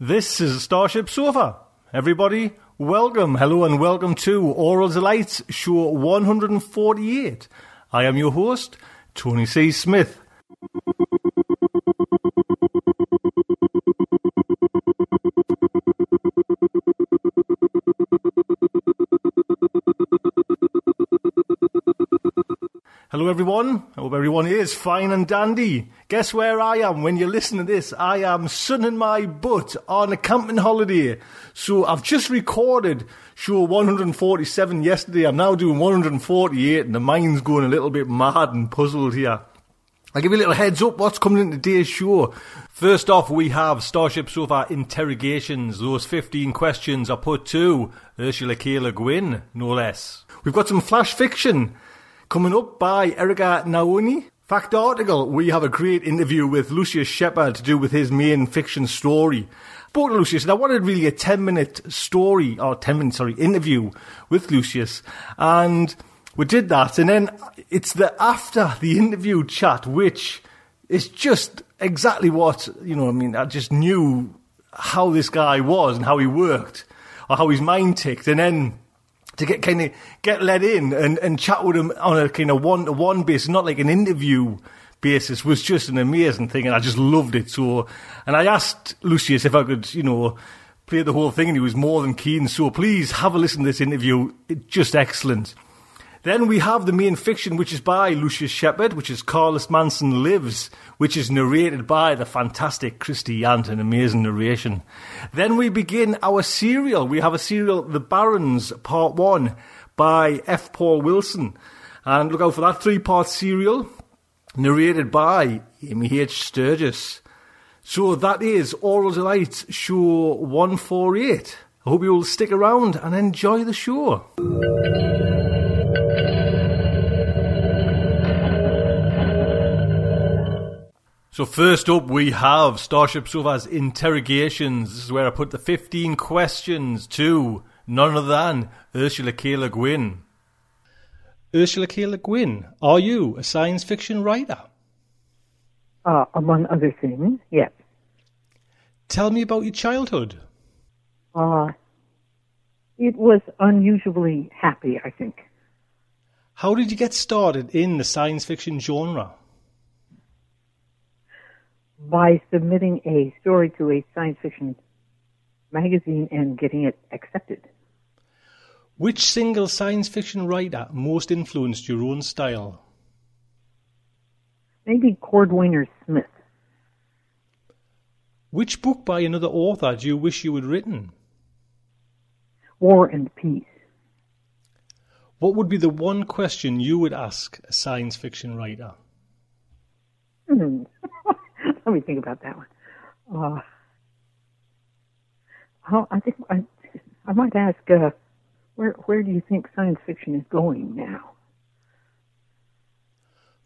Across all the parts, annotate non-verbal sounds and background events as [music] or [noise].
This is Starship Sofa. Everybody, welcome, hello, and welcome to Aural Delights, show 148. I am your host, Tony C. Smith. Hello, everyone. I hope everyone is fine and dandy. Guess where I am when you listen to this? I am sunning my butt on a camping holiday. So I've just recorded show 147 yesterday. I'm now doing 148, and the mind's going a little bit mad and puzzled here. I'll give you a little heads up what's coming in today's show. First off, we have Starship Sofa interrogations. Those 15 questions are put to Ursula K. Le Guin, no less. We've got some flash fiction coming up by Erica Naone. Fact article, we have a great interview with Lucius Shepard to do with his main fiction story. To Lucius and I wanted really a 10 minute story, or 10 minute, sorry, interview with Lucius. And we did that. And then it's the after the interview chat, which is just exactly what, you know, I mean, I just knew how this guy was and how he worked or how his mind ticked. And then to get kind of get let in and, and chat with him on a kind of one to one basis, not like an interview basis, was just an amazing thing, and I just loved it. So, and I asked Lucius if I could, you know, play the whole thing, and he was more than keen. So please have a listen to this interview; it's just excellent. Then we have the main fiction, which is by Lucius Shepard, which is Carlos Manson Lives, which is narrated by the fantastic Christie Yant, an amazing narration. Then we begin our serial. We have a serial, The Barrens, Part 1, by F. Paul Wilson. And look out for that three part serial, narrated by Amy H. Sturgis. So that is Aural Delights, show 148. I hope you will stick around and enjoy the show. So first up, we have Starship Sofa's interrogations. This is where I put the 15 questions to none other than Ursula K. Le Guin. Ursula K. Le Guin, are you a science fiction writer? Uh, among other things, yes. Tell me about your childhood. Uh, it was unusually happy, I think. How did you get started in the science fiction genre? By submitting a story to a science fiction magazine and getting it accepted. Which single science fiction writer most influenced your own style? Maybe Cordwainer Smith. Which book by another author do you wish you had written? War and Peace. What would be the one question you would ask a science fiction writer? Hmm. [laughs] Let me think about that one. Uh, how, I think I, I might ask, uh, where where do you think science fiction is going now?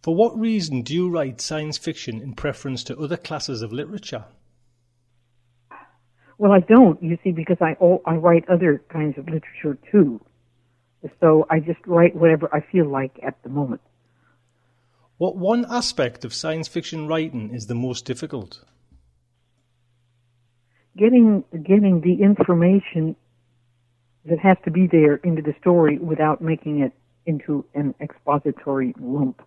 For what reason do you write science fiction in preference to other classes of literature? Well, I don't, you see, because I oh, I write other kinds of literature too. So I just write whatever I feel like at the moment. What one aspect of science fiction writing is the most difficult? Getting getting the information that has to be there into the story without making it into an expository lump.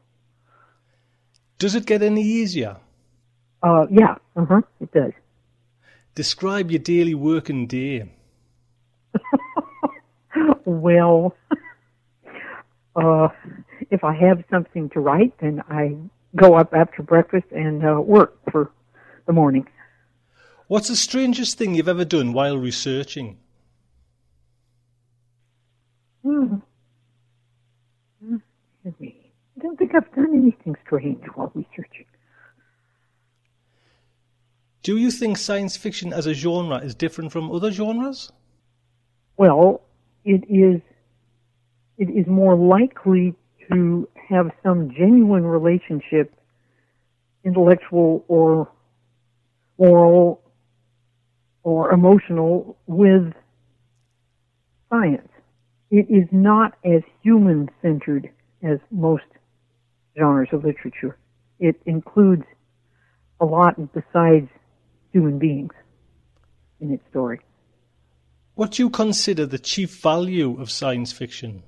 Does it get any easier? Uh, yeah, uh huh, it does. Describe your daily working day. [laughs] well, [laughs] uh, if I have something to write, then I go up after breakfast and uh, work for the morning. What's the strangest thing you've ever done while researching? Hmm. I don't think I've done anything strange while researching. Do you think science fiction as a genre is different from other genres? Well, it is it is more likely to have some genuine relationship, intellectual or moral or emotional, with science. It is not as human centered as most genres of literature. It includes a lot besides human beings in its story. What do you consider the chief value of science fiction?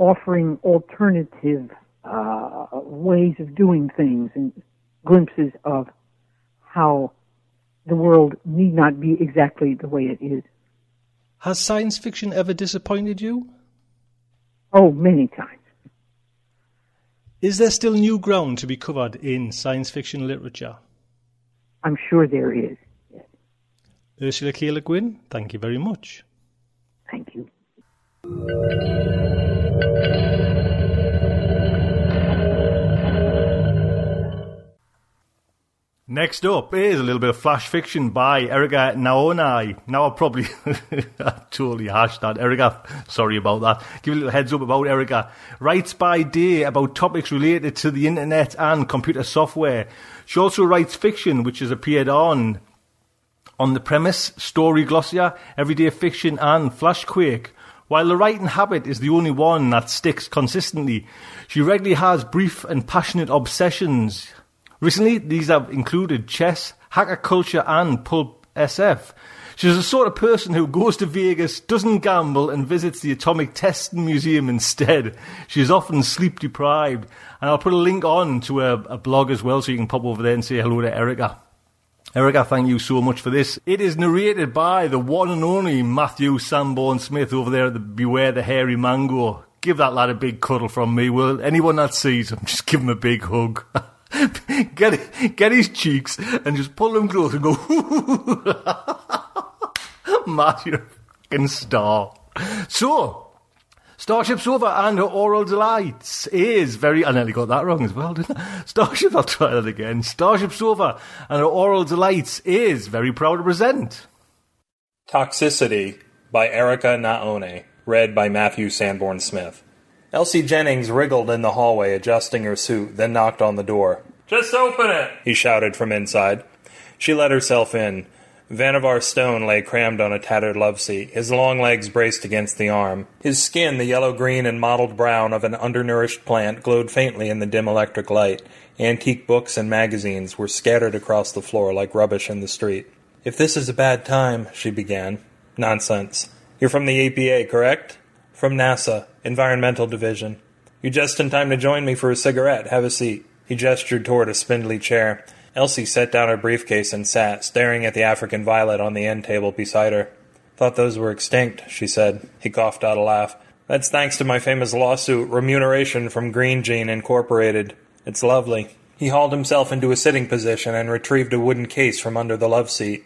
Offering alternative uh, ways of doing things and glimpses of how the world need not be exactly the way it is. Has science fiction ever disappointed you? Oh, many times. Is there still new ground to be covered in science fiction literature? I'm sure there is. Yes. Ursula K. Le Guin, thank you very much. Thank you. Next up is a little bit of flash fiction by Erica Naone. Now I'll probably [laughs] totally hash that. Erica, sorry about that. Give a little heads up about Erika. Writes by day about topics related to the internet and computer software. She also writes fiction, which has appeared on On the Premise, Story Glossia, Everyday Fiction, and Flashquake. While the writing habit is the only one that sticks consistently, she regularly has brief and passionate obsessions Recently, these have included chess, hacker culture, and pulp SF. She's the sort of person who goes to Vegas, doesn't gamble, and visits the Atomic Testing Museum instead. She is often sleep deprived. And I'll put a link on to a, a blog as well so you can pop over there and say hello to Erica. Erica, thank you so much for this. It is narrated by the one and only Matthew Sanborn Smith over there at the Beware the Hairy Mango. Give that lad a big cuddle from me, will anyone that sees him, [laughs] just give him a big hug. [laughs] get get his cheeks and just pull them close and go. [laughs] Matt, you're a fucking star. So, Starship Sofa and her Aural Delights is very. I nearly got that wrong as well, didn't I? [laughs] Starship, I'll try that again. Starship Sofa and her Aural Delights is very proud to present. Toxicity by Erica Naone, read by Matthew Sanborn Smith. Elsie Jennings wriggled in the hallway, adjusting her suit, then knocked on the door. Just open it! he shouted from inside. She let herself in. Vannevar Stone lay crammed on a tattered love seat, his long legs braced against the arm. His skin, the yellow green and mottled brown of an undernourished plant, glowed faintly in the dim electric light. Antique books and magazines were scattered across the floor like rubbish in the street. If this is a bad time, she began. Nonsense. You're from the APA, correct? From NASA, Environmental Division. You're just in time to join me for a cigarette. Have a seat. He gestured toward a spindly chair. Elsie set down her briefcase and sat, staring at the African violet on the end table beside her. Thought those were extinct, she said. He coughed out a laugh. That's thanks to my famous lawsuit, Remuneration from Green Gene Incorporated. It's lovely. He hauled himself into a sitting position and retrieved a wooden case from under the love seat.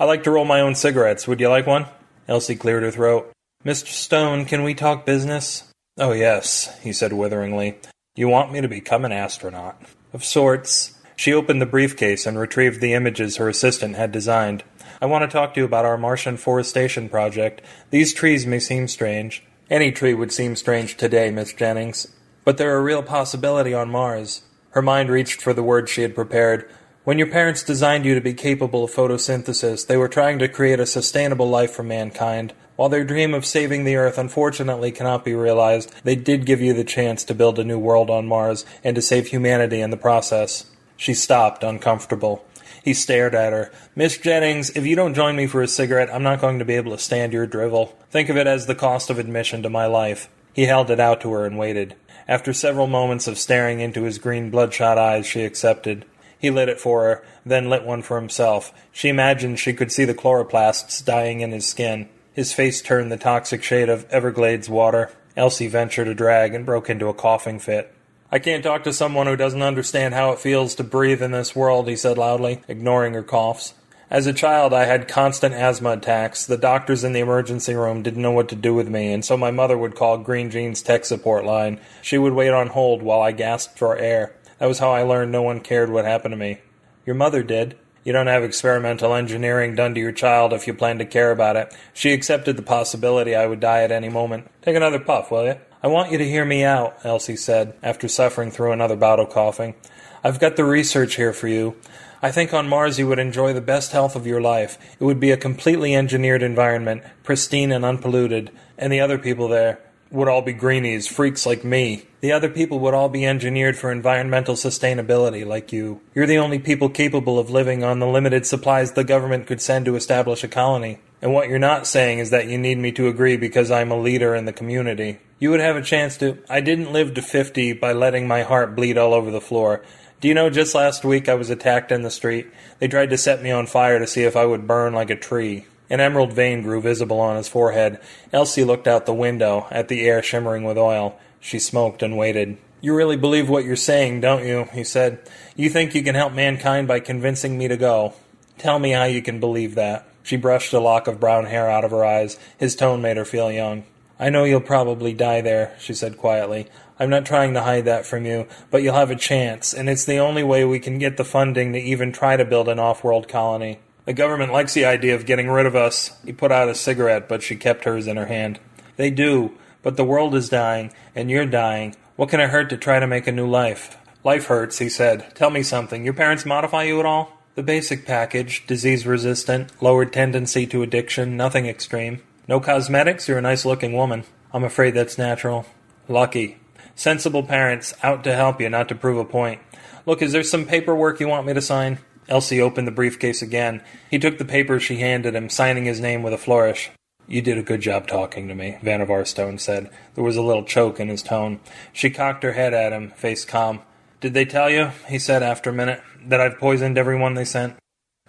I like to roll my own cigarettes. Would you like one? Elsie cleared her throat. Mr. Stone, can we talk business? Oh, yes, he said witheringly. You want me to become an astronaut? Of sorts. She opened the briefcase and retrieved the images her assistant had designed. I want to talk to you about our Martian forestation project. These trees may seem strange. Any tree would seem strange today, Miss Jennings. But they're a real possibility on Mars. Her mind reached for the words she had prepared. When your parents designed you to be capable of photosynthesis, they were trying to create a sustainable life for mankind. While their dream of saving the Earth unfortunately cannot be realized, they did give you the chance to build a new world on Mars and to save humanity in the process. She stopped, uncomfortable. He stared at her. Miss Jennings, if you don't join me for a cigarette, I'm not going to be able to stand your drivel. Think of it as the cost of admission to my life. He held it out to her and waited. After several moments of staring into his green bloodshot eyes, she accepted. He lit it for her, then lit one for himself. She imagined she could see the chloroplasts dying in his skin. His face turned the toxic shade of Everglades water. Elsie ventured a drag and broke into a coughing fit. I can't talk to someone who doesn't understand how it feels to breathe in this world, he said loudly, ignoring her coughs. As a child, I had constant asthma attacks. The doctors in the emergency room didn't know what to do with me, and so my mother would call Green Gene's tech support line. She would wait on hold while I gasped for air. That was how I learned no one cared what happened to me. Your mother did. You don't have experimental engineering done to your child if you plan to care about it. She accepted the possibility I would die at any moment. Take another puff, will you? I want you to hear me out, Elsie said, after suffering through another bout of coughing. I've got the research here for you. I think on Mars you would enjoy the best health of your life. It would be a completely engineered environment, pristine and unpolluted, and the other people there would all be greenies, freaks like me. The other people would all be engineered for environmental sustainability like you. You're the only people capable of living on the limited supplies the government could send to establish a colony. And what you're not saying is that you need me to agree because I'm a leader in the community. You would have a chance to. I didn't live to 50 by letting my heart bleed all over the floor. Do you know, just last week I was attacked in the street. They tried to set me on fire to see if I would burn like a tree. An emerald vein grew visible on his forehead. Elsie looked out the window, at the air shimmering with oil. She smoked and waited. You really believe what you're saying, don't you? he said. You think you can help mankind by convincing me to go. Tell me how you can believe that. She brushed a lock of brown hair out of her eyes. His tone made her feel young. I know you'll probably die there, she said quietly. I'm not trying to hide that from you, but you'll have a chance, and it's the only way we can get the funding to even try to build an off world colony. The government likes the idea of getting rid of us. He put out a cigarette, but she kept hers in her hand. They do, but the world is dying, and you're dying. What can it hurt to try to make a new life? Life hurts, he said. Tell me something. Your parents modify you at all? The basic package disease resistant, lowered tendency to addiction, nothing extreme. No cosmetics, you're a nice looking woman. I'm afraid that's natural. Lucky. Sensible parents, out to help you, not to prove a point. Look, is there some paperwork you want me to sign? Elsie opened the briefcase again. He took the paper she handed him, signing his name with a flourish. You did a good job talking to me, Vannevar Stone said. There was a little choke in his tone. She cocked her head at him, face calm. Did they tell you, he said after a minute, that I've poisoned everyone they sent?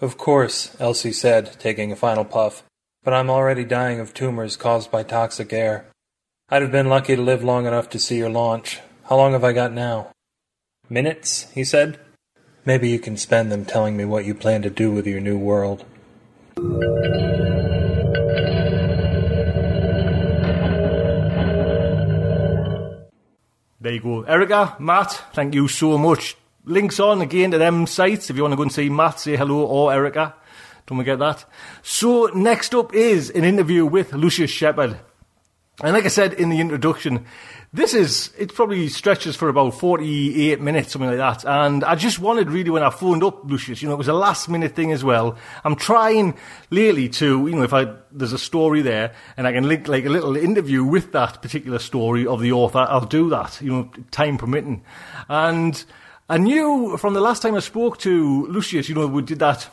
Of course, Elsie said, taking a final puff. But I'm already dying of tumors caused by toxic air. I'd have been lucky to live long enough to see your launch. How long have I got now? Minutes, he said. Maybe you can spend them telling me what you plan to do with your new world. There you go. Erica, Matt, thank you so much. Links on again to them sites if you want to go and see Matt, say hello, or Erica. Don't forget that. So, next up is an interview with Lucius Shepard. And like I said in the introduction, this is, it probably stretches for about 48 minutes, something like that. And I just wanted really when I phoned up Lucius, you know, it was a last minute thing as well. I'm trying lately to, you know, if I, there's a story there and I can link like a little interview with that particular story of the author, I'll do that, you know, time permitting. And I knew from the last time I spoke to Lucius, you know, we did that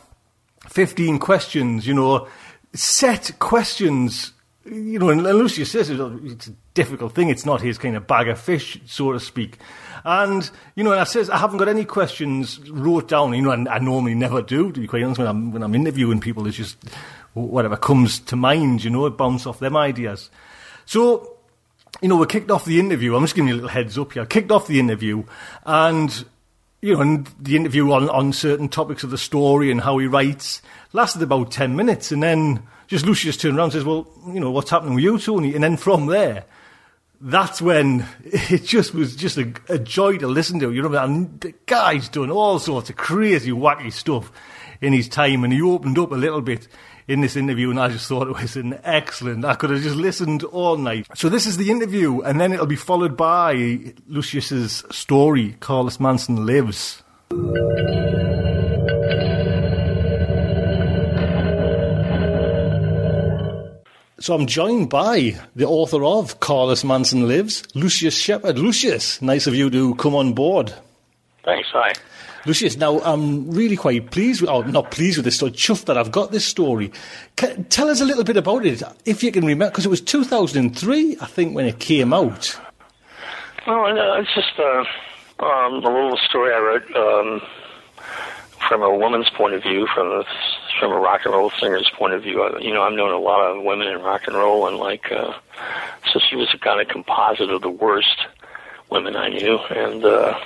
15 questions, you know, set questions you know, and Lucius says it's a difficult thing. It's not his kind of bag of fish, so to speak. And, you know, and I says, I haven't got any questions wrote down, you know, and I normally never do, to be quite honest, when I'm, when I'm interviewing people, it's just whatever comes to mind, you know, it bounce off them ideas. So, you know, we kicked off the interview. I'm just giving you a little heads up here. Kicked off the interview, and you know, and the interview on, on certain topics of the story and how he writes lasted about 10 minutes. And then just Lucius turned around and says, Well, you know, what's happening with you, Tony? And then from there, that's when [laughs] it just was just a, a joy to listen to. You know, and the guy's done all sorts of crazy, wacky stuff in his time, and he opened up a little bit in this interview, and I just thought it was an excellent. I could have just listened all night. So this is the interview, and then it'll be followed by Lucius's story. Carlos Manson lives. So I'm joined by the author of Carlos Manson Lives, Lucius Shepard. Lucius, nice of you to come on board. Thanks, hi. Lucius, now I'm really quite pleased, with, or not pleased with this story, chuffed that I've got this story. Can, tell us a little bit about it, if you can remember, because it was 2003, I think, when it came out. Well, it's just uh, um, a little story I wrote um, from a woman's point of view, from the from a rock and roll singer's point of view. You know, I've known a lot of women in rock and roll, and like, uh, so she was a kind of composite of the worst women I knew, and uh,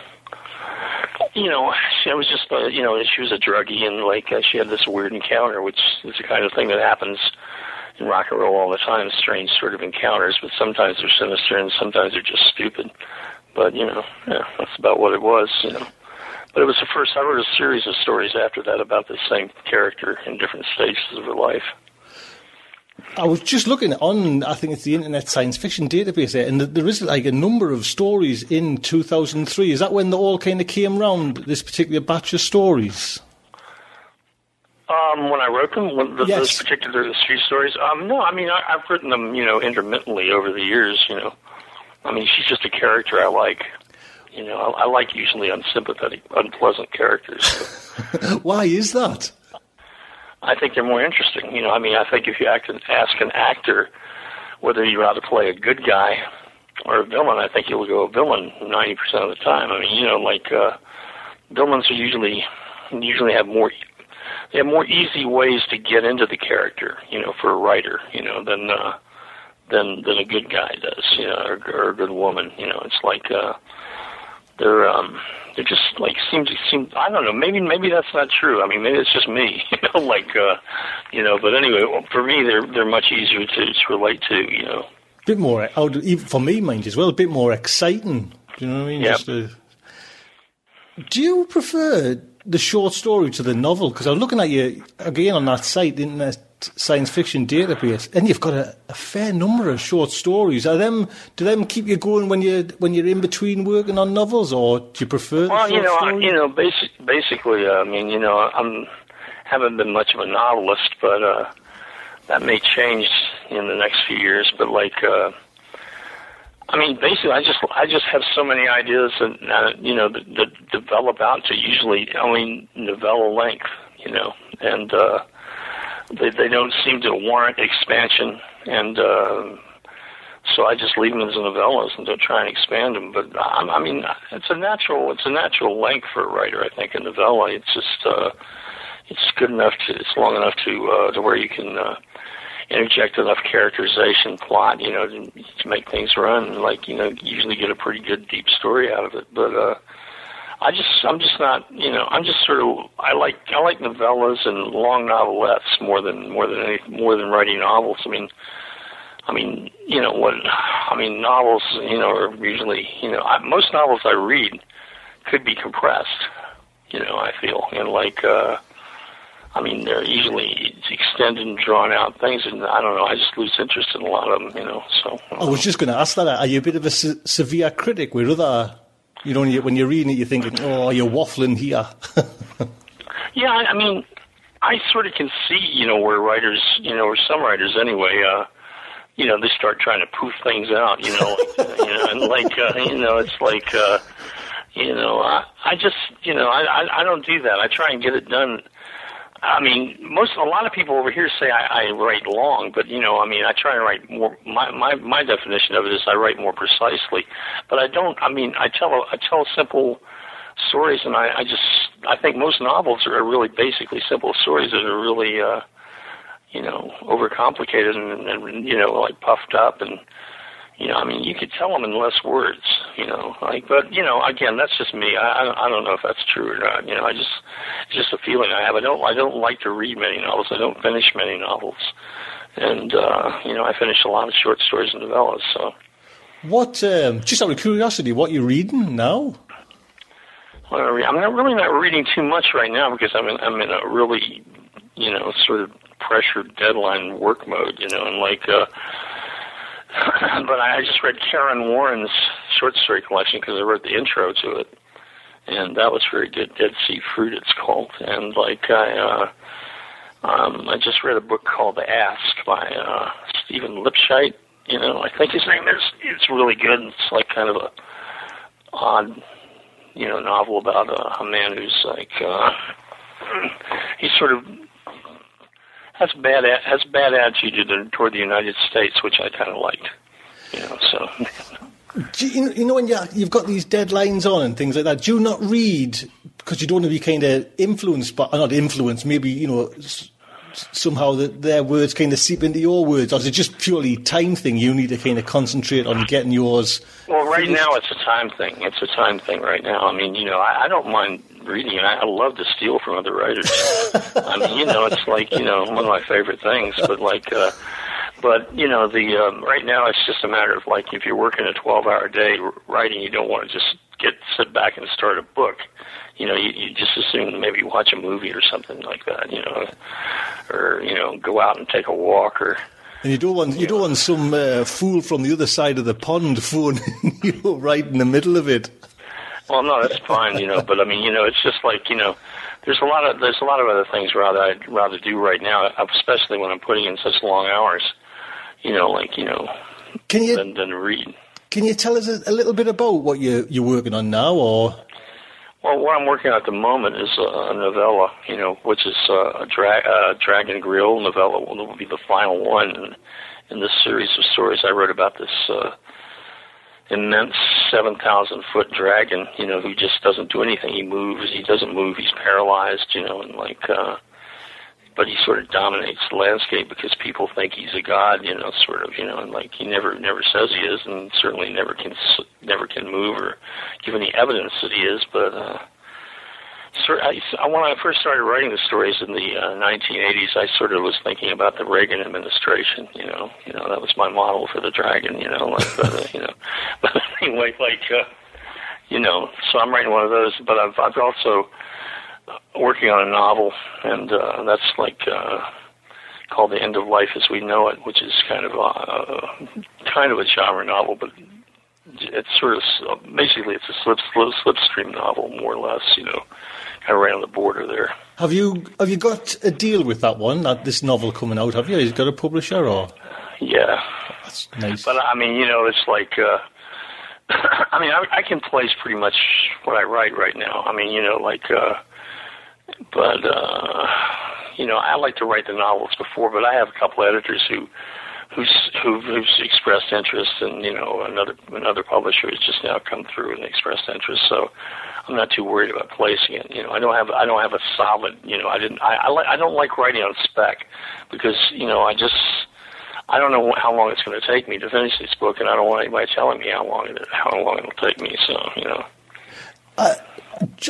you know, she was just, uh, you know, she was a druggie, and like uh, she had this weird encounter, which is the kind of thing that happens in rock and roll all the time. Strange sort of encounters, but sometimes they're sinister, and sometimes they're just stupid. But you know, yeah, that's about what it was. You know, but it was the first. I wrote a series of stories after that about the same character in different stages of her life. I was just looking on, I think it's the Internet Science Fiction Database there, and there is like a number of stories in 2003. Is that when they all kind of came round, this particular batch of stories? Um, when I wrote them, when the, Yes. those particular few stories, um, no, I mean, I, I've written them, you know, intermittently over the years, you know. I mean, she's just a character I like. You know, I, I like usually unsympathetic, unpleasant characters. [laughs] Why is that? I think they're more interesting. You know, I mean, I think if you act, ask an actor whether you'd rather play a good guy or a villain, I think he'll go a villain 90% of the time. I mean, you know, like, uh, villains are usually, usually have more, they have more easy ways to get into the character, you know, for a writer, you know, than, uh, than, than a good guy does, you know, or, or a good woman, you know, it's like, uh, they're, um, they're just like seem to seem I don't know maybe maybe that's not true I mean maybe it's just me [laughs] you know like uh you know but anyway for me they're they're much easier to, to relate to you know a bit more, even for me, mind as well, a bit more exciting. Do you know what I mean? Yep. Just, uh, do you prefer the short story to the novel? Because I was looking at you again on that site, Internet Science Fiction Database, and you've got a, a fair number of short stories. Are them do them keep you going when you when you're in between working on novels, or do you prefer well you know I, you know basic, basically I mean you know I'm haven't been much of a novelist but uh that may change in the next few years but like uh I mean, basically, I just I just have so many ideas that uh, you know that, that develop out to usually only novella length, you know, and uh, they they don't seem to warrant expansion, and uh, so I just leave them as novellas and don't try and expand them. But I, I mean, it's a natural it's a natural length for a writer. I think a novella. It's just uh, it's good enough to it's long enough to uh, to where you can. Uh, interject enough characterization plot, you know, to, to make things run. Like, you know, usually get a pretty good deep story out of it. But uh I just I'm just not you know, I'm just sort of I like I like novellas and long novelettes more than more than any more than writing novels. I mean I mean, you know, what I mean novels, you know, are usually you know, I, most novels I read could be compressed, you know, I feel. And like uh I mean, they're usually extended and drawn out things, and I don't know. I just lose interest in a lot of them, you know. So I was just going to ask that. Are you a bit of a se- severe critic with other? You know, when you- when you're reading it, you're thinking, "Oh, you're waffling here." [laughs] yeah, I, mean, I sort of can see, you know, where writers, you know, or some writers anyway, uh, you know, they start trying to poof things out, you know, you know, and like, uh, you know, it's like, uh, you know, I, I just, you know, I, I, I don't do that. I try and get it done. I mean, most a lot of people over here say I, I write long, but you know, I mean, I try and write more. My my my definition of it is I write more precisely, but I don't. I mean, I tell I tell simple stories, and I, I just I think most novels are really basically simple stories that are really, uh, you know, overcomplicated and, and you know, like puffed up and. You know, I mean, you could tell them in less words. You know, like, but you know, again, that's just me. I, I don't- I don't know if that's true or not. You know, I just it's just a feeling I have. I don't I don't like to read many novels. I don't finish many novels, and uh, you know, I finish a lot of short stories and novellas. So, what? Um, just out of curiosity, what you reading now? what I re- I'm not really not reading too much right now because I'm in I'm in a really you know sort of pressured deadline work mode. You know, and like. uh [laughs] but I just read Kaaron Warren's short story collection because I wrote the intro to it, and that was very good. Dead Sea Fruit, it's called, and like I, uh, um, I just read a book called The Ask by uh, Stephen Lipsyte. You know, I think his name is. It's really good. It's like kind of a odd, you know, novel about a, a man who's like uh, [clears throat] he's sort of has bad a- has bad attitude toward the United States, which I kind of liked. You know, so Do you, you know- when you you've got these deadlines on and things like that. Do you not read because you don't want to be kind of influenced, but not influenced? Maybe you know, s- somehow that their words kind of seep into your words, or is it just purely time thing? You need to kind of concentrate on getting yours. Well, right now it's a time thing. It's a time thing right now. I mean, you know, I, I don't mind reading. I, I love to steal from other writers. I mean, you know, it's like you know one of my favorite things. But like, uh, but you know, the um, right now it's just a matter of like if you're working a 12-hour day writing, you don't want to just get sit back and start a book you know, you, you just assume maybe watch a movie or something like that, you know, or you know, go out and take a walk or. And you don't want you, don't want some uh, fool from the other side of the pond [laughs] phoning you right in the middle of it. Well, no, that's fine, you know, but I mean, you know, it's just like you know, there's a lot of there's a lot of other things rather I'd rather do right now, especially when I'm putting in such long hours. You know, like you know, can you than, than read. Can you tell us a, a little bit about what you you're working on now, or? Well, what I'm working on at the moment is a, a novella, you know, which is uh, a dra- uh, Dragon Griaule novella. It will be the final one in, in this series of stories I wrote about this uh, immense 7,000 foot dragon, you know, who just doesn't do anything. He moves, he doesn't move, he's paralyzed, you know, and like, uh, but he sort of dominates the landscape because people think he's a god, you know, sort of, you know, and like he never never says he is, and certainly never can never can move or give any evidence that he is. But uh, when I first started writing the stories in the uh, 1980s, I sort of was thinking about the Reagan administration, you know, you know that was my model for the dragon, you know, like but, uh, [laughs] you know, but [laughs] anyway, like uh, you know, so I'm writing one of those, but I've I've also working on a novel, and uh, that's like uh, called "The End of Life as We Know It," which is kind of a uh, kind of a genre novel, but it's sort of basically it's a slip, slip slipstream novel, more or less. You know, kind of right on the border there. Have you have you got a deal with that one? That this novel coming out? Have you? He's got a publisher or? Yeah, that's nice. But I mean, you know, it's like. Uh, [coughs] I mean, I, I can place pretty much what I write right now. I mean, you know, like uh, but uh, you know, I like to write the novels before, but I have a couple editors who who's who, who's expressed interest, and you know, another another publisher has just now come through and expressed interest. So I'm not too worried about placing it. You know, I don't have I don't have a solid. You know, I didn't I I, like, I don't like writing on spec because you know I just. I don't know how long it's going to take me to finish this book, and I don't want anybody telling me how long it how long it'll take me. So you know. Uh,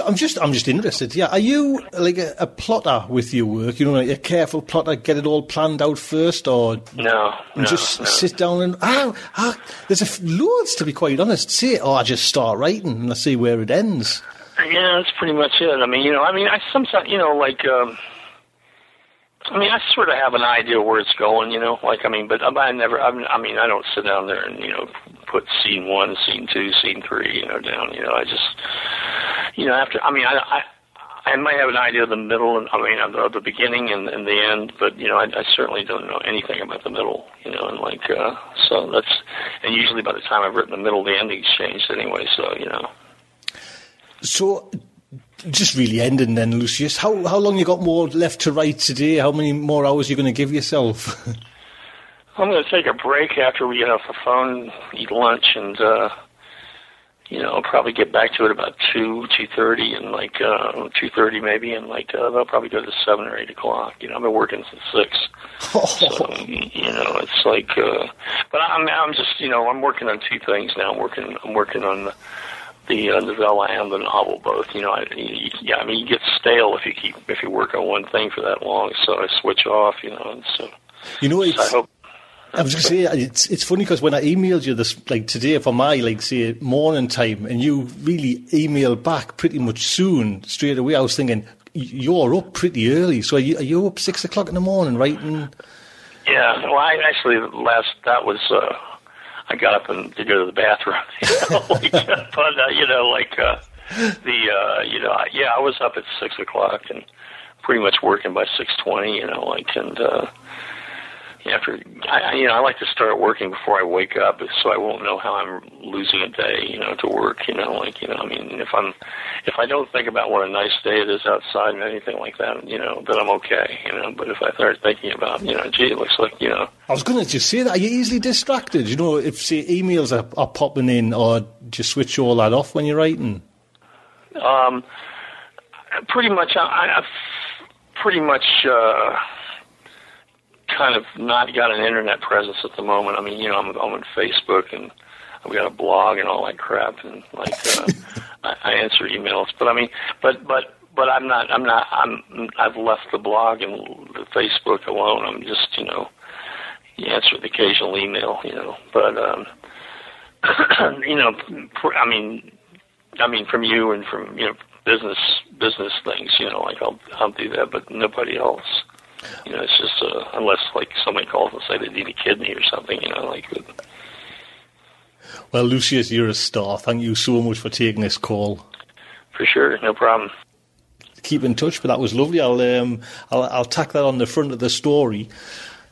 I'm just, I'm just interested. Yeah, are you like a, a, plotter with your work? You know, like a careful plotter, get it all planned out first, or no, no just no. sit down and ah, ah there's a, loads to be quite honest. See, oh, I just start writing and I see where it ends. Yeah, that's pretty much it. I mean, you know, I mean, I sometimes, you know, like. Um, I mean, I sort of have an idea where it's going, you know. Like, I mean, but I never. I mean, I don't sit down there and you know put scene one, scene two, scene three, you know, down. You know, I just, you know, after. I mean, I. I I might have an idea of the middle, and I mean, of the, of the beginning and, and the end, but you know, I, I certainly don't know anything about the middle. You know, and like, uh, so that's, and usually by the time I've written the middle, the ending's changed anyway. So you know. So, just really ending then, Lucius. How how long you got more left to write today? How many more hours are you going to give yourself? [laughs] I'm going to take a break after we get off the phone, eat lunch, and uh, you know, I'll probably get back to it about two, two thirty, and like uh, two thirty maybe, and like uh, they'll probably go to seven or eight o'clock. You know, I've been working since six, [laughs] so you know, it's like. Uh, but I'm I'm just you know I'm working on two things now. I'm working I'm working on the the uh, novella and the novel both. You know, I, you, yeah, I mean, you get stale if you keep if you work on one thing for that long. So I switch off. You know, and so. You know, it's. So I hope. I was going to say it's it's funny because when I emailed you this like today for my like say morning time, and you really emailed back pretty much soon straight away. I was thinking you're up pretty early, so are you, are you up six o'clock in the morning writing? Yeah, well, I actually last that was uh, I got up and to go to the bathroom. [laughs] You know, [laughs] like, but uh, you know, like uh, the uh, you know, I, yeah, I was up at six o'clock and pretty much working by six twenty. You know, like and. uh after I, you know I like to start working before I wake up, so I won't know how I'm losing a day, you know, to work. You know, like you know, I mean, if I'm if I don't think about what a nice day it is outside and anything like that, you know, then I'm okay. You know, but if I start thinking about, you know, gee, it looks like you know. I was going to just say that. you're you easily distracted? You know, if say emails are, are popping in, or just switch all that off when you're writing. Um, pretty much. I, I pretty much. uh kind of not got an internet presence at the moment. I mean, you know, I'm, I'm on Facebook and I've got a blog and all that crap, and like uh, [laughs] I, I answer emails. But I mean, but but but I'm not. I'm not. I'm. I've left the blog and the Facebook alone. I'm just you know, you answer the occasional email. You know, but um, [clears throat] you know, I mean, I mean from you and from you know business business things. You know, like I'll I'll do that, but nobody else. You know, it's just uh, unless like somebody calls and say they need a kidney or something. You know, like. Well, Lucius, you're a star. Thank you so much for taking this call. For sure, no problem. Keep in touch, but that was lovely. I'll um, I'll, I'll tack that on the front of the story,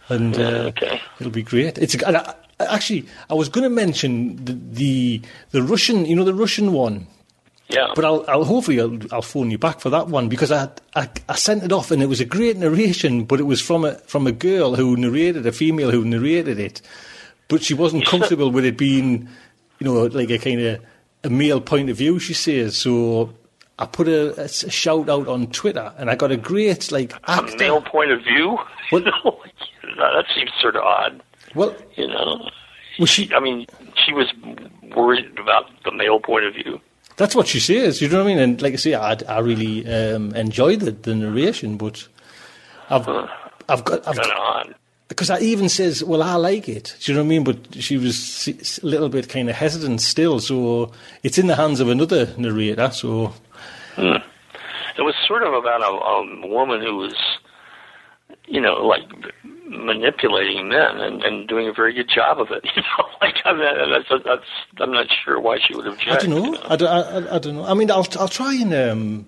and uh, Okay. it'll be great. It's and I, actually I was going to mention the, the the Russian, you know, the Russian one. Yeah. But I'll, I'll hopefully I'll, I'll phone you back for that one because I, I I sent it off and it was a great narration, but it was from a from a girl who narrated a female who narrated it, but she wasn't comfortable with it being, you know, like a kind of a male point of view. She says so. I put a shout out on Twitter and I got a great like a male point of view. What- [laughs] oh You that seems sort of odd. Well, You know, was she? I mean, she was worried about the male point of view. That's what she says. You know what I mean? And like I say, I, I really um, enjoyed the, the narration, but I've I've got I've of because I even says, "Well, I like it." Do you know what I mean? But she was a little bit kind of hesitant still. So it's in the hands of another narrator. So It was sort of about a, a woman who was, you know, like manipulating men and, and doing a very good job of it. [laughs] You know, like I mean, that's, that's I'm not sure why she would have object. I don't know. you know. I, don't, I, I don't know. I mean, I'll I'll try and um,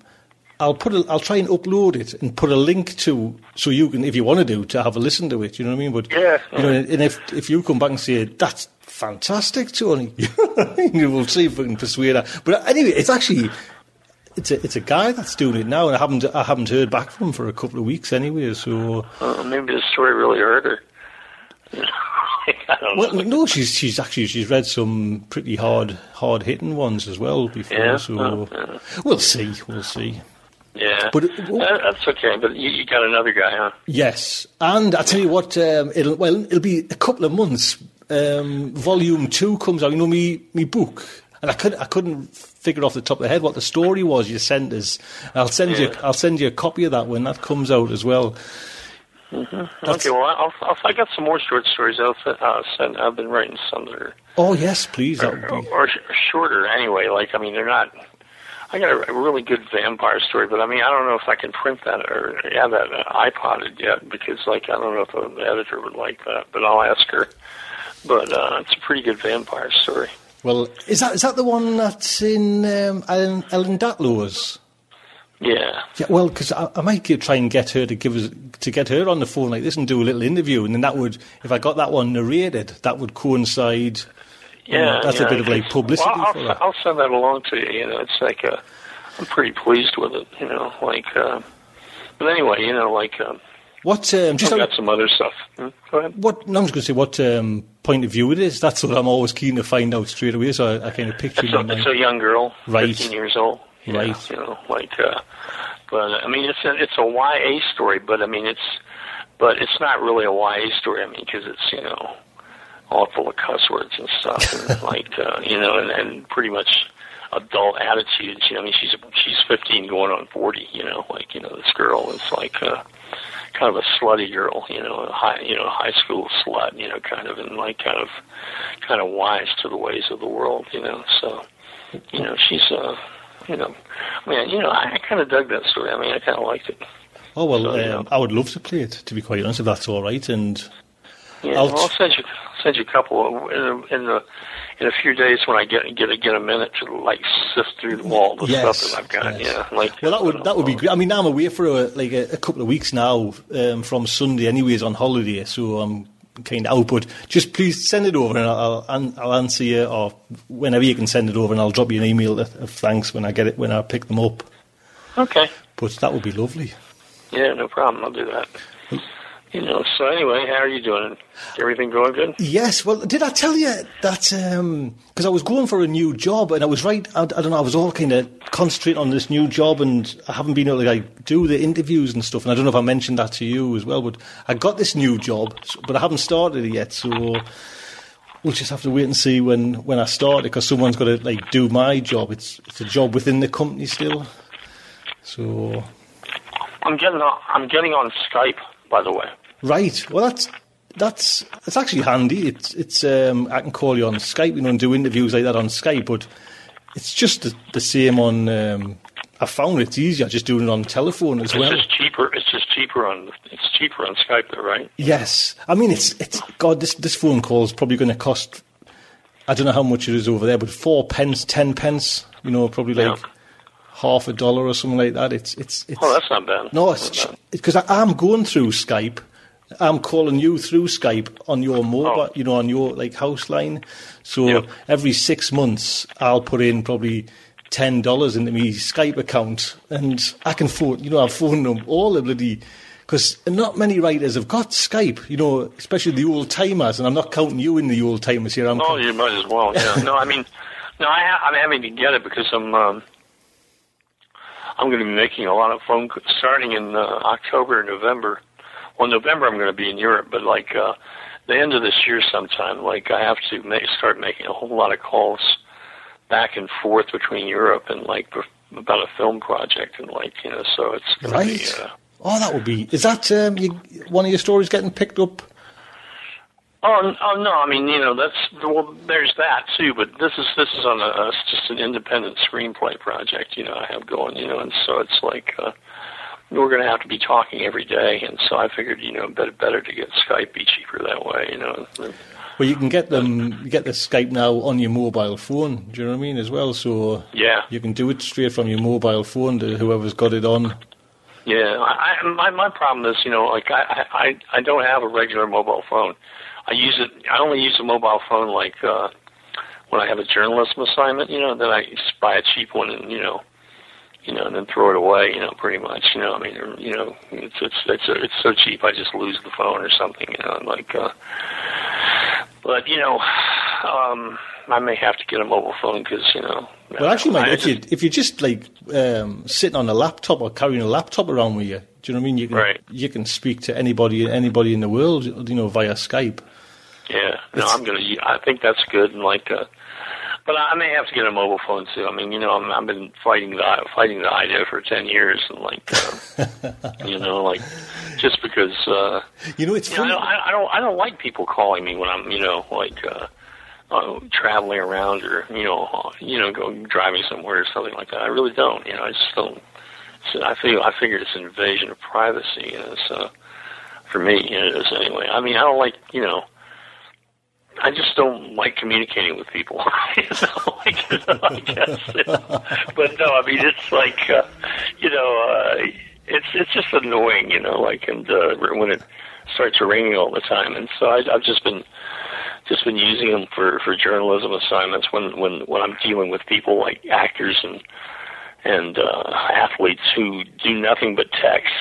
I'll put a, I'll try and upload it and put a link to so you can if you want to do to have a listen to it. You know what I mean? But Yeah. you know, and if if you come back and say that's fantastic, Tony, [laughs] you will see if we can persuade her. But anyway, it's actually. It's a, it's a guy that's doing it now, and I haven't I haven't heard back from him for a couple of weeks anyway. So Uh, maybe the story really hurt her. You know, like, I don't Well, know. no, she's she's actually she's read some pretty hard hard hitting ones as well before. Yeah? So yeah. we'll see, we'll see. Yeah, But Uh, that's okay. But you, you got another guy, huh? Yes, and I tell you what, um, it'll well it'll be a couple of months. Um, volume two comes out. You know me me book, and I couldn't I couldn't figure off the top of the head what the story was you sent us. I'll send you I'll send you a copy of that when that comes out as well. That's- Okay, well, I'll, I'll, I got some more short stories, I'll uh, send. I've been writing some that are Oh yes, please. Or, be. or sh- shorter anyway. Like, I mean, they're not. I got a, a really good vampire story, but I mean, I don't know if I can print that or have that uh, iPodded yet because, like, I don't know if the editor would like that. But I'll ask her. But uh, it's a pretty good vampire story. Well, is that is that the one that's in um, Ellen, Ellen Datlow's? Yeah. Yeah, well, because I, I might give, try and get her to give us to get her on the phone like this and do a little interview, and then that would, if I got that one narrated, that would coincide. Yeah, that's a bit of like publicity Well, I'll, for that. I'll send that along to you. You know, it's like uh, I'm pretty pleased with it. You know, like. Uh, but anyway, you know, like um, What? Um, just I've on- got some other stuff. Hmm? Go ahead. what? No, I'm just going to say what um, point of view it is. That's what I'm always keen to find out straight away. So I, I kind of picture It's a, it's a young girl, Right. 15 years old. Yeah, Right. You know, like, uh, but I mean, it's a, it's a YA story, but I mean, it's, but it's not really a YA story. I mean, because it's you know, all full of cuss words and stuff, and [laughs] like, uh, you know, and, and pretty much adult attitudes. You know, I mean, she's she's 15 going on 40. You know, like you know, this girl is like. Uh, kind of a slutty girl, you know, a high, you know, high school slut, you know, kind of, and like kind of, kind of wise to the ways of the world, you know. So, you know, she's, uh, you know, I mean, you know, I, kind of dug that story. I mean, I kind of liked it. oh well, so, um, I would love to play it. To be quite honest, if that's all right. And Yeah, I'll well, I'll send you send you a couple in a, in the in a few days when I get get a, get a minute to like sift through all the Yes, stuff that I've got. yes. Yeah, like well, that would that would be great. I mean, now I'm away for a, like a, a couple of weeks now um, from Sunday, anyways, on holiday. So I'm kind of out. But just please send it over, and I'll I'll, I'll answer you, or whenever you can send it over, and I'll drop you an email of, of thanks when I get it when I pick them up. Okay. But that would be lovely. Yeah, no problem. I'll do that. You know. So anyway, how are you doing? Everything going good? Yes. Well, did I tell you that? Um, because I was going for a new job, and I was right. I, I don't know. I was all kind of concentrating on this new job, and I haven't been able to like do the interviews and stuff. And I don't know if I mentioned that to you as well. But I got this new job, but I haven't started it yet. So we'll just have to wait and see when when I start it because someone's got to like do my job. It's it's a job within the company still. So I'm getting on, I'm getting on Skype, by the way. Right. Well, that's that's it's actually handy. It's it's um, I can call you on Skype, you know, and do interviews like that on Skype. But it's just the, the same on. Um, I found it's easier just doing it on telephone as It's well. just cheaper. It's just cheaper on it's cheaper on Skype, though, right? Yes, I mean it's it's God. This this phone call is probably going to cost. I don't know how much it is over there, but four pence, ten pence. You know, probably like Yeah. half a dollar or something like that. It's it's it's. Oh, that's not bad. No, it's because I'm going through Skype. I'm calling you through Skype on your mobile, Oh. you know, on your like house line. So Yep. every six months, I'll put in probably ten dollars into my Skype account, and I can phone, you know, I've phoned them all the bloody. Because not many writers have got Skype, you know, especially the old timers, and I'm not counting you in the old timers here. I'm Oh, count- you might as well. Yeah. no, I mean, no, I ha- I'm having to get it because I'm um, I'm going to be making a lot of phone c- starting in uh, October, or November. Well, November I'm going to be in Europe, but like uh, the end of this year sometime, like I have to make, start making a whole lot of calls back and forth between Europe and like about a film project and like you know, so it's going to Right. be. Uh, Oh, that would be. Is that um, you, one of your stories getting picked up? Oh, oh no! I mean, you know, that's well. There's that too, but this is this is on a, it's just an independent screenplay project. You know, I have going. You know, and so it's like uh, we're going to have to be talking every day, and so I figured, you know, better better to get Skype be cheaper that way. You know, Well, you can get them. You get the Skype now on your mobile phone. Do you know what I mean? As well, so yeah, you can do it straight from your mobile phone to whoever's got it on. yeah. I, I my my problem is, you know, like I I I don't have a regular mobile phone. I use it. I only use a mobile phone like uh, when I have a journalism assignment. You know, then I just buy a cheap one and you know you know, and then throw it away, you know, pretty much, you know, I mean, or, you know, it's it's it's it's so cheap, I just lose the phone or something, you know, and like, uh, but you know, um, I may have to get a mobile phone because you know. Well, actually, I if just- you if you're just like um, sitting on a laptop or carrying a laptop around with you, do you know what I mean? You can Right. you can speak to anybody anybody in the world, you know, via Skype. Yeah, no, I'm gonna. I think that's good, and like, uh, but I may have to get a mobile phone too. I mean, you know, I'm, I've been fighting the fighting the idea for ten years, and like, uh, you know, like, just because. uh You know, it's you know, I funny. don't, I, I don't, I don't like people calling me when I'm, you know, like, uh, uh, traveling around or you know, uh, you know, going driving somewhere or something like that. I really don't. You know, I just don't. I feel, I figure it's an invasion of privacy. You know, so for me, you know, it is anyway. I mean, I don't like, you know. I just don't like communicating with people. [laughs] you know, like, you know, I guess. you know. But no, I mean it's like uh, you know, uh, it's it's just annoying, you know, like and uh, when it starts raining all the time, and so I, I've just been just been using them for for journalism assignments when when when I'm dealing with people like actors and and uh, athletes who do nothing but text.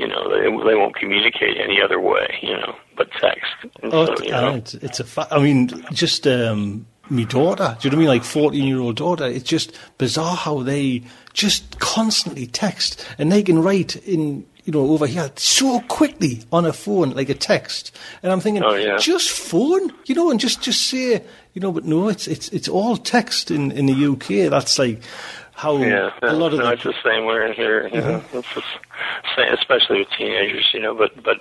You know, they they won't communicate any other way. You know, but text. And Oh, so, you know, it's, it's a fa- I mean, just um, me daughter. Do you know what I mean? Like fourteen-year-old daughter. It's just bizarre how they just constantly text, and they can write in you know over here so quickly on a phone, like a text. And I'm thinking, Oh, yeah. just phone, you know, and just just say, you know, but no, it's it's it's all text in in the UK. That's like how Yeah, a lot of no, the it's the same way in here. You know, it's sa- especially with teenagers. You know, but but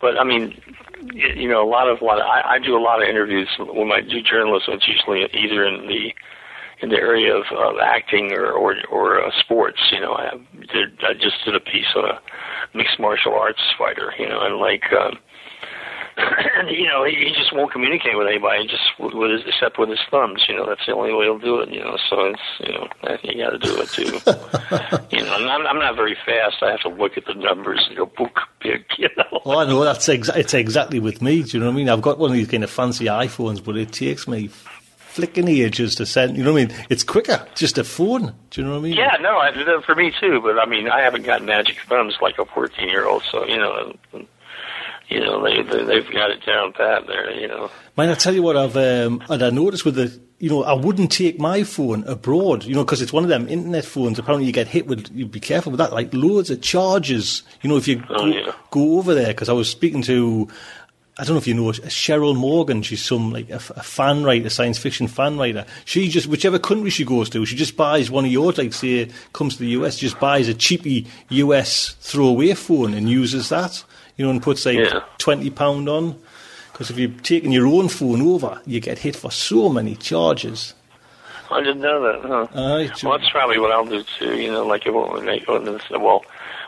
but I mean, y- you know, a lot of what I, I do a lot of interviews when I do journalism. It's usually either in the in the area of, of acting or or, or uh, sports. You know, I did I just did a piece on a mixed martial arts fighter. You know, and like. Um, and [coughs] you know, he, he just won't communicate with anybody, just with his, except with his thumbs. You know, that's the only way he'll do it. You know, so it's you know, you got to do it too. [laughs] you know, and I'm, I'm not very fast. I have to look at the numbers and go book big. [laughs] You know. Oh, I know that's exa- it's exactly with me. Do you know what I mean? I've got one of these kind of fancy iPhones, but it takes me flicking ages to send. You know what I mean? It's quicker, just a phone. Do you know what I mean? Yeah, no, I, for me too. But I mean, I haven't got magic thumbs like a 14 year old. So you know, you know, they, they they've got it down pat there. You know. Man, I tell you what, I've um, and I noticed with the, you know, I wouldn't take my phone abroad, you know, because it's one of them internet phones. Apparently, you get hit with. You be careful with that. Like loads of charges. You know, if you Oh, go, yeah. go over there, because I was speaking to. I don't know if you know Cheryl Morgan. She's some like a fan writer, science fiction fan writer. She just whichever country she goes to, she just buys one of yours. Like say, comes to the US, just buys a cheapy US throwaway phone and uses that. You know, and puts like Yeah. twenty pound on. Because if you're taking your own phone over, you get hit for so many charges. I didn't know that. Huh? Well, that's probably what I'll do too. You know, like it won't make when it's, well,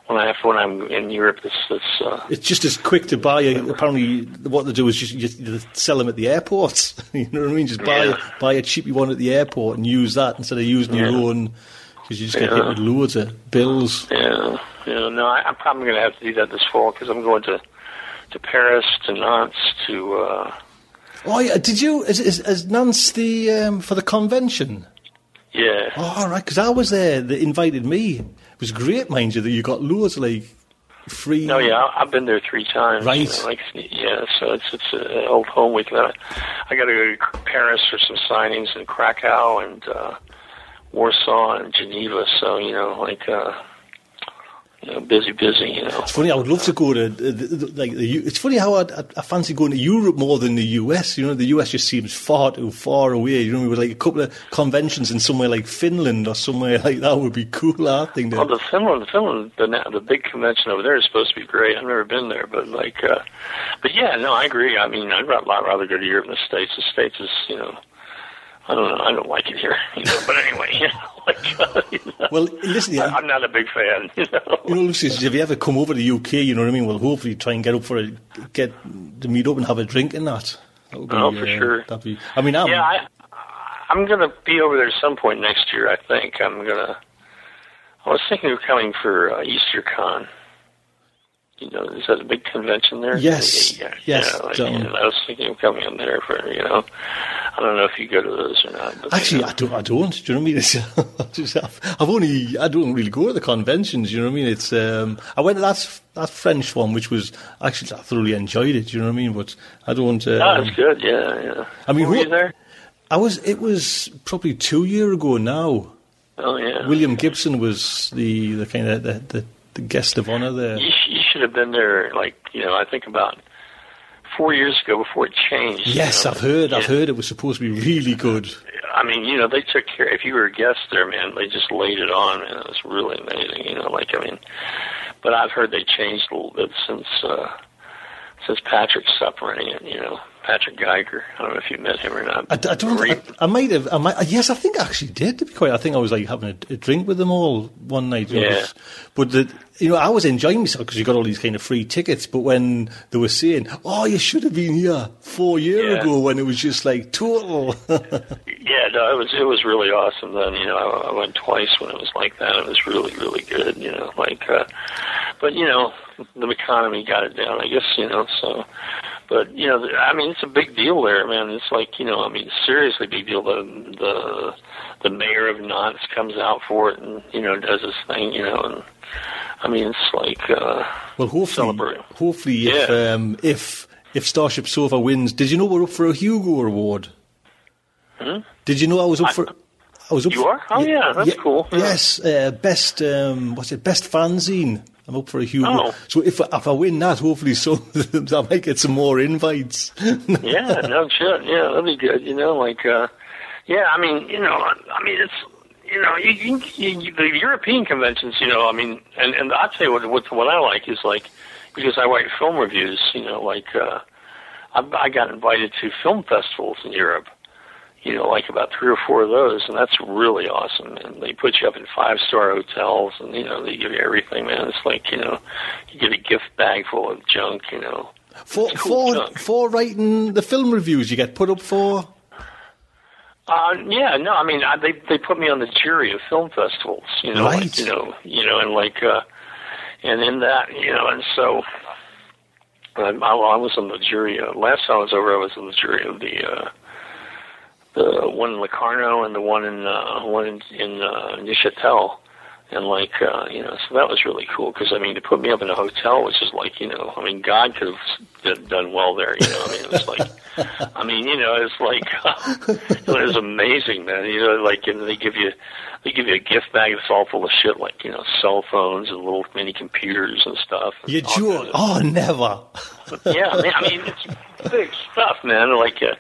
when I have when I'm in Europe, it's it's uh, it's just as quick to buy. A, apparently, what they do is just, just sell them at the airports. [laughs] you know what I mean? Just buy Yeah. buy a cheapy one at the airport and use that instead of using your own. Because you just get hit with loads of bills. yeah, yeah. No, I, I'm probably going to have to do that this fall because I'm going to to Paris, to Nantes, to uh, Oh, yeah, did you? Is, is, is Nantes the um, for the convention? yeah. Oh, all right, because I was there. They invited me. It was great, mind you. That you got loads like free. No, yeah, I've been there three times. Right. You know, like, yeah, so it's it's an old home week. I, I got to go to Paris for some signings in Krakow and uh, Warsaw and Geneva. So you know, like, uh, you know, busy, busy. You know. It's funny. I would love to go to the, the, the- like the. It's funny how I, I, I fancy going to Europe more than the US. You know, the US just seems far too far away. You know, with like a couple of conventions in somewhere like Finland or somewhere [laughs] like that would be cool. I think. Well, the Finland, Finland, the the big convention over there is supposed to be great. I've never been there, but like, uh, but yeah, no, I agree. I mean, I'd rather go to Europe than the States. The States is, you know, I don't know, I don't like it here, [laughs] you know. But anyway, you know, [laughs] like, uh, you know, well, listen. I, Yeah, I'm not a big fan, [laughs] you know. you know, Lucy, if you ever come over to the UK, you know what I mean. Well, hopefully try and get up for a get to meet up and have a drink in that. that would be, Oh, for uh, sure. That'd be. I mean, I'm, Yeah, I, I'm gonna be over there at some point next year. I think I'm gonna. I was thinking of coming for uh, EasterCon. You know, is that a big convention there? Yes, Yeah, yes, Yeah, like, um, and I was thinking of coming in there for you know. I don't know if you go to those or not. But, Actually, you know. I don't. I don't. Do you know what I mean? It's, [laughs] I've, only. I don't really go to the conventions. You know what I mean? It's. Um, I went to that that French one, which was actually I thoroughly enjoyed it. Do you know what I mean? But I don't. Um, Oh, that's good. Yeah, yeah. I mean, were who- you there? I was. It was probably two year ago now. Oh, yeah. William Gibson was the the kind of the, the, the guest of honor there. You, sh- you should have been there. Like you know, I think about four years ago before it changed. you Yes, know. I've heard. I've heard it was supposed to be really good. I mean, you know, they took care. If you were a guest there, man, they just laid it on, man. It was really amazing. You know, like I mean, but I've heard they changed a little bit since uh, since Patrick's running it. You know, Patrick Gyger. I don't know if you met him or not. I, I don't. I, I might have. I might. Yes, I think I actually did. To be quite, I think I was like having a, a drink with them all one night. Yeah. was- But the, you know, I was enjoying myself because you got all these kind of free tickets. But when they were saying, "Oh, you should have been here four years Yeah. ago," when it was just like total. [laughs] Yeah, no, it was it was really awesome. Then you know, I, I went twice when it was like that. It was really really good. You know, like, uh, but you know, the economy got it down. I guess you know. So, but you know, I mean, it's a big deal there, man. It's like you know, I mean, seriously big deal. The the the mayor of Nantes comes out for it and you know does his thing. You know, and I mean, it's like uh, well, hopefully, Celebrate. hopefully, if um, if if StarShipSofa wins, did you know we're up for a Hugo Award? Did you know I was up I- for? I was up. You for, are? Oh, yeah, that's cool. Yes, uh, best. Um, what's it? Best fanzine. I'm up for a Hugo. Oh. So if if I win that, hopefully, so [laughs] I might get some more invites. [laughs] yeah, no shit. Yeah, that'd be good. You know, like, uh, yeah. I mean, you know, I mean, it's you know, you, you, you, the European conventions. You know, I mean, and and I'll tell you what what what I like is like because I write film reviews. You know, like uh, I, I got invited to film festivals in Europe. You know, like about three or four of those, and that's really awesome. And they put you up in five star hotels, and you know they give you everything, man. It's like you know, you get a gift bag full of junk. You know, for cool for junk. for writing the film reviews, you get put up for. Uh, yeah, no, I mean, I, they they put me on the jury of film festivals, you know, Right. like, you know, you know, and like, uh, and in that, you know, and so I, I, I was on the jury. Uh, last time I was over, I was on the jury of the uh, the one in Locarno and the one in uh, one in, in uh, Neuchâtel, and like uh, you know, so that was really cool because I mean, to put me up in a hotel was just like you know, I mean, God could have done well there. You know, I mean, it was like, [laughs] I mean, you know, it's like [laughs] it was amazing, man. You know, like and they give you they give you a gift bag that's all full of shit, like you know, cell phones and little mini computers and stuff. And You of- Oh, never. [laughs] yeah, man, I mean, it's big stuff, man. Like, uh,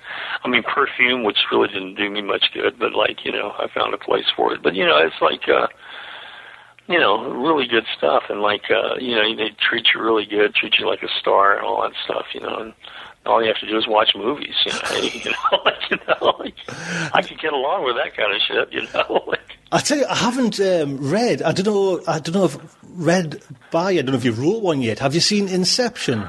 I mean, perfume, which really didn't do me much good, but like, you know, I found a place for it. But you know, it's like, uh, you know, really good stuff, and like, uh, you know, they treat you really good, treat you like a star, and all that stuff, you know. And all you have to do is watch movies, you know. [laughs] you know, like, you know, like, I could get along with that kind of shit, you know. [laughs] Like, I tell you, I haven't um, read. I don't know. I don't know if read by. I don't know if you've wrote one yet. Have you seen Inception?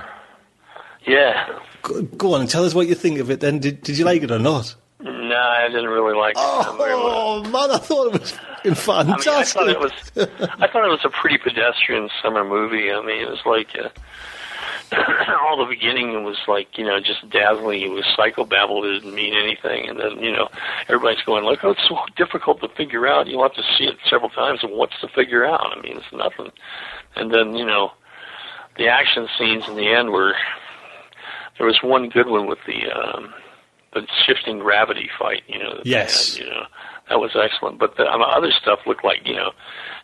yeah, Go, go on and tell us what you think of it. Then, did, did you like it or not? no, I didn't really like it. Oh man, I thought it was fucking I mean, I thought it was, I thought it was a pretty pedestrian summer movie. I mean, it was like uh, [coughs] all the beginning it was like you know just dazzling. It was psychobabble. It didn't mean anything, and then you know everybody's going like, "Oh, it's so difficult to figure out. You'll have to see it several times, and what's to figure out? I mean, it's nothing." And then you know the action scenes in the end were there was one good one with the um, the shifting gravity fight. You know, Yes. had, you know that was excellent. But the um, other stuff looked like you know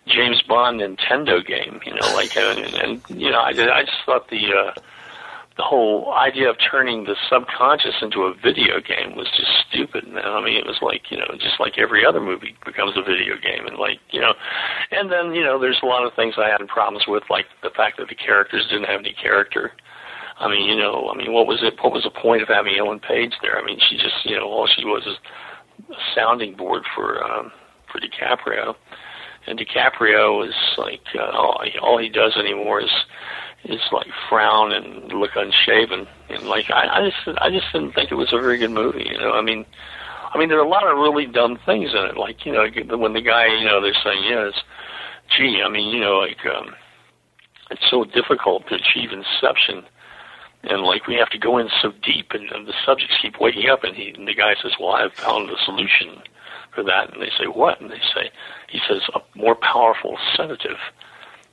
James Bond Nintendo game. You know, like and, and you know I I just thought the uh, the whole idea of turning the subconscious into a video game was just stupid, man. I mean, it was like you know just like every other movie becomes a video game, and like you know, and then you know there's a lot of things I had problems with, like the fact that the characters didn't have any character. I mean, you know, I mean, what was it? What was the point of having Ellen Page there? I mean, she just, you know, all she was is sounding board for um, for DiCaprio, and DiCaprio is like uh, all, all he does anymore is is like frown and look unshaven, and like I, I just I just didn't think it was a very good movie. You know, I mean, I mean, there are a lot of really dumb things in it, like you know, when the guy, you know, they're saying, yes, gee, I mean, you know, like um, it's so difficult to achieve inception and like we have to go in so deep, and, and the subjects keep waking up, and, he, and the guy says, "Well, I've found a solution for that," and they say, "What?" And they say, "He says a more powerful sedative."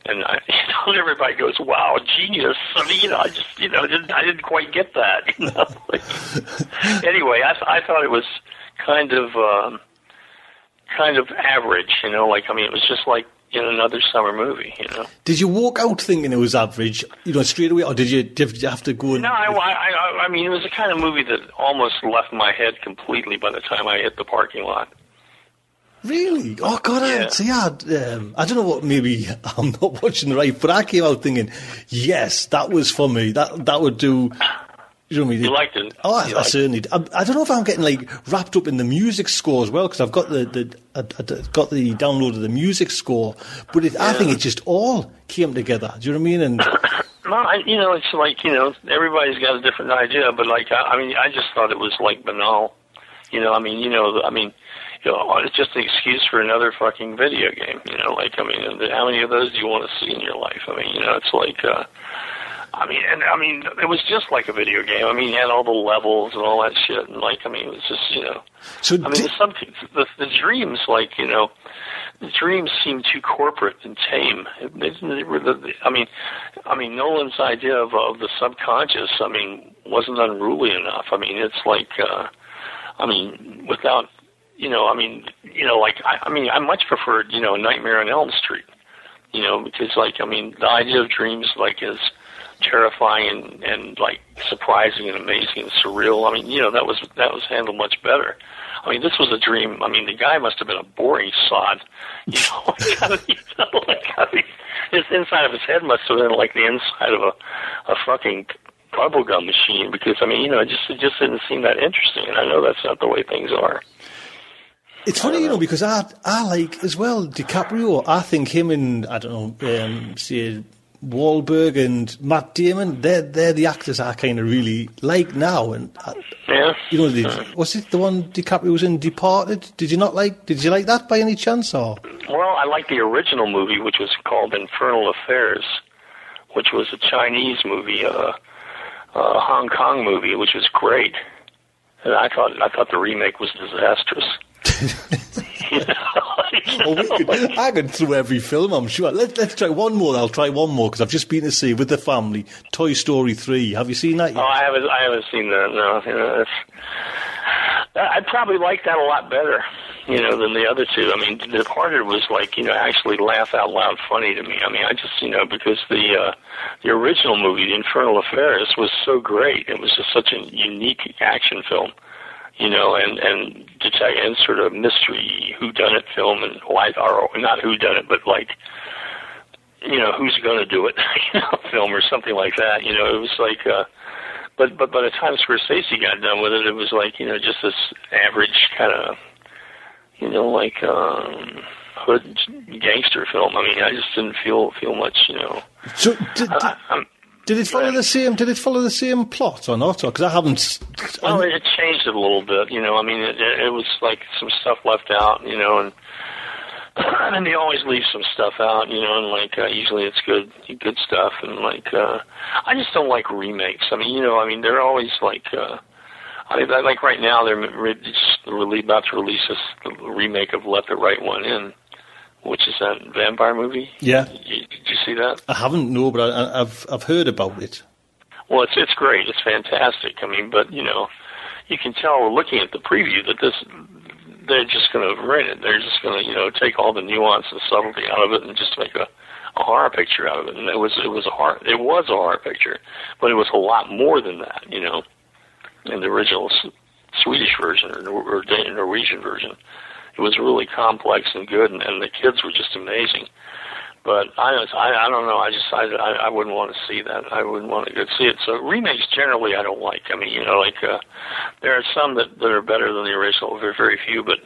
And I, [laughs] you know, everybody goes, "Wow, genius!" I mean, you know, I just, you know, didn't, I didn't quite get that. [laughs] You know? like, [laughs] anyway, I, th- I thought it was kind of, um, kind of average. You know, like I mean, it was just like in another summer movie. You know. did you walk out thinking it was average, you know, straight away, or did you, did you have to go and? No, I, I, I, mean, it was the kind of movie that almost left my head completely by the time I hit the parking lot. Really? Oh God! Yeah. I, see, I, um, I don't know what. Maybe [laughs] I'm not watching the right, but I came out thinking, yes, that was for me. That that would do. You know what I mean? You liked it? Oh, I, I certainly. I, I don't know if I'm getting like wrapped up in the music score as well because I've got the the I, I got the download of the music score, but it, I think it just all came together. Do you know what I mean? And [coughs] No, I, you know, it's like you know, everybody's got a different idea, but like, I, I mean, I just thought it was like banal. You know, I mean, you know, I mean, you know, it's just an excuse for another fucking video game. You know, like, I mean, how many of those do you want to see in your life? I mean, you know, it's like. uh I mean, and I mean, it was just like a video game. I mean, you had all the levels and all that shit, and like, I mean, it was just, you know, so I mean, did- the, some the, the dreams, like you know, the dreams seem too corporate and tame. They, they were the, I mean, I mean, Nolan's idea of, of the subconscious, I mean, wasn't unruly enough. I mean, it's like, uh, I mean, without, you know, I mean, you know, like I, I mean, I much preferred, you know, Nightmare on Elm Street, you know, because like, I mean, the idea of dreams like is terrifying and, and like surprising and amazing and surreal. I mean, you know, that was that was handled much better. I mean, this was a dream. I mean, the guy must have been a boring sod. [laughs] You know, you [laughs] his inside of his head must have been like the inside of a a fucking bubblegum machine. Because I mean, you know, it just it just didn't seem that interesting. And I know that's not the way things are. It's funny, you know, because I I like as well DiCaprio. I think him and I don't know, um, say Wahlberg and Matt Damon. They're they're the actors I kind of really like now. And I, Yeah. you know, the, was it the one DiCaprio was in Departed? Did you not like? Did you like that by any chance? Or Well, I like the original movie, which was called Infernal Affairs, which was a Chinese movie, uh, a Hong Kong movie, which was great. And I thought I thought the remake was disastrous. [laughs] well, we could, I could through every film, I'm sure. Let, let's try one more. I'll try one more because I've just been to see with the family Toy Story 3. Have you seen that yet? Oh, I haven't. I haven't seen that. No, I'd probably like that a lot better, you know, than the other two. I mean, The Departed was like, you know, actually laugh out loud funny to me. I mean, I just, you know, because the uh, the original movie, The Infernal Affairs, was so great. It was just such a unique action film, you know, and and detect and sort of mystery who done it film and why or not who done it, but like you know who's going to do it [laughs] you know film or something like that you know it was like uh but but by the time Scorsese got done with it, it was like you know just this average kind of you know like um, hood gangster film. I mean, I just didn't feel feel much you know. So did, did, did it follow the same? Did it follow the same plot or not? Because I haven't. Well, it changed it a little bit. You know, I mean, it, it was like some stuff left out. You know, and [clears throat] and then they always leave some stuff out, you know, and like uh, usually it's good, good stuff, and like uh, I just don't like remakes. I mean, you know, I mean they're always like, uh, I mean, like right now they're re- just really about to release this remake of Let the Right One In, which is that vampire movie. Yeah, did you, did you see that? I haven't, no, but I, I've I've heard about it. Well, it's it's great. It's fantastic. I mean, but you know, you can tell looking at the preview that this they're just going to ruin it. They're just going to, you know, take all the nuance and subtlety out of it and just make a, a horror picture out of it. And it was, it was a horror, it was a horror picture, but it was a lot more than that, you know, in the original Swedish version or, Nor- or Norwegian version. It was really complex and good, and, and the kids were just amazing. But I, I, I don't know. I just, I, I wouldn't want to see that. I wouldn't want to go see it. So remakes generally, I don't like. I mean, you know, like uh, there are some that that are better than the original. Very, very few, but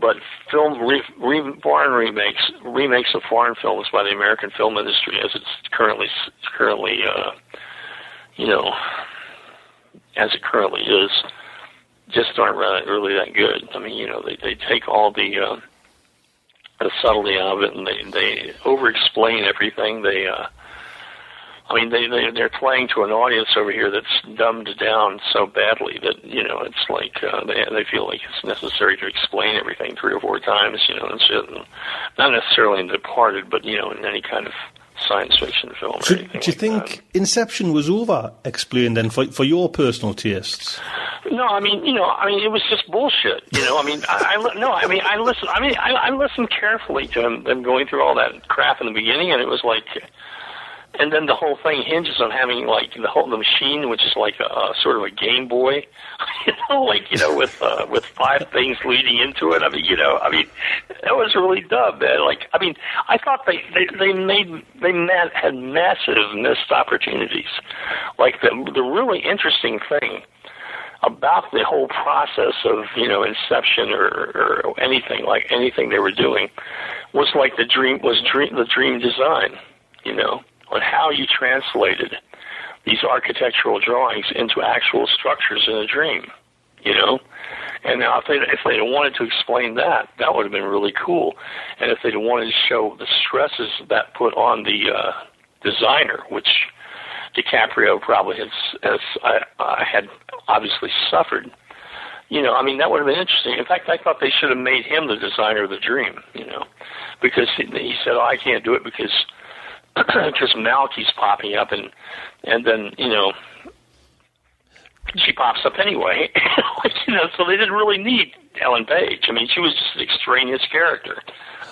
but film re, re, foreign remakes remakes of foreign films by the American film industry, as it's currently currently, uh, you know, as it currently is, just aren't really that good. I mean, you know, they they take all the uh, the subtlety of it, and they they over explain everything. They, uh, I mean, they they they're playing to an audience over here that's dumbed down so badly that you know it's like uh, they they feel like it's necessary to explain everything three or four times, you know, and shit. And not necessarily in Departed, but you know, in any kind of science fiction film. So, do you like think that. Inception was over explained then for for your personal tastes? No, I mean, you know, I mean, it was just bullshit. You know, I mean, I, I no, I mean, I listen. I mean, I, I listened carefully to him, them going through all that crap in the beginning, and it was like, and then the whole thing hinges on having like the whole the machine, which is like a, a sort of a Game Boy, [laughs] you know, like you know, with uh, with five things leading into it. I mean, you know, I mean, that was really dumb, man. Like, I mean, I thought they they they made they ma- had massive missed opportunities. Like the the really interesting thing about the whole process of you know inception or, or anything like anything they were doing was like the dream was dream the dream design you know on how you translated these architectural drawings into actual structures in a dream you know and now if they if they'd wanted to explain that that would have been really cool and if they'd wanted to show the stresses that put on the uh designer which DiCaprio probably has, has uh, uh, had obviously suffered. You know, I mean, that would have been interesting. In fact, I thought they should have made him the designer of the dream. You know, because he, he said, "Oh, I can't do it because [clears throat] because Mal keeps popping up, and and then you know." She pops up anyway, [laughs] you know. So they didn't really need Ellen Page. I mean, she was just an extraneous character.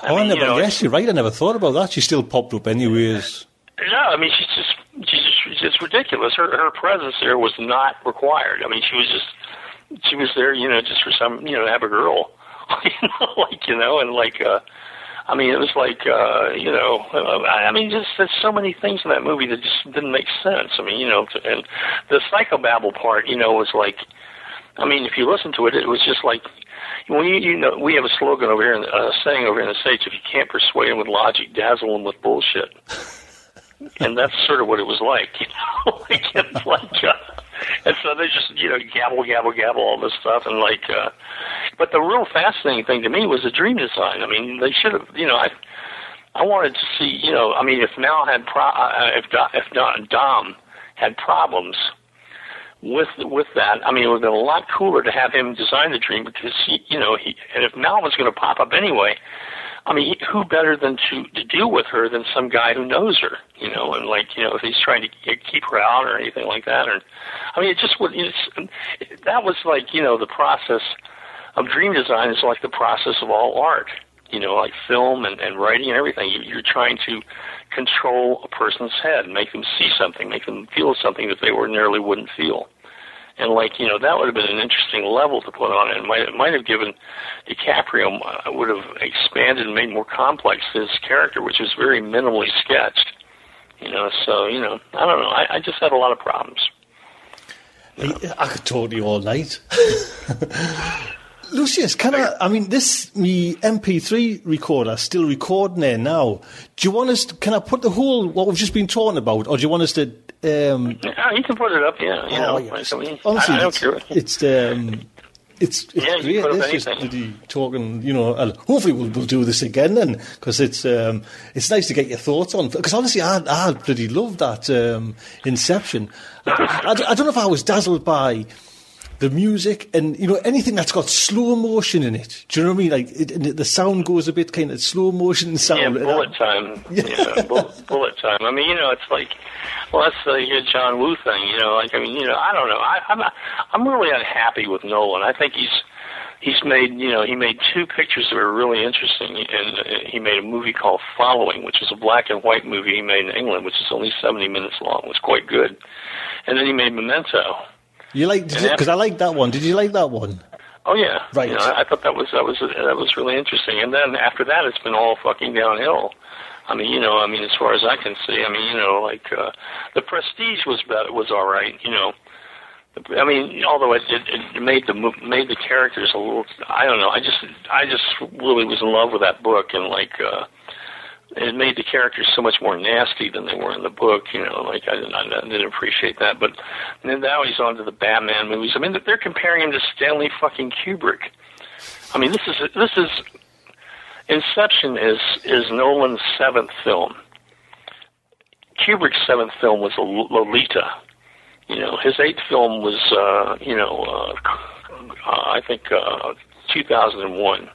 oh, I never. you know, yes, you're right. I never thought about that. She still popped up anyways. No, I mean she's just she's just, she's just ridiculous. Her her presence there was not required. I mean she was just she was there, you know, just for some you know to have a girl, [laughs] you know, like you know, and like uh, I mean it was like uh, you know, I mean just there's so many things in that movie that just didn't make sense. I mean you know, and the psychobabble part, you know, was like, I mean if you listen to it, it was just like. Well, you, you know, we have a slogan over here, in, uh, saying over in the States: if you can't persuade them with logic, dazzle them with bullshit [laughs] and that's sort of what it was like, you know, [laughs] like it's like, uh, and so they just you know gabble gabble gabble all this stuff and like, uh, but the real fascinating thing to me was the dream design. I mean, they should have, you know, I I wanted to see, you know, I mean, if Mal had pro, uh, if Do, if Dom had problems with with that, I mean, it would have been a lot cooler to have him design the dream because he, you know, he and if Mal was going to pop up anyway, I mean, who better than to to deal with her than some guy who knows her, you know, and like you know, if he's trying to keep her out or anything like that, or I mean, it just would. That was like you know the process of dream design is like the process of all art, you know, like film and, and writing and everything. You, you're trying to control a person's head, make them see something, make them feel something that they ordinarily wouldn't feel. And like you know, that would have been an interesting level to put on it. It might it might have given DiCaprio uh, would have expanded and made more complex his character, which was very minimally sketched. You know, so you know, I don't know. I, I just had a lot of problems. I could talk to you all night. [laughs] Lucius, can I? I mean, this me MP3 recorder still recording there now. Do you want us? To, can I put the whole what we've just been talking about, or do you want us to? Um, yeah, you can put it up. Yeah, you oh, know. yes. I mean, Honestly, I, I don't it's, care. it's um, it's, it's Yeah, great. can put up It's just bloody talking, you know. And hopefully, we'll, we'll do this again then because it's um, it's nice to get your thoughts on. Because honestly, I I bloody love that um, Inception. I, I, I don't know if I was dazzled by the music and you know anything that's got slow motion in it. Do you know what I mean? Like it, it- the sound goes a bit kind of slow motion [laughs] sound. Yeah, bullet time. Yeah, bullet, bullet time. I mean, you know, it's like, well, that's the uh, John Woo thing. You know, like I mean, you know, I don't know. I, I'm not, I'm really unhappy with Nolan. I think he's he's made you know he made two pictures that were really interesting, and uh, he made a movie called Following, which is a black and white movie he made in England, which is only 70 minutes long. It was quite good. And then he made Memento. You like because I like that one. Did you like that one? Oh yeah, Right. You know, I, I thought that was that was that was really interesting. And then after that, it's been all fucking downhill. I mean, you know, I mean, as far as I can see, I mean, you know, like uh, the Prestige was better, was all right. You know, I mean, although it, it, it made the made the characters a little. I don't know. I just I just really was in love with that book, and like uh, it made the characters so much more nasty than they were in the book. You know, like I, didn't- I didn't appreciate that. But then now he's on to the Batman movies. I mean, they're comparing him to Stanley fucking Kubrick. I mean, this is this is Inception is is Nolan's seventh film. Kubrick's seventh film was Lolita. You know, his eighth film was, uh, you know, uh, I think uh, 2001,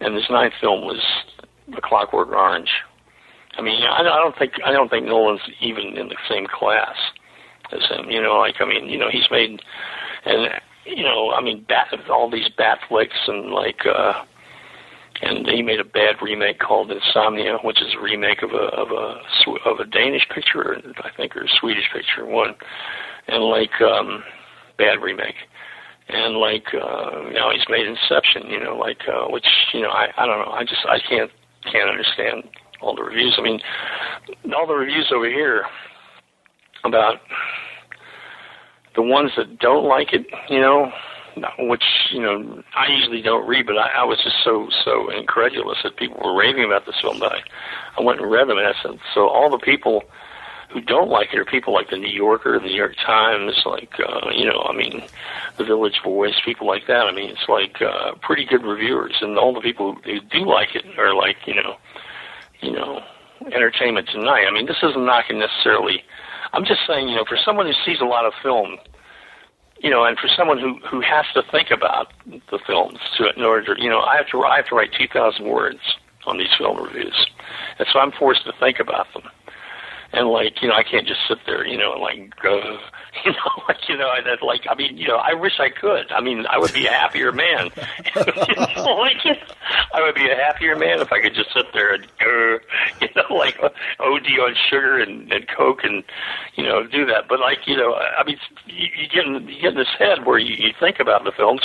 and his ninth film was The Clockwork Orange. I mean, I, don't think I don't think Nolan's even in the same class as him. You know, like I mean, you know, he's made, and you know, I mean, bat, all these bat flicks and like. uh and he made a bad remake called Insomnia, which is a remake of a of a of a Danish picture, I think, or a Swedish picture, one, and like um, bad remake, and like uh, now he's made Inception, you know, like uh, which you know I I don't know, I just I can't can't understand all the reviews. I mean, all the reviews over here about the ones that don't like it, you know, which you know I usually don't read, but I, I was just so so incredulous that people were raving about this film that I, I went and read them, and I said, so all the people who don't like it are people like the New Yorker, the New York Times, like uh, you know, I mean, the Village Voice, people like that. I mean, it's like uh, pretty good reviewers, and all the people who do like it are like you know, you know, Entertainment Tonight. I mean, this isn't knocking necessarily. I'm just saying, you know, for someone who sees a lot of film, you know, and for someone who who has to think about the films to in order to, you know, I have to I have to write two thousand words on these film reviews, and so I'm forced to think about them. And like, you know, I can't just sit there, you know, and like, uh, you know, like, you know, that like, I mean, you know, I wish I could. I mean, I would be a happier man. like, I would be a happier man if I could just sit there and, uh, you know, like OD on sugar and, and Coke and, you know, do that. But like, you know, I mean, you, you get in, you get in this head where you, you think about the films,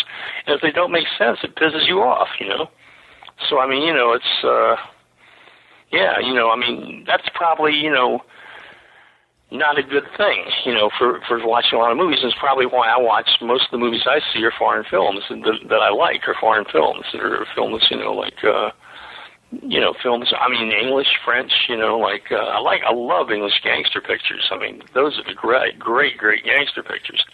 and if they don't make sense, it pisses you off, you know. So I mean, you know, it's. uh yeah, you know, I mean, that's probably, you know, not a good thing, you know, for for watching a lot of movies. It's probably why I watch most of the movies I see are foreign films that, that I like are foreign films. that are films, you know, like uh you know, films I mean English, French, you know, like uh, I like I love English gangster pictures. I mean, those are the great great great gangster pictures.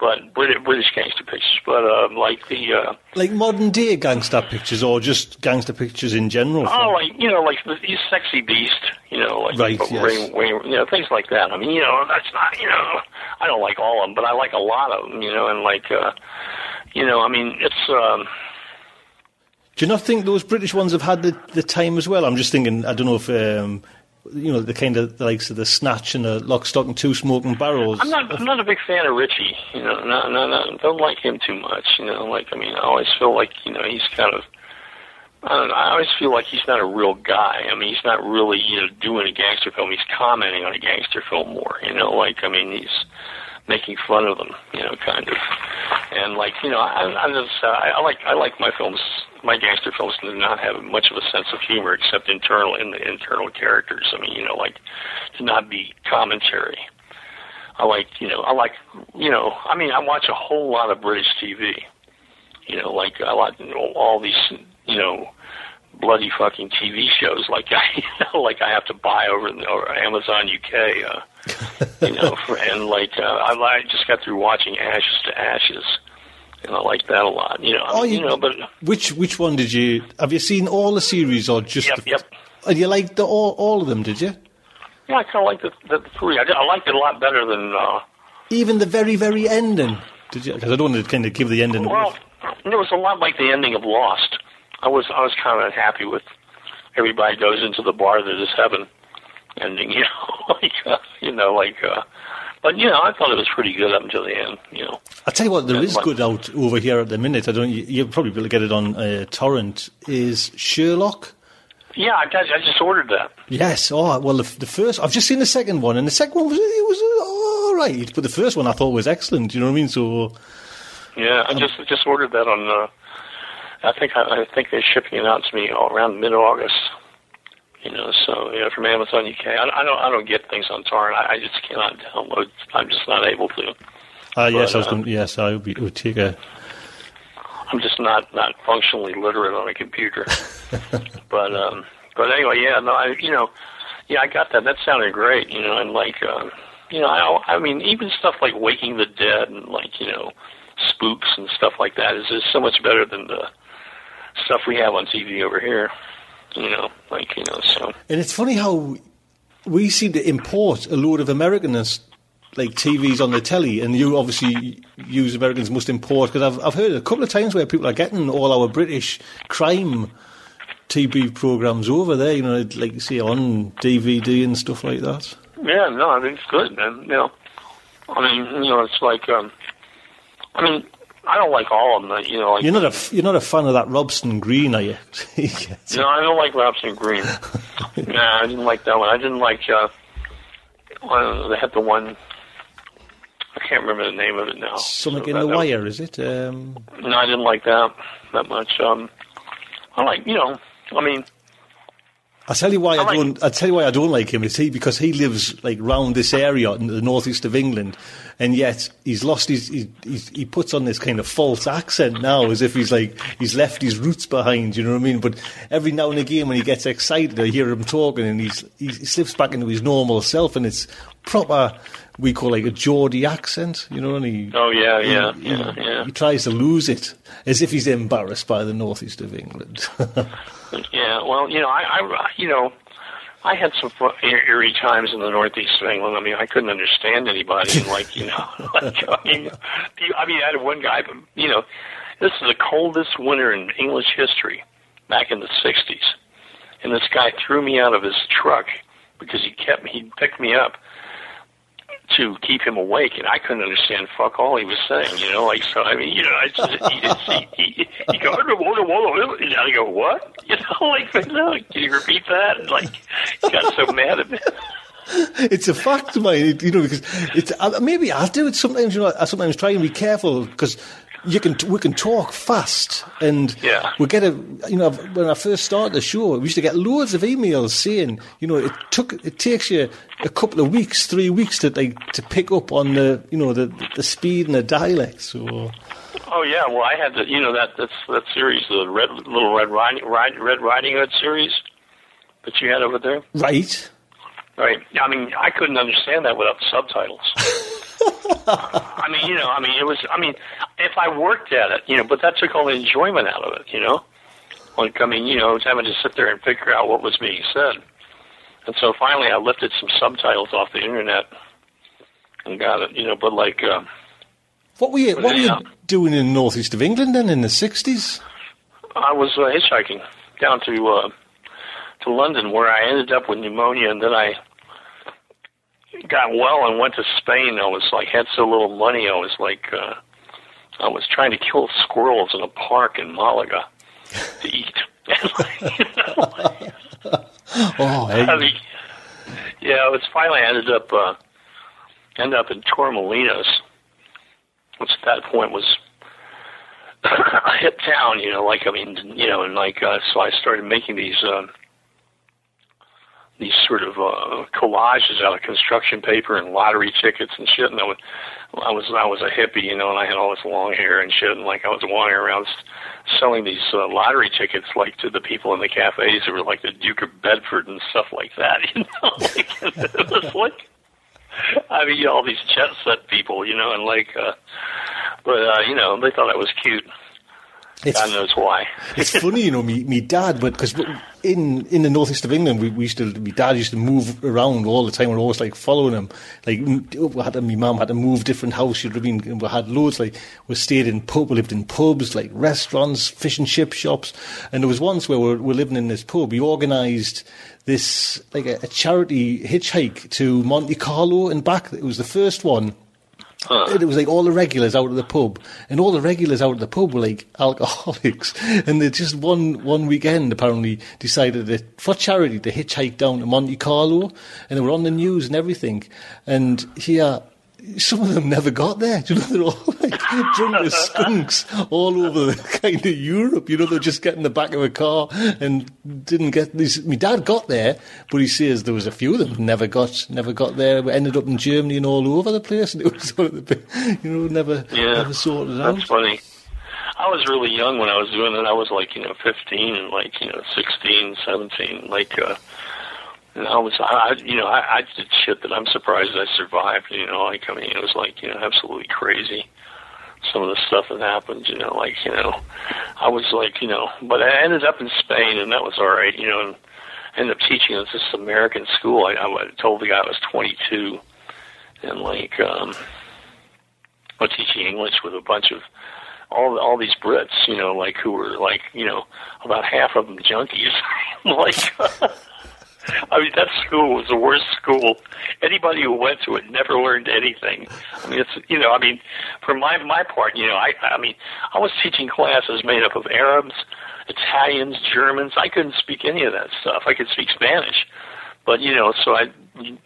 But British, British gangster pictures. But uh, like the uh, Like modern day gangster pictures, or just gangster pictures in general. oh, like you know, like the, these sexy beast, you know, like Right, yes. Ray- Ray- you know, things like that. I mean, you know, that's not, you know, I don't like all of them, but I like a lot of them, you know, and like, uh, you know, I mean, it's. um Do you not think those British ones have had the, the time as well? I'm just thinking, I don't know if, um, you know, the kind of the likes of the Snatch and the Lock, Stock and Two Smoking Barrels. I'm not. I'm not a big fan of Ritchie. You know, no, no, no. Don't like him too much. You know, like I mean, I always feel like you know he's kind of. I don't know. I always feel like he's not a real guy. I mean, he's not really you know doing a gangster film. He's commenting on a gangster film more. You know, like I mean, he's making fun of them. You know, kind of. And like you know, I, I'm just. Uh, I, like. I like my films. My gangster films do not have much of a sense of humor except internal in the internal characters. I mean, you know, like to not be commentary. I like, you know, I like, you know, I mean, I watch a whole lot of British TV. You know, like I like you know, all these, you know, bloody fucking TV shows. Like I, you [laughs] know, like I have to buy over in over Amazon UK. Uh, [laughs] you know, for, and like uh, I, I just got through watching Ashes to Ashes, and I like that a lot. You know, Oh, you- you know, but Which which one did you have? You seen all the series or just? Yep, the, yep. And you liked the, all all of them? Did you? yeah, I kind of like the, the three. I, I liked it a lot better than. uh Even the very very ending? Did you? Because I don't want to kind of give the ending. away. Well, it was a lot like the ending of Lost. I was I was kind of happy with everybody goes into the bar that is heaven ending. [laughs] You know, like uh, you know, like. uh But you know, I thought it was pretty good up until the end. You know. I tell you what, there Yeah, is like- good out over here at the minute. I don't. You, you'll probably be able to get it on uh, torrent. Is Sherlock? Yeah, I, got, I just ordered that. Yes. Oh well, the, the first I've just seen the second one, and the second one was it was uh, all right, but the first one I thought was excellent. You know what I mean? So Yeah, I just just ordered that on. uh I think I, I think they're shipping it out to me all around mid August. You know, so you know, from Amazon UK. I, I don't I don't get things on torrent. I, I just cannot download. I'm just not able to. ah yes, I was uh, going. Yes, I would, would take a. I'm just not not functionally literate on a computer. [laughs] but um, but anyway, yeah, no, I you know, yeah, I got that. That sounded great, you know, and like, um, you know, I I mean, even stuff like Waking the Dead and like you know, spooks and stuff like that is is so much better than the stuff we have on TV over here. You know, like you know, so And it's funny how we seem to import a load of Americanness, like TVs on the telly, and you obviously use Americans must import because I've I've heard a couple of times where people are getting all our British crime TV programs over there. You know, like you see on DVD and stuff like that. yeah, no, I mean it's good, man. You know, I mean, you know, it's like, um, I mean, I don't like all of them. You know, like You're not a you're not a fan of that Robson Green, are you? Yes. [laughs] No, I don't like Robson Green. [laughs] nah, I didn't like that one. I didn't like. uh They had the one. I can't remember the name of it now. Something So in that- the wire, is it? Um, No, I didn't like that that much. Um I like, you know, I mean, I tell you why I, I like- don't. I tell you why I don't like him. Is he because he lives like round this area in the northeast of England, and yet he's lost his. He, he's, he puts on this kind of false accent now, as if he's like he's left his roots behind. You know what I mean? But every now and again, when he gets excited, I hear him talking, and he's he slips back into his normal self, and it's proper. We call like a Geordie accent, you know, and he. oh yeah, yeah, he, yeah, yeah. he tries to lose it, as if he's embarrassed by the northeast of England. [laughs] Yeah, well, you know, I, I you know, I had some eerie times in the northeast of England. I mean, I couldn't understand anybody. [laughs] Like, you know, [laughs] like, I mean, I mean, I had one guy. You know, this is the coldest winter in English history, back in the '60s, and this guy threw me out of his truck because he kept he picked me up to keep him awake, and I couldn't understand fuck all he was saying. You know, like so. I mean, you know, I just he just he, he, he go, whoa, whoa, whoa, and I go, what? [laughs] You know, like, no, can you repeat that? And, like, got so mad at me. [laughs] it's a fact mine, you know, because it's maybe I do it sometimes. You know, I sometimes try and be careful because you can we can talk fast and Yeah. we get a you know when I first started the show we used to get loads of emails saying you know it took it takes you a couple of weeks three weeks to like to pick up on the you know the the speed and the dialect so Oh yeah, well, I had the you know that that's that series, the red little Red Riding Rid- Red Riding Hood series that you had over there. right Right. I mean, I couldn't understand that without the subtitles. [laughs] I mean, you know, I mean, it was. I mean, if I worked at it, you know, but that took all the enjoyment out of it, you know. Like, I mean, you know, having to sit there and figure out what was being said. And so finally, I lifted some subtitles off the internet and got it, you know. But like, uh, What were you What were you doing in the northeast of England then in the sixties? I was uh, hitchhiking down to uh, to London, where I ended up with pneumonia, and then I got well and went to Spain. I was like had so little money, I was like uh, I was trying to kill squirrels in a park in Malaga to eat. You [laughs] know? Oh, hey. I mean, yeah, it was finally I ended up uh, ended up in Torremolinos, which at that point was [coughs] a hip town. You know, like I mean, you know, and like uh, so I started making these. Uh, these sort of uh, collages out of construction paper and lottery tickets and shit, and I was, I was, I was a hippie, you know, and I had all this long hair and shit, and like I was wandering around selling these uh, lottery tickets, like to the people in the cafes who were like the Duke of Bedford and stuff like that, [laughs] you know, like, [laughs] it was like, I mean, you know, all these jet set people, you know, and like, uh, but uh, you know, they thought I was cute. It's, God knows why. it's funny, you know, me, me dad, but because in in the northeast of England, we, we used to, my dad used to move around all the time. We were always like following him. Like we had, to, my mum had to move different house. You'd have been, we had loads. Like we stayed in pub, we lived in pubs, like restaurants, fish and chip shops. And there was once where we were, we were living in this pub. We organised this like a, a charity hitchhike to Monte Carlo and back. It was the first one. And it was like all the regulars out of the pub, and all the regulars out of the pub were like [laughs] alcoholics. And they just one one weekend apparently decided that for charity to hitchhike down to Monte Carlo, and they were on the news and everything. And here, some of them never got there. Do you know they're all [laughs] like drunk as [laughs] skunks all over kind of Europe. You know they're just getting the back of a car and didn't get this. My dad got there, but he says there was a few of them never got never got there. We ended up in Germany and all over the place, and it was [laughs] sort of the you know never Yeah, never sorted out. That's funny. I was really young when I was doing it. I was like, you know, 15 and like, you know, 16, 17. Like, uh, I was, I, you know, I, I did shit that I'm surprised I survived. You know, like, I mean, it was like, you know, absolutely crazy. Some of the stuff that happened, you know, like, you know, I was like, you know, but I ended up in Spain and that was all right, you know, and ended up teaching at this American school. I, I told the guy I was 22 and like, um, I was teaching English with a bunch of all all these Brits, you know, like who were like, you know, about half of them junkies. [laughs] like, [laughs] I mean, that school was the worst school. Anybody who went to it never learned anything. I mean, it's you know, I mean, for my my part, you know, I I mean, I was teaching classes made up of Arabs, Italians, Germans. I couldn't speak any of that stuff. I could speak Spanish. But you know, so I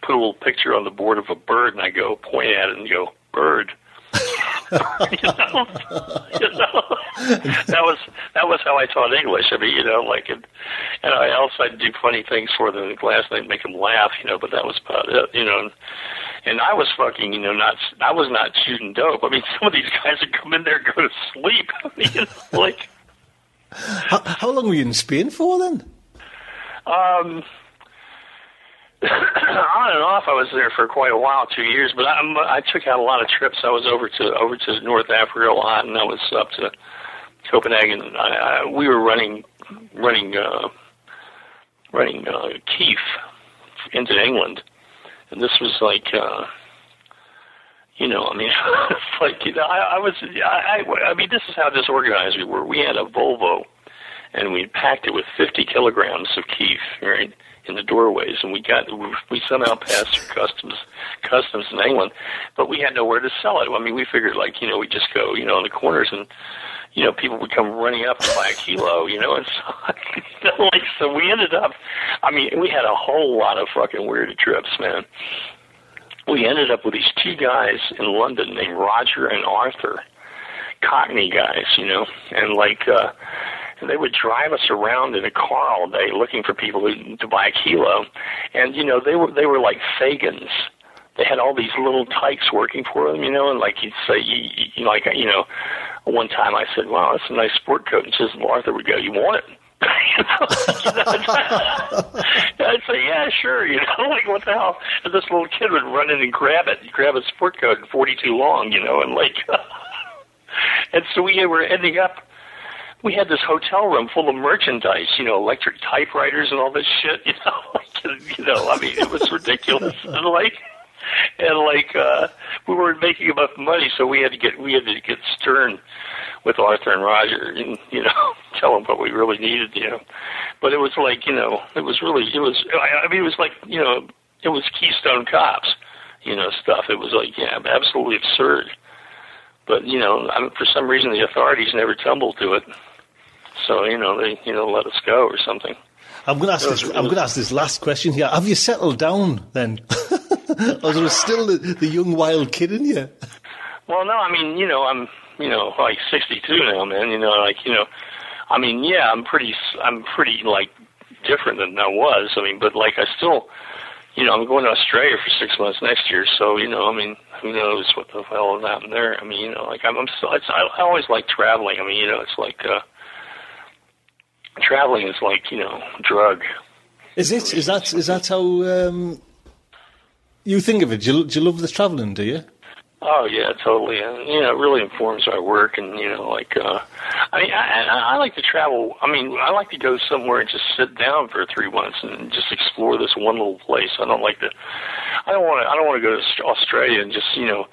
put a little picture on the board of a bird, and I go point at it and go bird. You know, you know, that was that was how I taught English. I mean, you know, like, and, and I also I'd do funny things for them in class, and I'd make them laugh, you know. But that was about it, you know. And, and I was fucking, you know, not I was not shooting dope. I mean, some of these guys would come in there and go to sleep. [laughs] I mean, it's like. How, how long were you in Spain for then? Um, [coughs] on and off, I was there for quite a while, two years. But I, I took out a lot of trips. I was over to over to North Africa a lot, and I was up to Copenhagen. I, I, we were running running uh, running uh, Keef into England, and this was like. Uh, you know, I mean, [laughs] like you know, I, I was, I, I, I mean, this is how disorganized we were. We had a Volvo, and we packed it with 50 kilograms of keef, right, in the doorways, and we got, we somehow passed through customs, customs in England, but we had nowhere to sell it. I mean, we figured like, you know, we just go, you know, in the corners and. You know, people would come running up and buy a kilo, you know, and [laughs] so, like, so we ended up, I mean, we had a whole lot of fucking weird trips, man we ended up with these two guys in London named Roger and Arthur, Cockney guys, you know, and like uh they would drive us around in a car all day looking for people who, to buy a kilo, and you know they were they were like Fagins. They had all these little tykes working for them, you know, and like you'd say, you, you like you know, one time I said, "Wow, that's a nice sport coat," and says Arthur would go, "You want it?" [laughs] You know, [laughs] I'd say, yeah, sure. You know, [laughs] like what the hell? And this little kid would run in and grab it, grab a sport coat 42 long, you know, and like, and so we were ending up. We had this hotel room full of merchandise, you know, electric typewriters and all this shit, [laughs] you know, like, you know, I mean, it was ridiculous. [laughs] and like, and like, uh, we weren't making enough money, so we had to get, we had to get stern with Arthur and Roger, and you know, [laughs] tell them what we really needed, you know. But it was like, you know, it was really, it was, I, I mean, it was like, you know, it was Keystone Cops, you know, stuff. It was like, yeah, absolutely absurd. But you know, I mean, for some reason, the authorities never tumbled to it. So you know, they you know let us go or something. I'm going to ask this. I'm going to ask this last question here. Have you settled down then, [laughs] or is there still the, the young wild kid in you? Well, no, I mean, you know, I'm, you know, like 62 now, man. You know, like, you know, I mean, yeah, I'm pretty, I'm pretty like different than I was. I mean, but like, I still, you know, I'm going to Australia for six months next year. So, you know, I mean, who knows what the hell will happen there? I mean, you know, like, I'm, I'm still, it's, I, I always like traveling. I mean, you know, it's like, uh, traveling is like, you know, drug. Is it? Is that? Is that how um, you think of it? Do you, do you love the travelling? Do you? Oh yeah, totally. And you know, it really informs our work, and you know, like, uh, I mean, I, I, I like to travel. I mean, I like to go somewhere and just sit down for three months and just explore this one little place. I don't like to. I don't want to. I don't want to go to Australia and just you know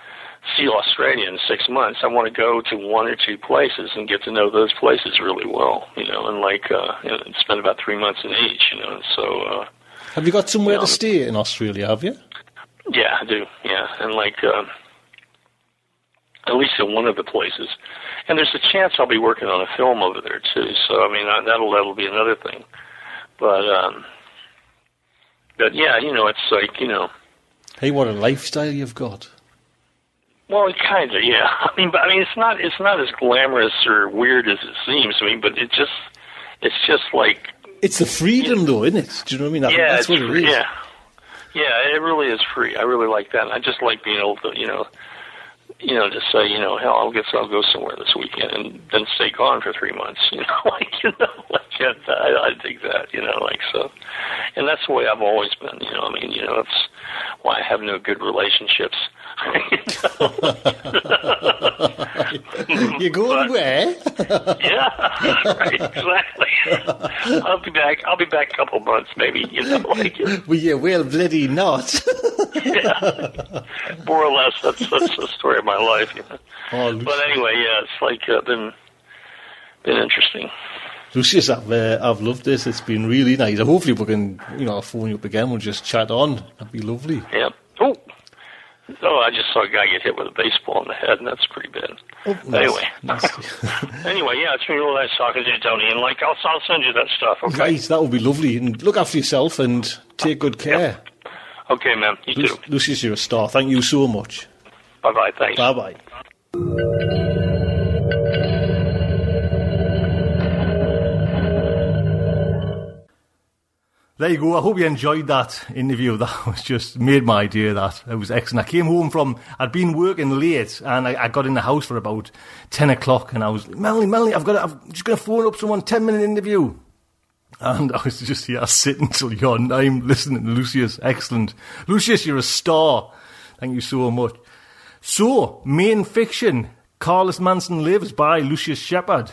see Australia in six months. I want to go to one or two places and get to know those places really well. You know, and like, uh, you know, and spend about three months in each. You know, and so. uh Have you got somewhere Yeah. to stay in Australia? Have you? Yeah, I do. Yeah, and like uh, at least in one of the places, and there's a chance I'll be working on a film over there too. So I mean, I, that'll that'll be another thing. But um, but yeah, you know, it's like you know, Hey, what a lifestyle you've got. well, it kind of yeah. [laughs] I mean, but I mean, it's not it's not as glamorous or weird as it seems. I mean, but it just it's just like It's the freedom, though, isn't it? Do you know what I mean? That- yeah, that's what it is. Yeah, yeah, it really is free. I really like that. I just like being able to, you know, you know, just say, you know, hell, I'll guess I'll go somewhere this weekend and then stay gone for three months. [laughs] You know, like you know, like yeah, I, I dig that. You know, like so, and that's the way I've always been. You know, I mean, you know, that's why I have no good relationships. [laughs] You're going But- where? yeah, [laughs] right, exactly. I'll be back. I'll be back a couple months, maybe. You know, like. well, yeah, well, bloody not. yeah, more or less. That's that's the story of my life. You know? oh, But anyway, yeah, it's like uh, been been interesting. Lucius, I've, uh, I've loved this. It's been really nice. Hopefully, we can, you know, I'll phone you up again. We'll just chat on. That'd be lovely. Yeah. Oh, oh, I just saw a guy get hit with a baseball in the head, and that's pretty bad. Oh, Anyway. [laughs] Anyway, yeah, it's been real nice talking to you, Tony. And like, I'll I'll send you that stuff. Okay. right, that would be lovely. And look after yourself and take good care. Okay, man. You Lu- too. Lucius, you're a star. Thank you so much. Bye bye. Thanks. Bye bye. There you go. I hope you enjoyed that interview. [laughs] That was just made my day. That it was excellent. I came home from. I'd been working late, and I, I got in the house for about ten o'clock, and I was Melanie, Melanie, I've got. To, I'm just going to phone up someone. Ten minute interview. And [laughs] I was just here sitting till your nine listening to Lucius. Excellent. Lucius, you're a star. Thank you so much. So, main fiction Carlos Manson Lives by Lucius Shepard.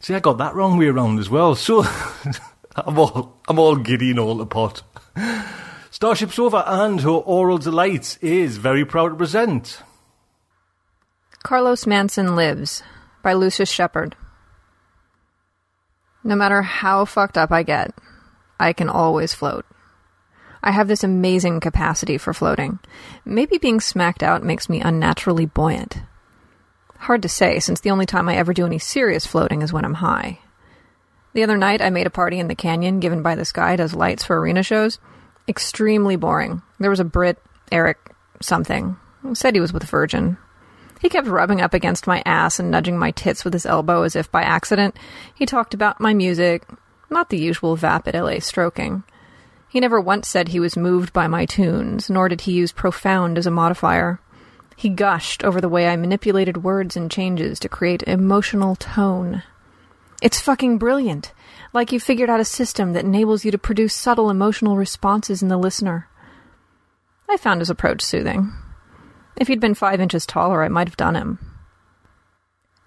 See, I got that wrong way around as well. So, [laughs] I'm all, I'm all giddy and all the pot. StarShipSofa and her Aural Delights is very proud to present. Carlos Manson Lives by Lucius Shepard. No matter how fucked up I get, I can always float. I have this amazing capacity for floating. Maybe being smacked out makes me unnaturally buoyant. Hard to say, since the only time I ever do any serious floating is when I'm high. The other night, I made a party in the canyon given by this guy does lights for arena shows. Extremely boring. There was a Brit, Eric, something. Said he was with Virgin. He kept rubbing up against my ass and nudging my tits with his elbow as if by accident. He talked about my music, not the usual vapid LA stroking. He never once said he was moved by my tunes, nor did he use profound as a modifier. He gushed over the way I manipulated words and changes to create emotional tone. It's fucking brilliant. Like you figured out a system that enables you to produce subtle emotional responses in the listener. I found his approach soothing. If he'd been five inches taller, I might have done him.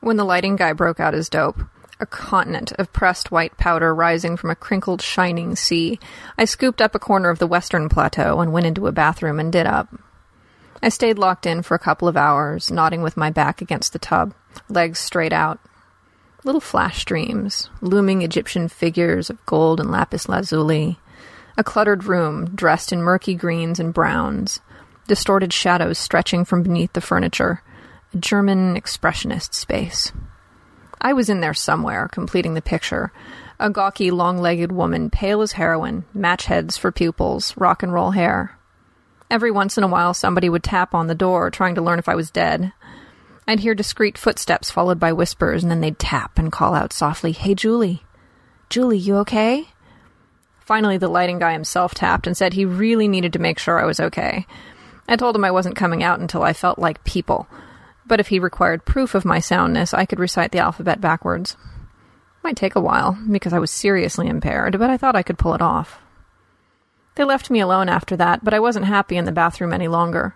When the lighting guy broke out his dope, a continent of pressed white powder rising from a crinkled, shining sea, I scooped up a corner of the western plateau and went into a bathroom and did up. I stayed locked in for a couple of hours, nodding with my back against the tub, legs straight out. Little flash dreams, looming Egyptian figures of gold and lapis lazuli, a cluttered room dressed in murky greens and browns, distorted shadows stretching from beneath the furniture, a German expressionist space. I was in there somewhere, completing the picture. A gawky, long legged woman, pale as heroin, match heads for pupils, rock and roll hair. Every once in a while, somebody would tap on the door, trying to learn if I was dead. I'd hear discreet footsteps followed by whispers, and then they'd tap and call out softly, Hey, Julie. Julie, you okay? Finally, the lighting guy himself tapped and said he really needed to make sure I was okay. I told him I wasn't coming out until I felt like people, but if he required proof of my soundness, I could recite the alphabet backwards. Might take a while, because I was seriously impaired, but I thought I could pull it off. They left me alone after that, but I wasn't happy in the bathroom any longer.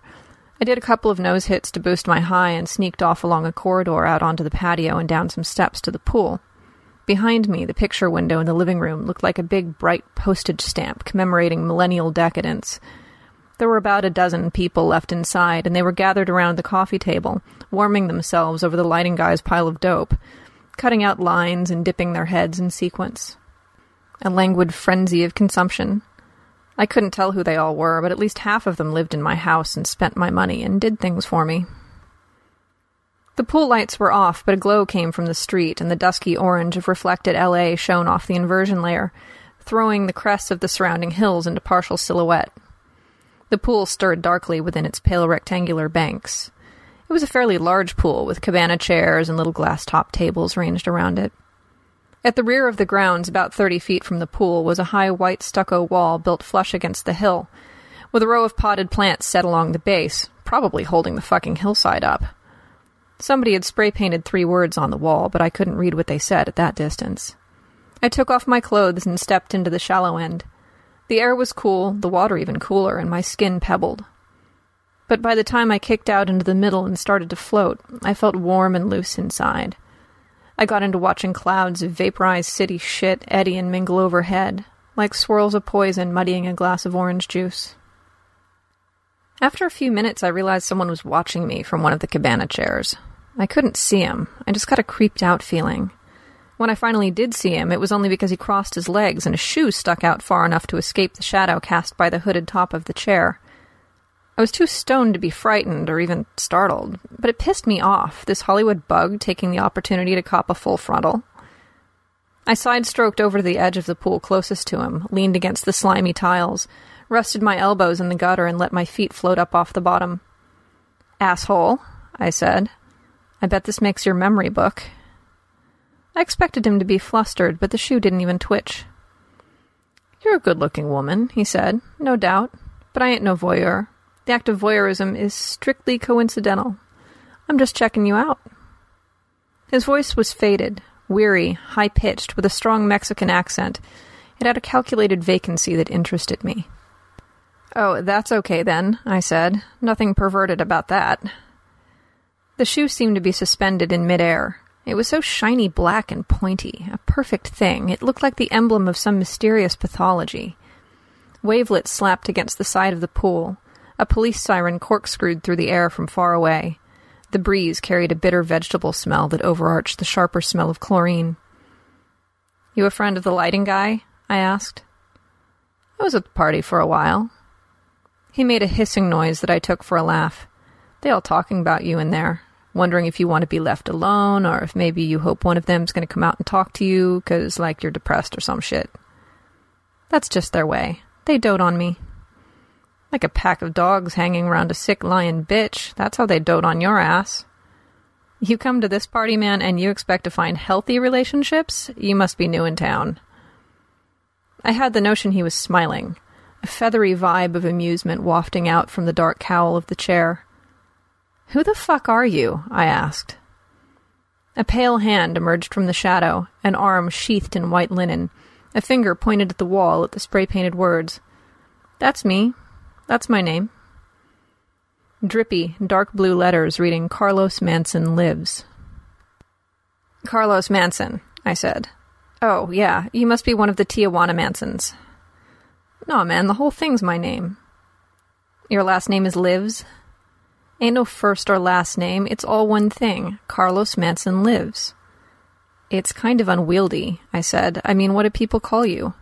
I did a couple of nose hits to boost my high and sneaked off along a corridor out onto the patio and down some steps to the pool. Behind me, the picture window in the living room looked like a big, bright postage stamp commemorating millennial decadence. There were about a dozen people left inside, and they were gathered around the coffee table, warming themselves over the lighting guy's pile of dope, cutting out lines and dipping their heads in sequence. A languid frenzy of consumption, I couldn't tell who they all were, but at least half of them lived in my house and spent my money and did things for me. The pool lights were off, but a glow came from the street, and the dusky orange of reflected LA shone off the inversion layer, throwing the crests of the surrounding hills into partial silhouette. The pool stirred darkly within its pale rectangular banks. It was a fairly large pool, with cabana chairs and little glass topped tables ranged around it. At the rear of the grounds, about thirty feet from the pool, was a high white stucco wall built flush against the hill, with a row of potted plants set along the base, probably holding the fucking hillside up. Somebody had spray painted three words on the wall, but I couldn't read what they said at that distance. I took off my clothes and stepped into the shallow end. The air was cool, the water even cooler, and my skin pebbled. But by the time I kicked out into the middle and started to float, I felt warm and loose inside. I got into watching clouds of vaporized city shit eddy and mingle overhead, like swirls of poison muddying a glass of orange juice. After a few minutes, I realized someone was watching me from one of the cabana chairs. I couldn't see him. I just got a creeped out feeling. When I finally did see him, it was only because he crossed his legs and a shoe stuck out far enough to escape the shadow cast by the hooded top of the chair. I was too stoned to be frightened or even startled, but it pissed me off, this Hollywood bug taking the opportunity to cop a full frontal. I side stroked over to the edge of the pool closest to him, leaned against the slimy tiles, rested my elbows in the gutter, and let my feet float up off the bottom. Asshole, I said. I bet this makes your memory book. I expected him to be flustered, but the shoe didn't even twitch. You're a good looking woman, he said, no doubt, but I ain't no voyeur. The act of voyeurism is strictly coincidental. I'm just checking you out. His voice was faded, weary, high pitched, with a strong Mexican accent. It had a calculated vacancy that interested me. Oh, that's okay then, I said. Nothing perverted about that. The shoe seemed to be suspended in midair. It was so shiny black and pointy, a perfect thing. It looked like the emblem of some mysterious pathology. Wavelets slapped against the side of the pool. A police siren corkscrewed through the air from far away. The breeze carried a bitter vegetable smell that overarched the sharper smell of chlorine. You a friend of the lighting guy? I asked. I was at the party for a while. He made a hissing noise that I took for a laugh. They all talking about you in there, wondering if you want to be left alone, or if maybe you hope one of them's going to come out and talk to you, 'cause like you're depressed or some shit. That's just their way. They dote on me. Like a pack of dogs hanging around a sick lion bitch. That's how they dote on your ass. You come to this party, man, and you expect to find healthy relationships? You must be new in town. I had the notion he was smiling, a feathery vibe of amusement wafting out from the dark cowl of the chair. Who the fuck are you? I asked. A pale hand emerged from the shadow, an arm sheathed in white linen. A finger pointed at the wall at the spray painted words. That's me. That's my name. Drippy, dark blue letters reading Carlos Manson Lives. Carlos Manson, I said. Oh, yeah, you must be one of the Tijuana Mansons. No, man, the whole thing's my name. Your last name is Lives? Ain't no first or last name, it's all one thing. Carlos Manson Lives. It's kind of unwieldy, I said. I mean, what do people call you?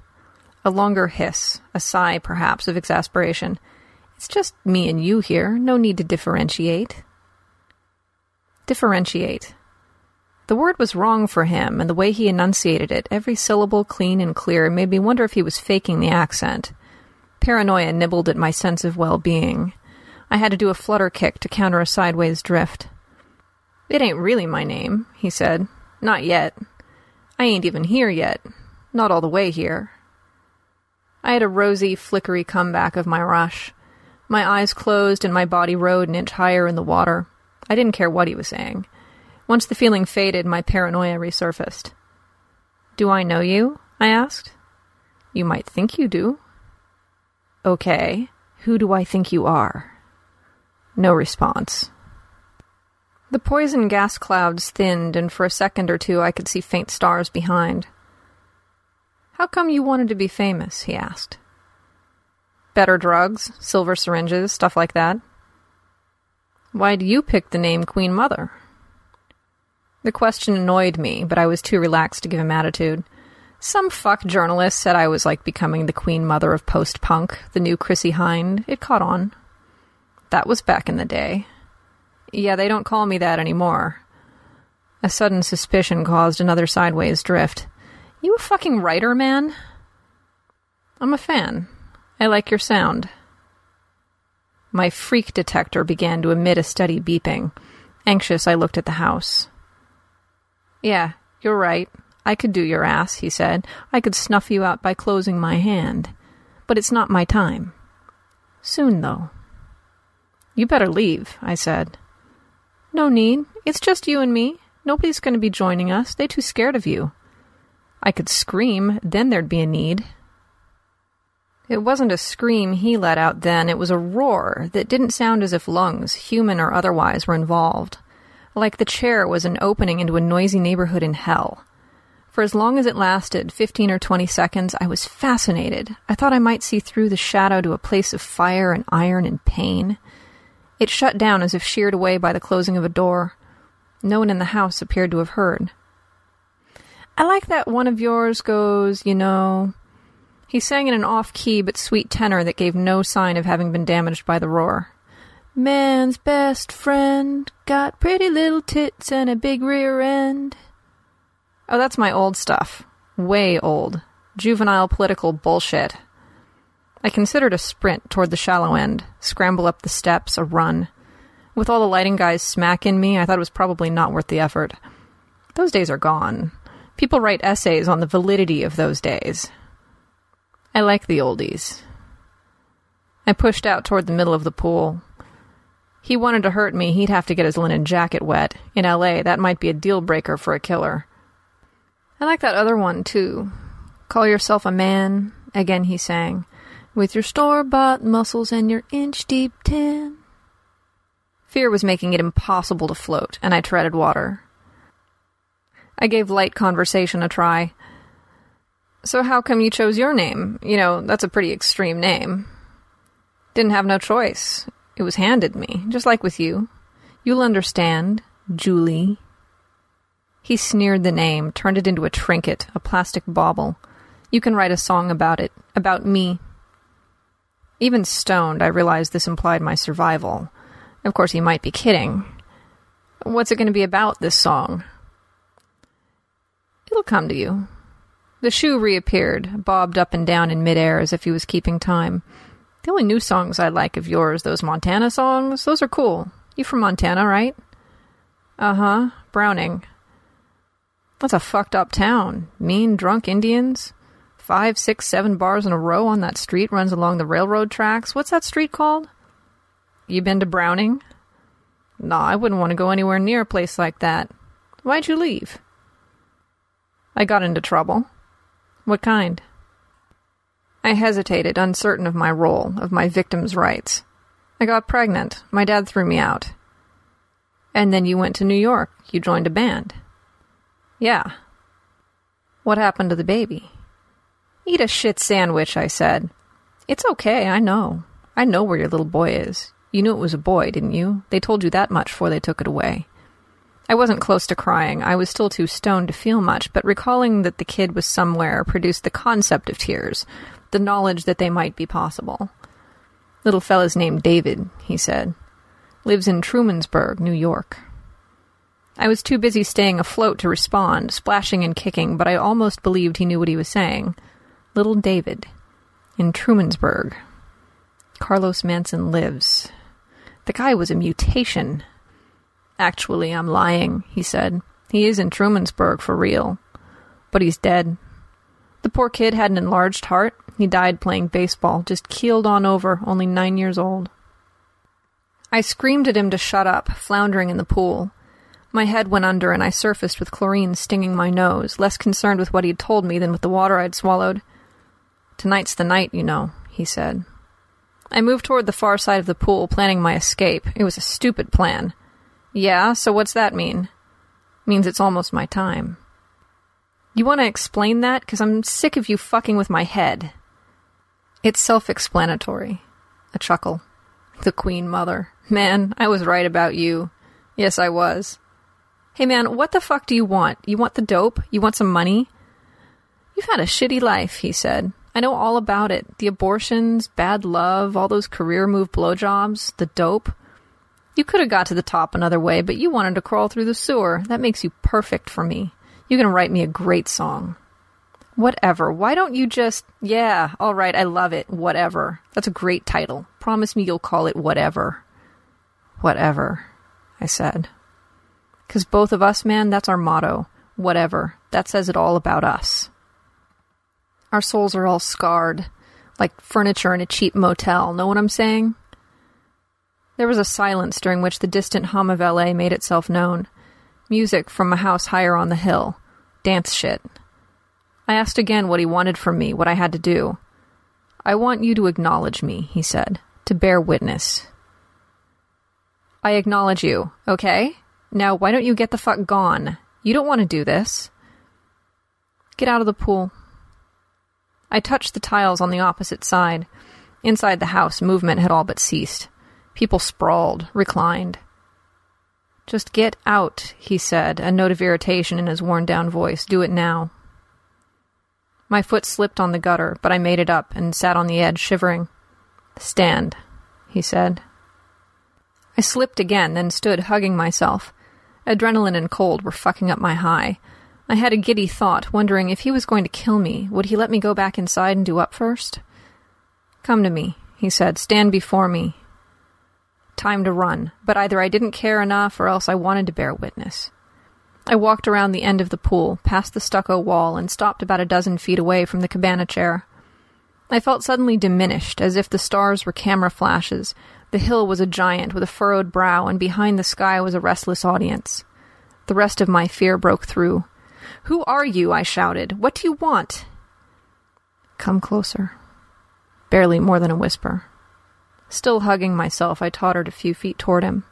A longer hiss, a sigh, perhaps, of exasperation. It's just me and you here, no need to differentiate. Differentiate. The word was wrong for him, and the way he enunciated it, every syllable clean and clear, made me wonder if he was faking the accent. Paranoia nibbled at my sense of well being. I had to do a flutter kick to counter a sideways drift. It ain't really my name, he said. Not yet. I ain't even here yet. Not all the way here. I had a rosy, flickery comeback of my rush. My eyes closed and my body rode an inch higher in the water. I didn't care what he was saying. Once the feeling faded, my paranoia resurfaced. Do I know you? I asked. You might think you do. Okay. Who do I think you are? No response. The poison gas clouds thinned, and for a second or two I could see faint stars behind. How come you wanted to be famous? he asked. Better drugs, silver syringes, stuff like that. Why do you pick the name Queen Mother? The question annoyed me, but I was too relaxed to give him attitude. Some fuck journalist said I was like becoming the queen mother of post punk, the new Chrissie Hynde. It caught on. That was back in the day. Yeah, they don't call me that anymore. A sudden suspicion caused another sideways drift. You a fucking writer, man? I'm a fan. I like your sound. My freak detector began to emit a steady beeping. Anxious, I looked at the house. Yeah, you're right. I could do your ass, he said. I could snuff you out by closing my hand. But it's not my time. Soon, though. You better leave, I said. No need. It's just you and me. Nobody's going to be joining us. They too scared of you. I could scream, then there'd be a need. It wasn't a scream he let out then, it was a roar that didn't sound as if lungs, human or otherwise, were involved like the chair was an opening into a noisy neighborhood in hell. For as long as it lasted, fifteen or twenty seconds, I was fascinated. I thought I might see through the shadow to a place of fire and iron and pain. It shut down as if sheared away by the closing of a door. No one in the house appeared to have heard. I like that one of yours goes, you know. He sang in an off key but sweet tenor that gave no sign of having been damaged by the roar. Man's best friend got pretty little tits and a big rear end. Oh, that's my old stuff. Way old. Juvenile political bullshit. I considered a sprint toward the shallow end, scramble up the steps, a run. With all the lighting guys smacking me, I thought it was probably not worth the effort. Those days are gone. People write essays on the validity of those days. I like the oldies. I pushed out toward the middle of the pool, he wanted to hurt me, he'd have to get his linen jacket wet. In LA, that might be a deal breaker for a killer. I like that other one, too. Call yourself a man, again he sang, with your store bought muscles and your inch deep tan. Fear was making it impossible to float, and I treaded water. I gave light conversation a try. So, how come you chose your name? You know, that's a pretty extreme name. Didn't have no choice. It was handed me, just like with you. You'll understand, Julie. He sneered the name, turned it into a trinket, a plastic bauble. You can write a song about it, about me. Even stoned, I realized this implied my survival. Of course, he might be kidding. What's it going to be about, this song? It'll come to you. The shoe reappeared, bobbed up and down in midair as if he was keeping time. The only new songs I like of yours, those Montana songs, those are cool. You from Montana, right? Uh huh. Browning. That's a fucked up town. Mean, drunk Indians. Five, six, seven bars in a row on that street runs along the railroad tracks. What's that street called? You been to Browning? Nah, I wouldn't want to go anywhere near a place like that. Why'd you leave? I got into trouble. What kind? I hesitated, uncertain of my role, of my victim's rights. I got pregnant. My dad threw me out. And then you went to New York. You joined a band. Yeah. What happened to the baby? Eat a shit sandwich, I said. It's okay, I know. I know where your little boy is. You knew it was a boy, didn't you? They told you that much before they took it away. I wasn't close to crying. I was still too stoned to feel much, but recalling that the kid was somewhere produced the concept of tears, the knowledge that they might be possible. Little fella's named David, he said. Lives in Trumansburg, New York. I was too busy staying afloat to respond, splashing and kicking, but I almost believed he knew what he was saying. Little David. In Trumansburg. Carlos Manson lives. The guy was a mutation. Actually, I'm lying, he said. He is in Trumansburg for real. But he's dead. The poor kid had an enlarged heart. He died playing baseball, just keeled on over, only nine years old. I screamed at him to shut up, floundering in the pool. My head went under and I surfaced with chlorine stinging my nose, less concerned with what he'd told me than with the water I'd swallowed. Tonight's the night, you know, he said. I moved toward the far side of the pool, planning my escape. It was a stupid plan. Yeah, so what's that mean? Means it's almost my time. You want to explain that? Because I'm sick of you fucking with my head. It's self explanatory. A chuckle. The Queen Mother. Man, I was right about you. Yes, I was. Hey man, what the fuck do you want? You want the dope? You want some money? You've had a shitty life, he said. I know all about it. The abortions, bad love, all those career move blowjobs, the dope. You could have got to the top another way, but you wanted to crawl through the sewer. That makes you perfect for me. You can write me a great song. Whatever. Why don't you just. Yeah, alright, I love it. Whatever. That's a great title. Promise me you'll call it Whatever. Whatever, I said. Because both of us, man, that's our motto. Whatever. That says it all about us. Our souls are all scarred, like furniture in a cheap motel. Know what I'm saying? There was a silence during which the distant hum of LA made itself known. Music from a house higher on the hill. Dance shit. I asked again what he wanted from me, what I had to do. I want you to acknowledge me, he said, to bear witness. I acknowledge you, okay? Now, why don't you get the fuck gone? You don't want to do this. Get out of the pool. I touched the tiles on the opposite side. Inside the house, movement had all but ceased. People sprawled, reclined. Just get out, he said, a note of irritation in his worn down voice. Do it now. My foot slipped on the gutter, but I made it up and sat on the edge, shivering. Stand, he said. I slipped again, then stood hugging myself. Adrenaline and cold were fucking up my high. I had a giddy thought, wondering if he was going to kill me, would he let me go back inside and do up first? Come to me, he said. Stand before me. Time to run, but either I didn't care enough or else I wanted to bear witness. I walked around the end of the pool, past the stucco wall, and stopped about a dozen feet away from the cabana chair. I felt suddenly diminished, as if the stars were camera flashes. The hill was a giant with a furrowed brow, and behind the sky was a restless audience. The rest of my fear broke through. Who are you? I shouted. What do you want? Come closer. Barely more than a whisper. Still hugging myself, I tottered a few feet toward him.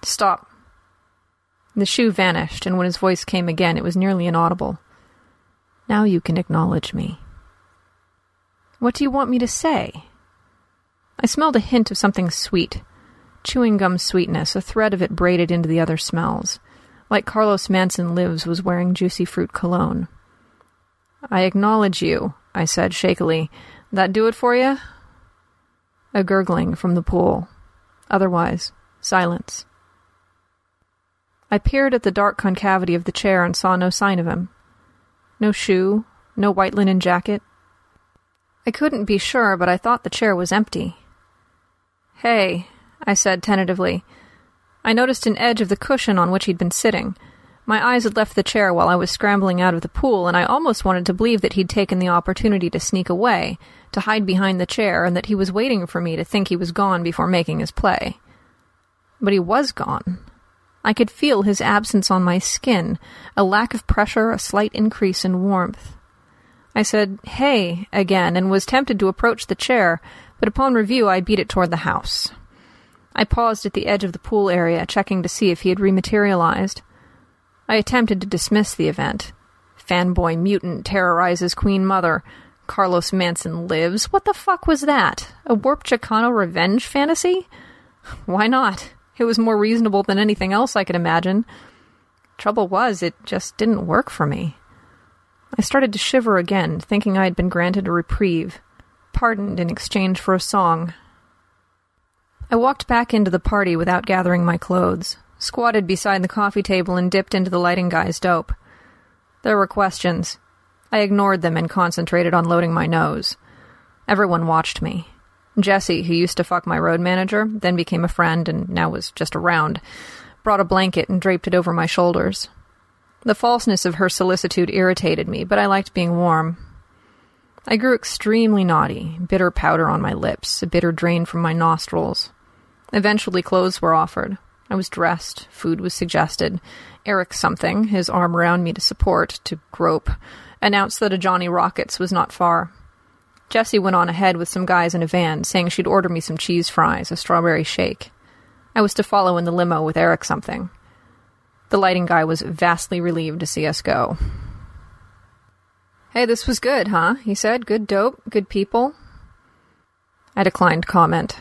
Stop. The shoe vanished, and when his voice came again, it was nearly inaudible. Now you can acknowledge me. What do you want me to say? I smelled a hint of something sweet. Chewing gum sweetness, a thread of it braided into the other smells. Like Carlos Manson Lives was wearing juicy fruit cologne. I acknowledge you, I said shakily. That do it for you? A gurgling from the pool. Otherwise, silence. I peered at the dark concavity of the chair and saw no sign of him. No shoe, no white linen jacket. I couldn't be sure, but I thought the chair was empty. Hey, I said tentatively. I noticed an edge of the cushion on which he'd been sitting. My eyes had left the chair while I was scrambling out of the pool, and I almost wanted to believe that he'd taken the opportunity to sneak away, to hide behind the chair, and that he was waiting for me to think he was gone before making his play. But he was gone. I could feel his absence on my skin, a lack of pressure, a slight increase in warmth. I said, hey, again, and was tempted to approach the chair, but upon review I beat it toward the house. I paused at the edge of the pool area, checking to see if he had rematerialized. I attempted to dismiss the event. Fanboy mutant terrorizes Queen Mother. Carlos Manson lives. What the fuck was that? A warped Chicano revenge fantasy? Why not? It was more reasonable than anything else I could imagine. Trouble was, it just didn't work for me. I started to shiver again, thinking I had been granted a reprieve, pardoned in exchange for a song. I walked back into the party without gathering my clothes, squatted beside the coffee table, and dipped into the lighting guy's dope. There were questions. I ignored them and concentrated on loading my nose. Everyone watched me. Jesse, who used to fuck my road manager, then became a friend and now was just around, brought a blanket and draped it over my shoulders. The falseness of her solicitude irritated me, but I liked being warm. I grew extremely naughty, bitter powder on my lips, a bitter drain from my nostrils. Eventually, clothes were offered. I was dressed, food was suggested. Eric something, his arm around me to support, to grope, announced that a Johnny Rockets was not far. Jessie went on ahead with some guys in a van, saying she'd order me some cheese fries, a strawberry shake. I was to follow in the limo with Eric something. The lighting guy was vastly relieved to see us go. Hey, this was good, huh? He said. Good dope, good people. I declined comment.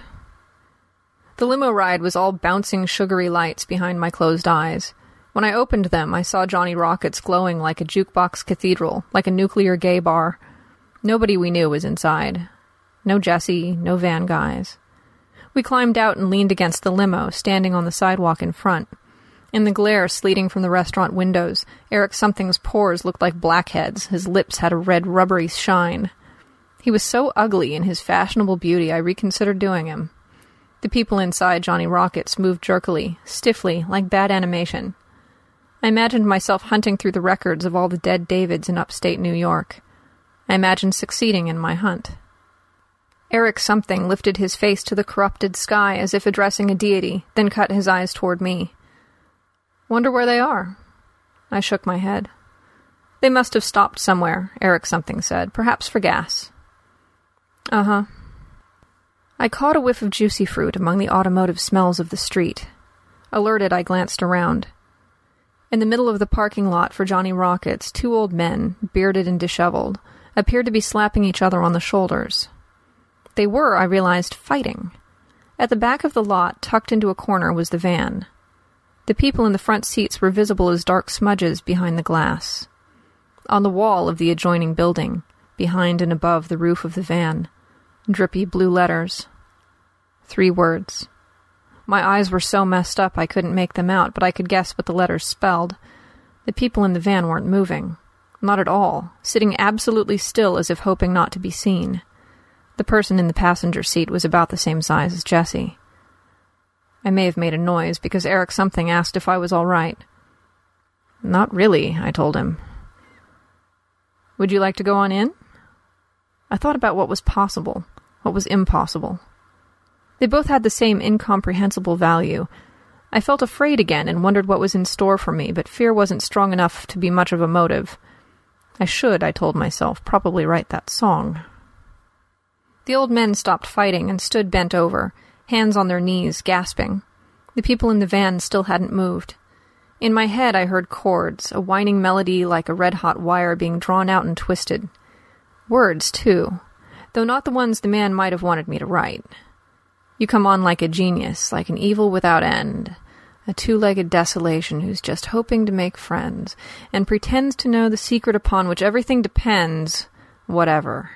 The limo ride was all bouncing sugary lights behind my closed eyes. When I opened them, I saw Johnny Rockets glowing like a jukebox cathedral, like a nuclear gay bar. Nobody we knew was inside. No Jesse, no van guys. We climbed out and leaned against the limo, standing on the sidewalk in front. In the glare sleeting from the restaurant windows, Eric Something's pores looked like blackheads. His lips had a red, rubbery shine. He was so ugly in his fashionable beauty, I reconsidered doing him. The people inside Johnny Rockets moved jerkily, stiffly, like bad animation. I imagined myself hunting through the records of all the dead Davids in upstate New York. I imagined succeeding in my hunt. Eric something lifted his face to the corrupted sky as if addressing a deity, then cut his eyes toward me. Wonder where they are. I shook my head. They must have stopped somewhere, Eric something said, perhaps for gas. Uh huh. I caught a whiff of juicy fruit among the automotive smells of the street. Alerted, I glanced around. In the middle of the parking lot for Johnny Rockets, two old men, bearded and disheveled, appeared to be slapping each other on the shoulders. They were, I realized, fighting. At the back of the lot, tucked into a corner, was the van. The people in the front seats were visible as dark smudges behind the glass. On the wall of the adjoining building, behind and above the roof of the van, drippy blue letters. Three words. My eyes were so messed up I couldn't make them out, but I could guess what the letters spelled. The people in the van weren't moving. Not at all, sitting absolutely still as if hoping not to be seen. The person in the passenger seat was about the same size as Jessie. I may have made a noise because Eric something asked if I was all right. Not really, I told him. Would you like to go on in? I thought about what was possible, what was impossible. They both had the same incomprehensible value. I felt afraid again and wondered what was in store for me, but fear wasn't strong enough to be much of a motive. I should, I told myself, probably write that song. The old men stopped fighting and stood bent over, hands on their knees, gasping. The people in the van still hadn't moved. In my head, I heard chords, a whining melody like a red hot wire being drawn out and twisted. Words, too, though not the ones the man might have wanted me to write. You come on like a genius, like an evil without end a two legged desolation who's just hoping to make friends, and pretends to know the secret upon which everything depends, whatever.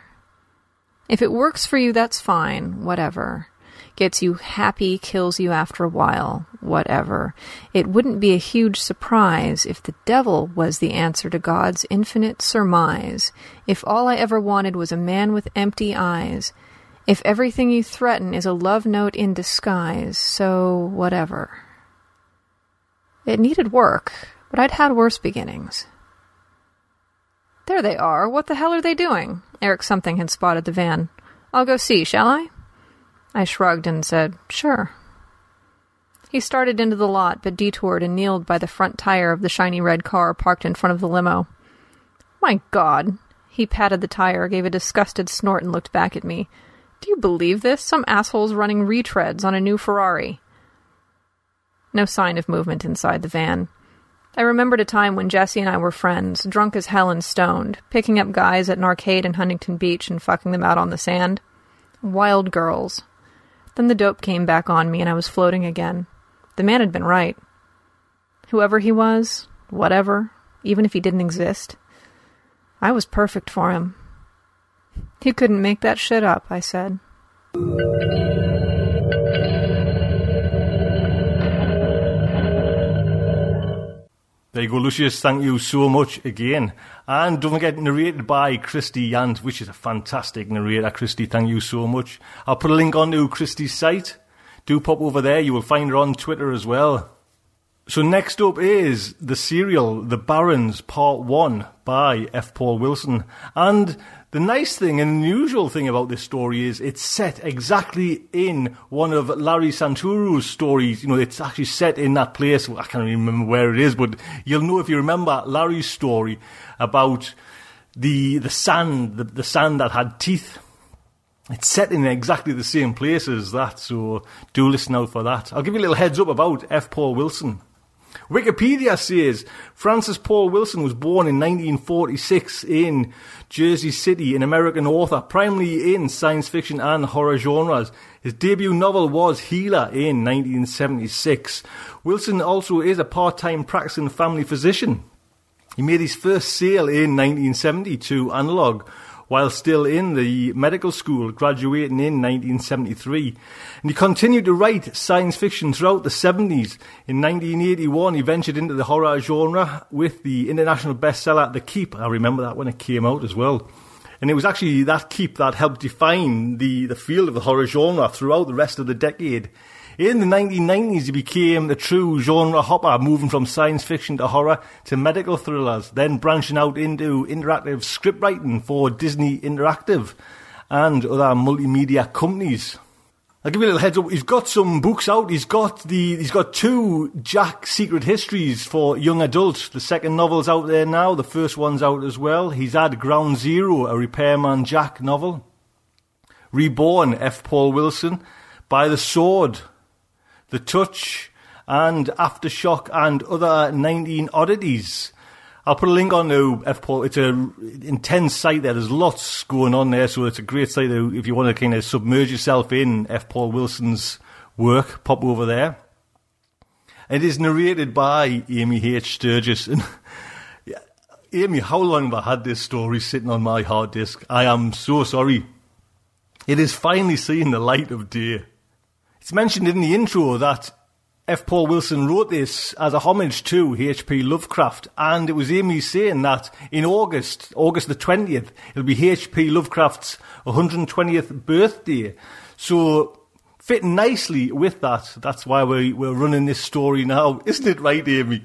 If it works for you, that's fine, whatever. Gets you happy, kills you after a while, whatever. It wouldn't be a huge surprise if the devil was the answer to God's infinite surmise, if all I ever wanted was a man with empty eyes, if everything you threaten is a love note in disguise, so whatever. It needed work, but I'd had worse beginnings. There they are. What the hell are they doing? Eric something had spotted the van. I'll go see, shall I? I shrugged and said, Sure. He started into the lot, but detoured and kneeled by the front tire of the shiny red car parked in front of the limo. My God! He patted the tire, gave a disgusted snort, and looked back at me. Do you believe this? Some asshole's running retreads on a new Ferrari. No sign of movement inside the van. I remembered a time when Jesse and I were friends, drunk as hell and stoned, picking up guys at an arcade in Huntington Beach and fucking them out on the sand. Wild girls. Then the dope came back on me and I was floating again. The man had been right. Whoever he was, whatever, even if he didn't exist, I was perfect for him. You couldn't make that shit up, I said. There you go, Lucius. Thank you so much again. And don't forget, narrated by Christie Yant, which is a fantastic narrator. Christie, thank you so much. I'll put a link onto Christie's site. Do pop over there. You will find her on Twitter as well. So next up is the serial The Barrens Part 1 by F. Paul Wilson. And the nice thing and unusual thing about this story is it's set exactly in one of Larry Santoro's stories. You know, it's actually set in that place. I can't even remember where it is, but you'll know if you remember Larry's story about the the sand, the, the sand that had teeth. It's set in exactly the same place as that, so do listen out for that. I'll give you a little heads up about F. Paul Wilson. Wikipedia says Francis Paul Wilson was born in 1946 in Jersey City, an American author, primarily in science fiction and horror genres. His debut novel was Healer in 1976. Wilson also is a part-time practicing family physician. He made his first sale in 1970 to Analog, while still in the medical school, graduating in 1973. And he continued to write science fiction throughout the 70s. In 1981, he ventured into the horror genre with the international bestseller The Keep. I remember that when it came out as well. And it was actually that keep that helped define the, the field of the horror genre throughout the rest of the decade. In the 1990s, he became the true genre hopper, moving from science fiction to horror to medical thrillers, then branching out into interactive script writing for Disney Interactive and other multimedia companies. I'll give you a little heads up. He's got some books out. He's got the he's got two Jack Secret Histories for young adults. The second novel's out there now. The first one's out as well. He's had Ground Zero, a Repairman Jack novel. Reborn, F. Paul Wilson. By the Sword, the Touch, and Aftershock, and other 19 oddities. I'll put a link on to F Paul. It's a intense site there. There's lots going on there, so it's a great site if you want to kind of submerge yourself in F Paul Wilson's work. Pop over there. It is narrated by Amy H. Sturgis. And [laughs] Amy, how long have I had this story sitting on my hard disk? I am so sorry. It is finally seeing the light of day. It's mentioned in the intro that F. Paul Wilson wrote this as a homage to H.P. Lovecraft, and it was Amy saying that in August, August the 20th, it'll be H.P. Lovecraft's 120th birthday. So, fitting nicely with that, that's why we, we're running this story now. [laughs] Isn't it right, Amy?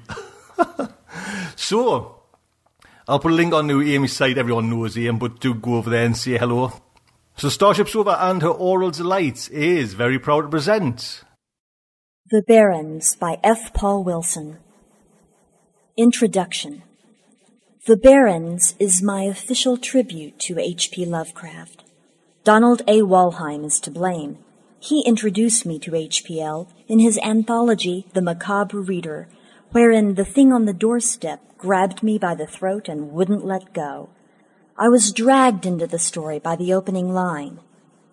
[laughs] so, I'll put a link on to Amy's site. Everyone knows Amy, but do go over there and say hello. So StarShipSofa and her Aural Delights is very proud to present The Barrens by F. Paul Wilson. Introduction The Barrens is my official tribute to H.P. Lovecraft. Donald A. Wollheim is to blame. He introduced me to HPL in his anthology, The Macabre Reader, wherein the thing on the doorstep grabbed me by the throat and wouldn't let go. I was dragged into the story by the opening line.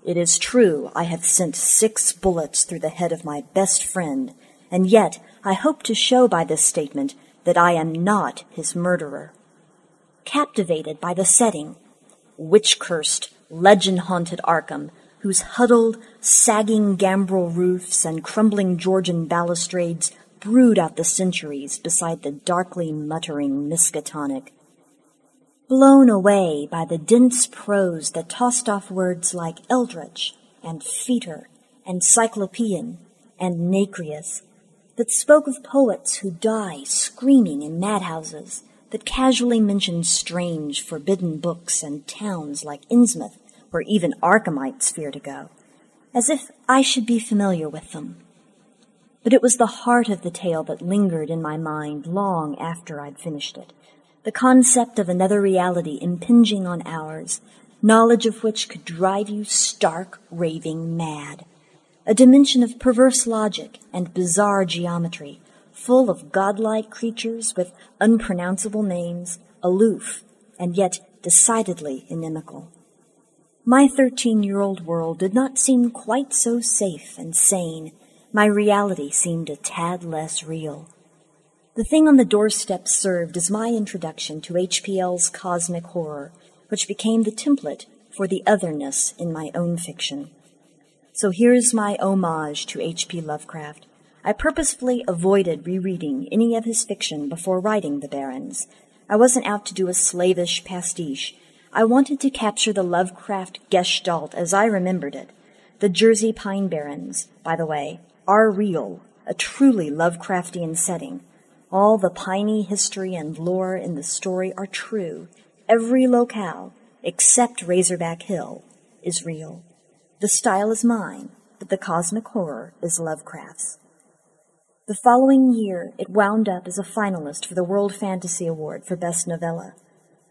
It is true I have sent six bullets through the head of my best friend, and yet I hope to show by this statement that I am not his murderer. Captivated by the setting, witch-cursed, legend-haunted Arkham, whose huddled, sagging gambrel roofs and crumbling Georgian balustrades brood out the centuries beside the darkly muttering Miskatonic, blown away by the dense prose that tossed off words like eldritch and fetor and cyclopean and nacreous, that spoke of poets who die screaming in madhouses, that casually mentioned strange, forbidden books and towns like Innsmouth, where even Arkhamites fear to go, as if I should be familiar with them. But it was the heart of the tale that lingered in my mind long after I'd finished it. The concept of another reality impinging on ours, knowledge of which could drive you stark, raving mad. A dimension of perverse logic and bizarre geometry, full of godlike creatures with unpronounceable names, aloof and yet decidedly inimical. My thirteen year old world did not seem quite so safe and sane. My reality seemed a tad less real. The thing on the doorstep served as my introduction to HPL's cosmic horror, which became the template for the otherness in my own fiction. So here's my homage to H.P. Lovecraft. I purposefully avoided rereading any of his fiction before writing The Barrens. I wasn't out to do a slavish pastiche. I wanted to capture the Lovecraft gestalt as I remembered it. The Jersey Pine Barrens, by the way, are real, a truly Lovecraftian setting. All the piney history and lore in the story are true. Every locale, except Razorback Hill, is real. The style is mine, but the cosmic horror is Lovecraft's. The following year, it wound up as a finalist for the World Fantasy Award for Best Novella.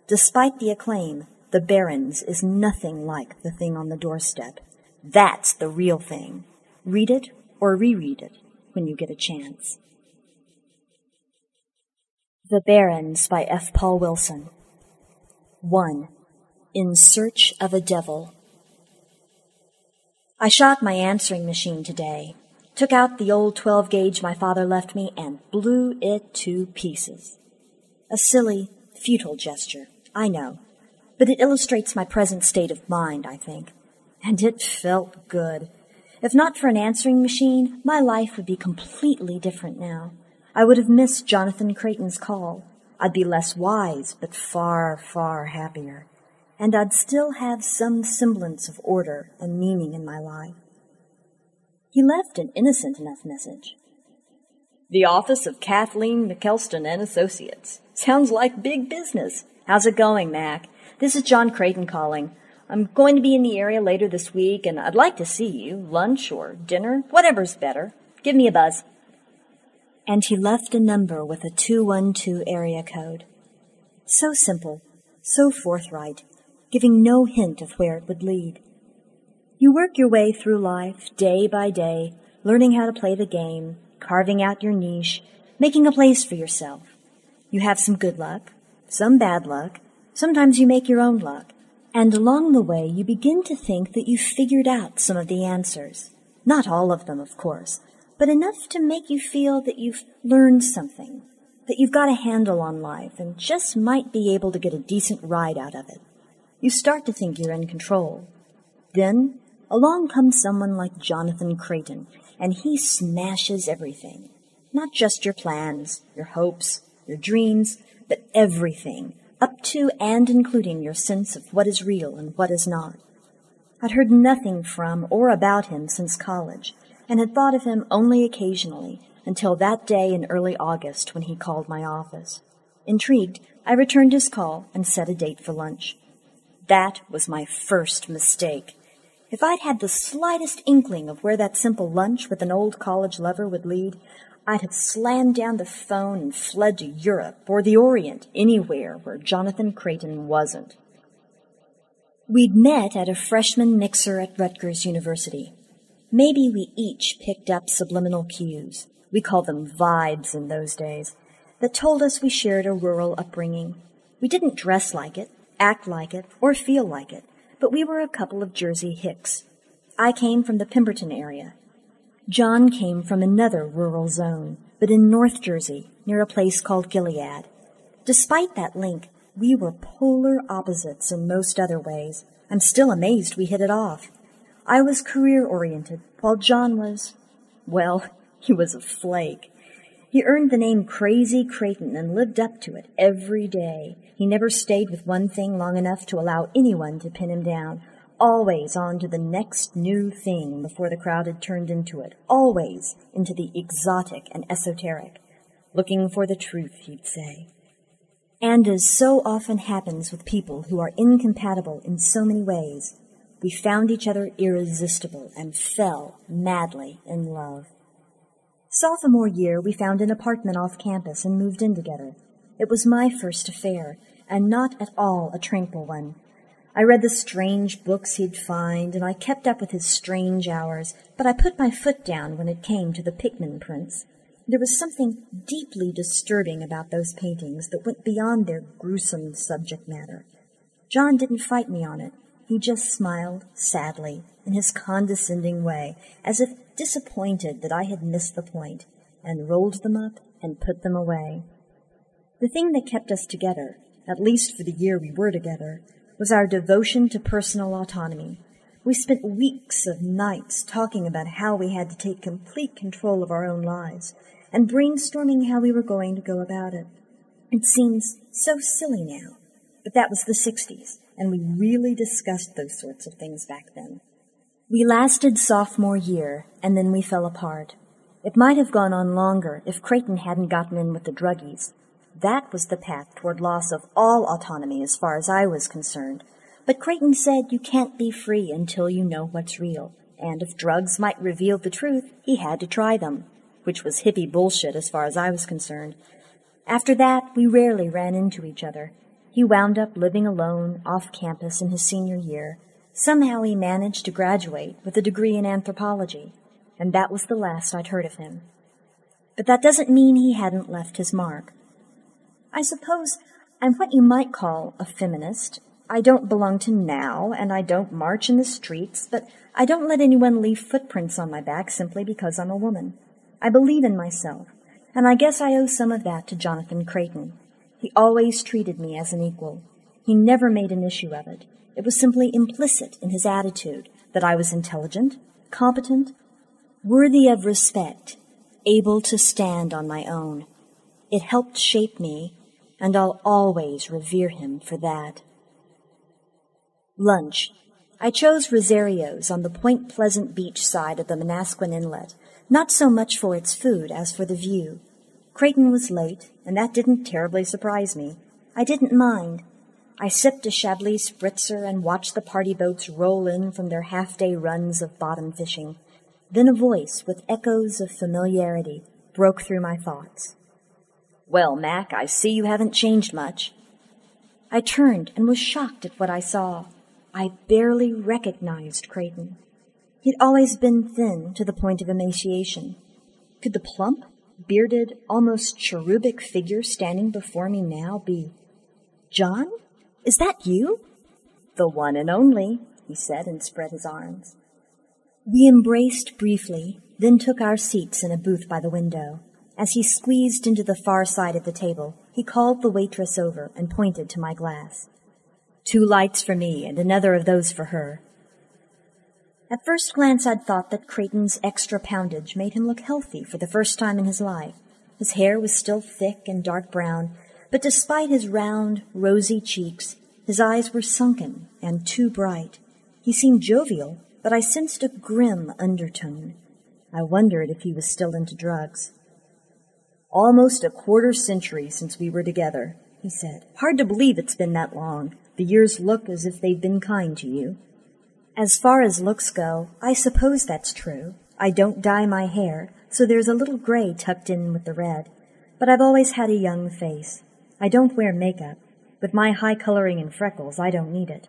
Despite the acclaim, The Barrens is nothing like The Thing on the Doorstep. That's the real thing. Read it or reread it when you get a chance. The Barrens by F. Paul Wilson. 1. In Search of a Devil. I shot my answering machine today, took out the old 12 gauge my father left me, and blew it to pieces. A silly, futile gesture, I know, but it illustrates my present state of mind, I think. And it felt good. If not for an answering machine, my life would be completely different now. I would have missed Jonathan Creighton's call. I'd be less wise, but far, far happier and I'd still have some semblance of order and meaning in my life. He left an innocent enough message. The office of Kathleen McKelston and Associates. Sounds like big business. How's it going, Mac? This is John Creighton calling. I'm going to be in the area later this week and I'd like to see you. Lunch or dinner, whatever's better. Give me a buzz. And he left a number with a 212 area code. So simple, so forthright, giving no hint of where it would lead. You work your way through life day by day, learning how to play the game, carving out your niche, making a place for yourself. You have some good luck, some bad luck, sometimes you make your own luck, and along the way you begin to think that you've figured out some of the answers. Not all of them, of course, but enough to make you feel that you've learned something, that you've got a handle on life and just might be able to get a decent ride out of it you start to think you're in control. Then along comes someone like Jonathan Creighton, and he smashes everything. Not just your plans, your hopes, your dreams, but everything, up to and including your sense of what is real and what is not. I'd heard nothing from or about him since college, and had thought of him only occasionally until that day in early August when he called my office. Intrigued, I returned his call and set a date for lunch. That was my first mistake. If I'd had the slightest inkling of where that simple lunch with an old college lover would lead, I'd have slammed down the phone and fled to Europe or the Orient, anywhere where Jonathan Creighton wasn't. We'd met at a freshman mixer at Rutgers University. Maybe we each picked up subliminal cues. We called them vibes in those days that told us we shared a rural upbringing. We didn't dress like it, act like it, or feel like it, but we were a couple of Jersey hicks. I came from the Pemberton area. John came from another rural zone, but in North Jersey, near a place called Gilead. Despite that link, we were polar opposites in most other ways. I'm still amazed we hit it off. I was career oriented, while John was, well, he was a flake. He earned the name Crazy Creighton and lived up to it every day. He never stayed with one thing long enough to allow anyone to pin him down. Always on to the next new thing before the crowd had turned into it. Always into the exotic and esoteric. Looking for the truth, he'd say. And as so often happens with people who are incompatible in so many ways, we found each other irresistible and fell madly in love. Sophomore year, we found an apartment off campus and moved in together. It was my first affair, and not at all a tranquil one. I read the strange books he'd find, and I kept up with his strange hours, but I put my foot down when it came to the Pickman prints. There was something deeply disturbing about those paintings that went beyond their gruesome subject matter. John didn't fight me on it. He just smiled sadly in his condescending way, as if disappointed that I had missed the point, and rolled them up and put them away. The thing that kept us together, at least for the year we were together, was our devotion to personal autonomy. We spent weeks of nights talking about how we had to take complete control of our own lives and brainstorming how we were going to go about it. It seems so silly now, but that was the 60s, and we really discussed those sorts of things back then. We lasted sophomore year, and then we fell apart. It might have gone on longer if Creighton hadn't gotten in with the druggies. That was the path toward loss of all autonomy as far as I was concerned. But Creighton said you can't be free until you know what's real. And if drugs might reveal the truth, he had to try them, which was hippie bullshit as far as I was concerned. After that, we rarely ran into each other. He wound up living alone off campus in his senior year. Somehow he managed to graduate with a degree in anthropology, and that was the last I'd heard of him. But that doesn't mean he hadn't left his mark. I suppose I'm what you might call a feminist. I don't belong to now, and I don't march in the streets, but I don't let anyone leave footprints on my back simply because I'm a woman. I believe in myself, and I guess I owe some of that to Jonathan Creighton. He always treated me as an equal. He never made an issue of it. It was simply implicit in his attitude that I was intelligent, competent, worthy of respect, able to stand on my own. It helped shape me and I'll always revere him for that. Lunch. I chose Rosario's on the Point Pleasant beach side of the Manasquan Inlet, not so much for its food as for the view. Creighton was late, and that didn't terribly surprise me. I didn't mind. I sipped a Chablis spritzer and watched the party boats roll in from their half-day runs of bottom fishing. Then a voice with echoes of familiarity broke through my thoughts. Well, Mac, I see you haven't changed much. I turned and was shocked at what I saw. I barely recognized Creighton. He'd always been thin to the point of emaciation. Could the plump, bearded, almost cherubic figure standing before me now be John? Is that you? The one and only, he said and spread his arms. We embraced briefly, then took our seats in a booth by the window. As he squeezed into the far side of the table, he called the waitress over and pointed to my glass. Two lights for me and another of those for her. At first glance, I'd thought that Creighton's extra poundage made him look healthy for the first time in his life. His hair was still thick and dark brown, but despite his round, rosy cheeks, his eyes were sunken and too bright. He seemed jovial, but I sensed a grim undertone. I wondered if he was still into drugs. Almost a quarter century since we were together, he said. Hard to believe it's been that long. The years look as if they've been kind to you. As far as looks go, I suppose that's true. I don't dye my hair, so there's a little gray tucked in with the red. But I've always had a young face. I don't wear makeup. With my high coloring and freckles, I don't need it.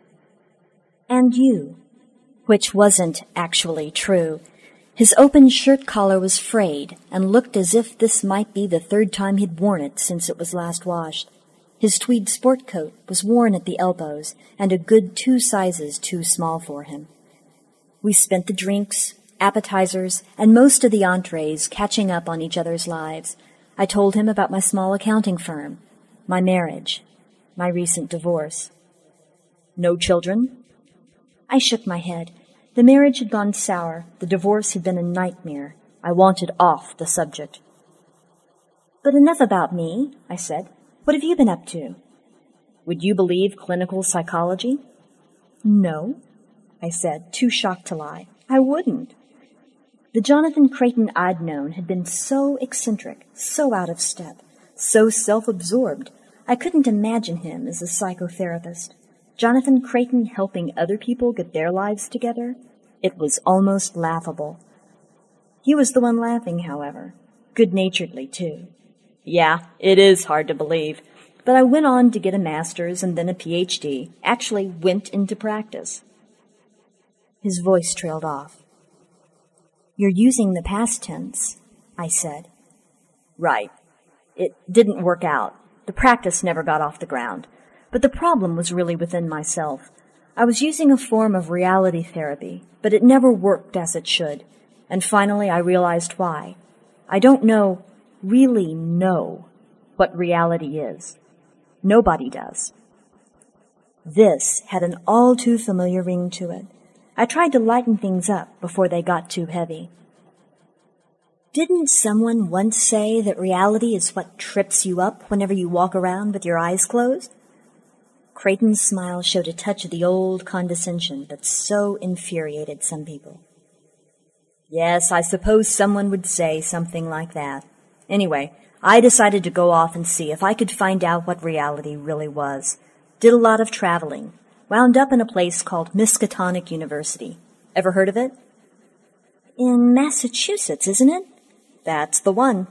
And you. Which wasn't actually true. His open shirt collar was frayed and looked as if this might be the third time he'd worn it since it was last washed. His tweed sport coat was worn at the elbows and a good two sizes too small for him. We spent the drinks, appetizers, and most of the entrees catching up on each other's lives. I told him about my small accounting firm, my marriage, my recent divorce. No children? I shook my head. The marriage had gone sour. The divorce had been a nightmare. I wanted off the subject. But enough about me, I said. What have you been up to? Would you believe clinical psychology? No, I said, too shocked to lie. I wouldn't. The Jonathan Creighton I'd known had been so eccentric, so out of step, so self-absorbed, I couldn't imagine him as a psychotherapist. Jonathan Creighton helping other people get their lives together? It was almost laughable. He was the one laughing, however. good naturedly, too. Yeah, it is hard to believe. But I went on to get a master's and then a PhD, actually went into practice. His voice trailed off. You're using the past tense, I said. Right. It didn't work out. The practice never got off the ground. But the problem was really within myself. I was using a form of reality therapy, but it never worked as it should. And finally I realized why. I don't know, really know, what reality is. Nobody does. This had an all too familiar ring to it. I tried to lighten things up before they got too heavy. Didn't someone once say that reality is what trips you up whenever you walk around with your eyes closed? Creighton's smile showed a touch of the old condescension that so infuriated some people. Yes, I suppose someone would say something like that. Anyway, I decided to go off and see if I could find out what reality really was. Did a lot of traveling. Wound up in a place called Miskatonic University. Ever heard of it? In Massachusetts, isn't it? That's the one.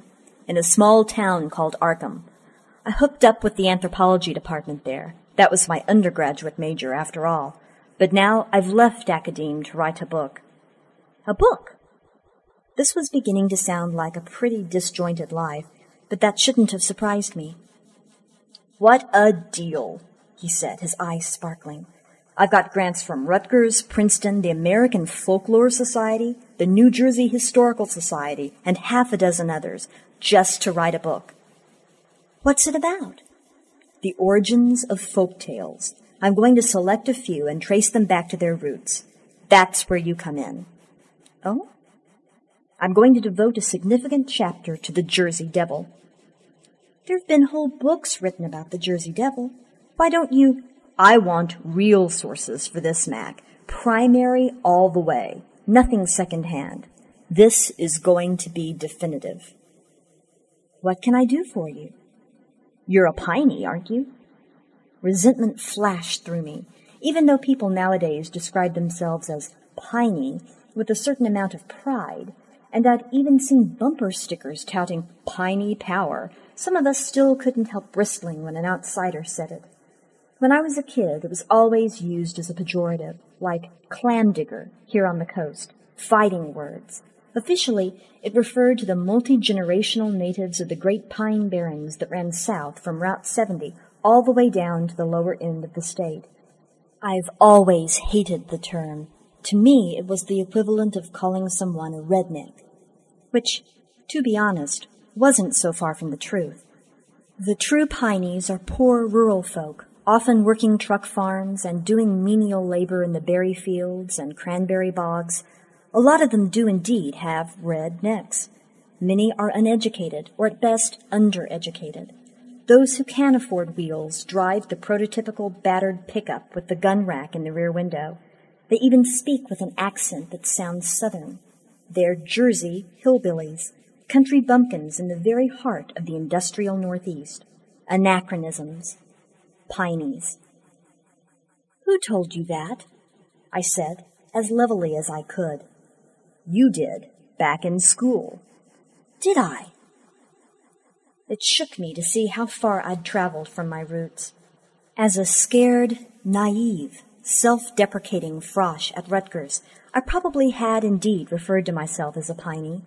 In a small town called Arkham. I hooked up with the anthropology department there. That was my undergraduate major, after all. But now I've left academe to write a book. A book? This was beginning to sound like a pretty disjointed life, but that shouldn't have surprised me. What a deal, he said, his eyes sparkling. I've got grants from Rutgers, Princeton, the American Folklore Society, the New Jersey Historical Society, and half a dozen others, just to write a book. What's it about? The origins of folk tales. I'm going to select a few and trace them back to their roots. That's where you come in. Oh? I'm going to devote a significant chapter to the Jersey Devil. There have been whole books written about the Jersey Devil. Why don't you I want real sources for this Mac. Primary all the way. Nothing secondhand. This is going to be definitive. What can I do for you? You're a piney, aren't you? Resentment flashed through me. Even though people nowadays describe themselves as piney with a certain amount of pride, and I'd even seen bumper stickers touting piney power, some of us still couldn't help bristling when an outsider said it. When I was a kid, it was always used as a pejorative, like clam digger here on the coast, fighting words. Officially, it referred to the multi-generational natives of the Great Pine Barrens that ran south from Route 70 all the way down to the lower end of the state. I've always hated the term. To me, it was the equivalent of calling someone a redneck, which, to be honest, wasn't so far from the truth. The true Pineys are poor rural folk often working truck farms and doing menial labor in the berry fields and cranberry bogs, a lot of them do indeed have red necks. Many are uneducated, or at best undereducated. Those who can afford wheels drive the prototypical battered pickup with the gun rack in the rear window. They even speak with an accent that sounds southern. They're Jersey hillbillies, country bumpkins in the very heart of the industrial Northeast. Anachronisms, Pineys. Who told you that? I said, as levelly as I could. You did, back in school. Did I? It shook me to see how far I'd traveled from my roots. As a scared, naive, self-deprecating frosh at Rutgers, I probably had indeed referred to myself as a piney.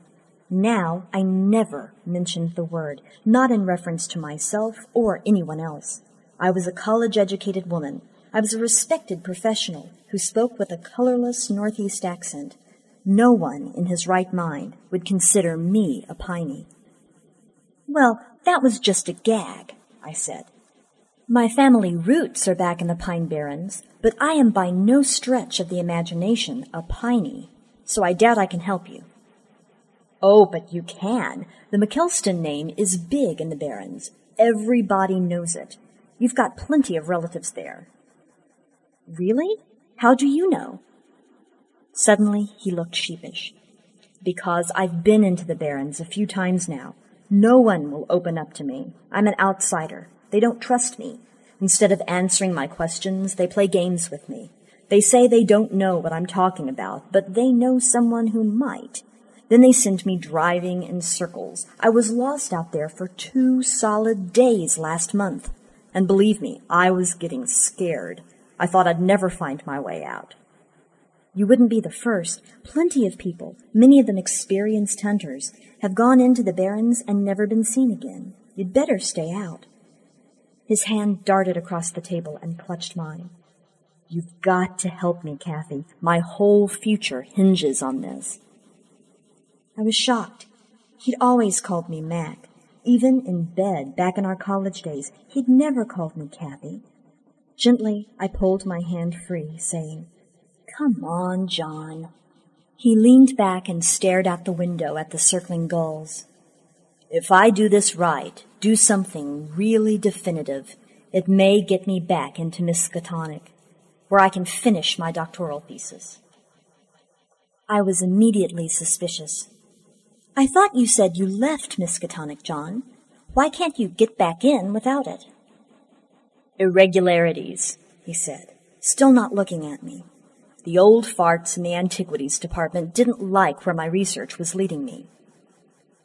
Now I never mentioned the word, not in reference to myself or anyone else. I was a college educated woman. I was a respected professional who spoke with a colorless Northeast accent. No one in his right mind would consider me a piney. Well, that was just a gag, I said. My family roots are back in the Pine Barrens, but I am by no stretch of the imagination a piney, so I doubt I can help you. Oh, but you can. The McKelston name is big in the Barrens. Everybody knows it. You've got plenty of relatives there. Really? How do you know? Suddenly he looked sheepish. Because I've been into the Barrens a few times now. No one will open up to me. I'm an outsider. They don't trust me. Instead of answering my questions, they play games with me. They say they don't know what I'm talking about, but they know someone who might. Then they sent me driving in circles. I was lost out there for two solid days last month. And believe me, I was getting scared. I thought I'd never find my way out. You wouldn't be the first. Plenty of people, many of them experienced hunters, have gone into the barrens and never been seen again. You'd better stay out. His hand darted across the table and clutched mine. You've got to help me, Kathy. My whole future hinges on this. I was shocked. He'd always called me Mac. Even in bed, back in our college days, he'd never called me Kathy. Gently, I pulled my hand free, saying, Come on, John. He leaned back and stared out the window at the circling gulls. If I do this right, do something really definitive, it may get me back into Miskatonic, where I can finish my doctoral thesis. I was immediately suspicious. I thought you said you left Miskatonic, John. Why can't you get back in without it? Irregularities, he said, still not looking at me. The old farts in the antiquities department didn't like where my research was leading me.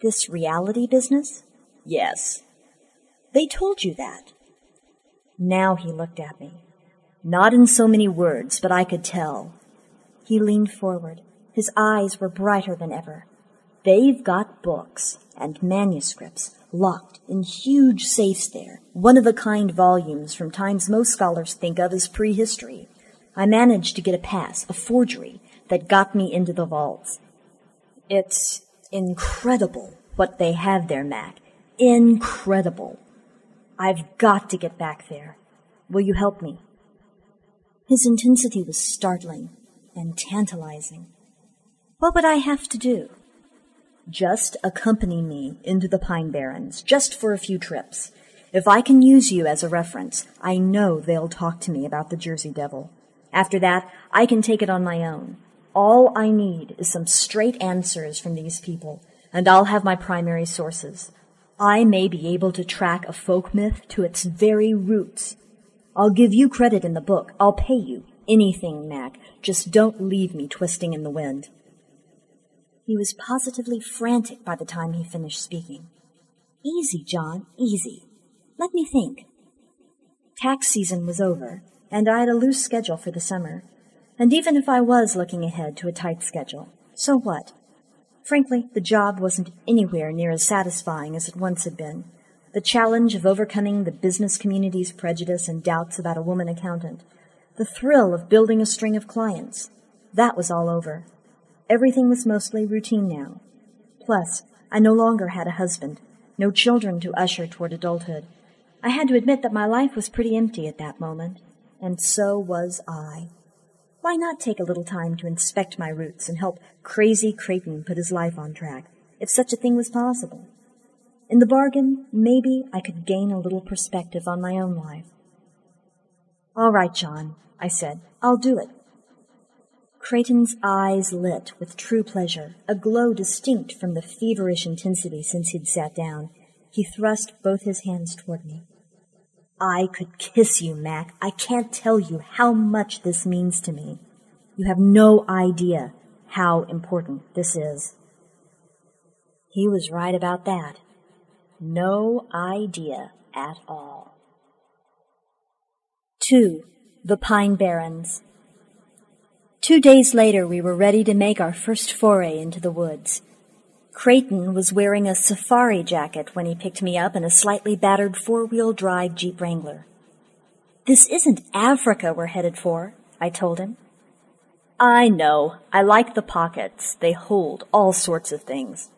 This reality business? Yes. They told you that. Now he looked at me. Not in so many words, but I could tell. He leaned forward. His eyes were brighter than ever. They've got books and manuscripts locked in huge safes there, one of a kind volumes from times most scholars think of as prehistory. I managed to get a pass, a forgery, that got me into the vaults. It's incredible what they have there, Mac. Incredible. I've got to get back there. Will you help me? His intensity was startling and tantalizing. What would I have to do? Just accompany me into the Pine Barrens, just for a few trips. If I can use you as a reference, I know they'll talk to me about the Jersey Devil. After that, I can take it on my own. All I need is some straight answers from these people, and I'll have my primary sources. I may be able to track a folk myth to its very roots. I'll give you credit in the book. I'll pay you. Anything, Mac. Just don't leave me twisting in the wind. He was positively frantic by the time he finished speaking. Easy, John, easy. Let me think. Tax season was over, and I had a loose schedule for the summer. And even if I was looking ahead to a tight schedule, so what? Frankly, the job wasn't anywhere near as satisfying as it once had been. The challenge of overcoming the business community's prejudice and doubts about a woman accountant. The thrill of building a string of clients. That was all over. Everything was mostly routine now. Plus, I no longer had a husband, no children to usher toward adulthood. I had to admit that my life was pretty empty at that moment, and so was I. Why not take a little time to inspect my roots and help crazy Creighton put his life on track, if such a thing was possible? In the bargain, maybe I could gain a little perspective on my own life. All right, John, I said. I'll do it. Creighton's eyes lit with true pleasure, a glow distinct from the feverish intensity since he'd sat down. He thrust both his hands toward me. I could kiss you, Mac. I can't tell you how much this means to me. You have no idea how important this is. He was right about that. No idea at all. 2. The Pine Barrens. Two days later, we were ready to make our first foray into the woods. Creighton was wearing a safari jacket when he picked me up in a slightly battered four-wheel drive Jeep Wrangler. This isn't Africa we're headed for, I told him. I know. I like the pockets. They hold all sorts of things.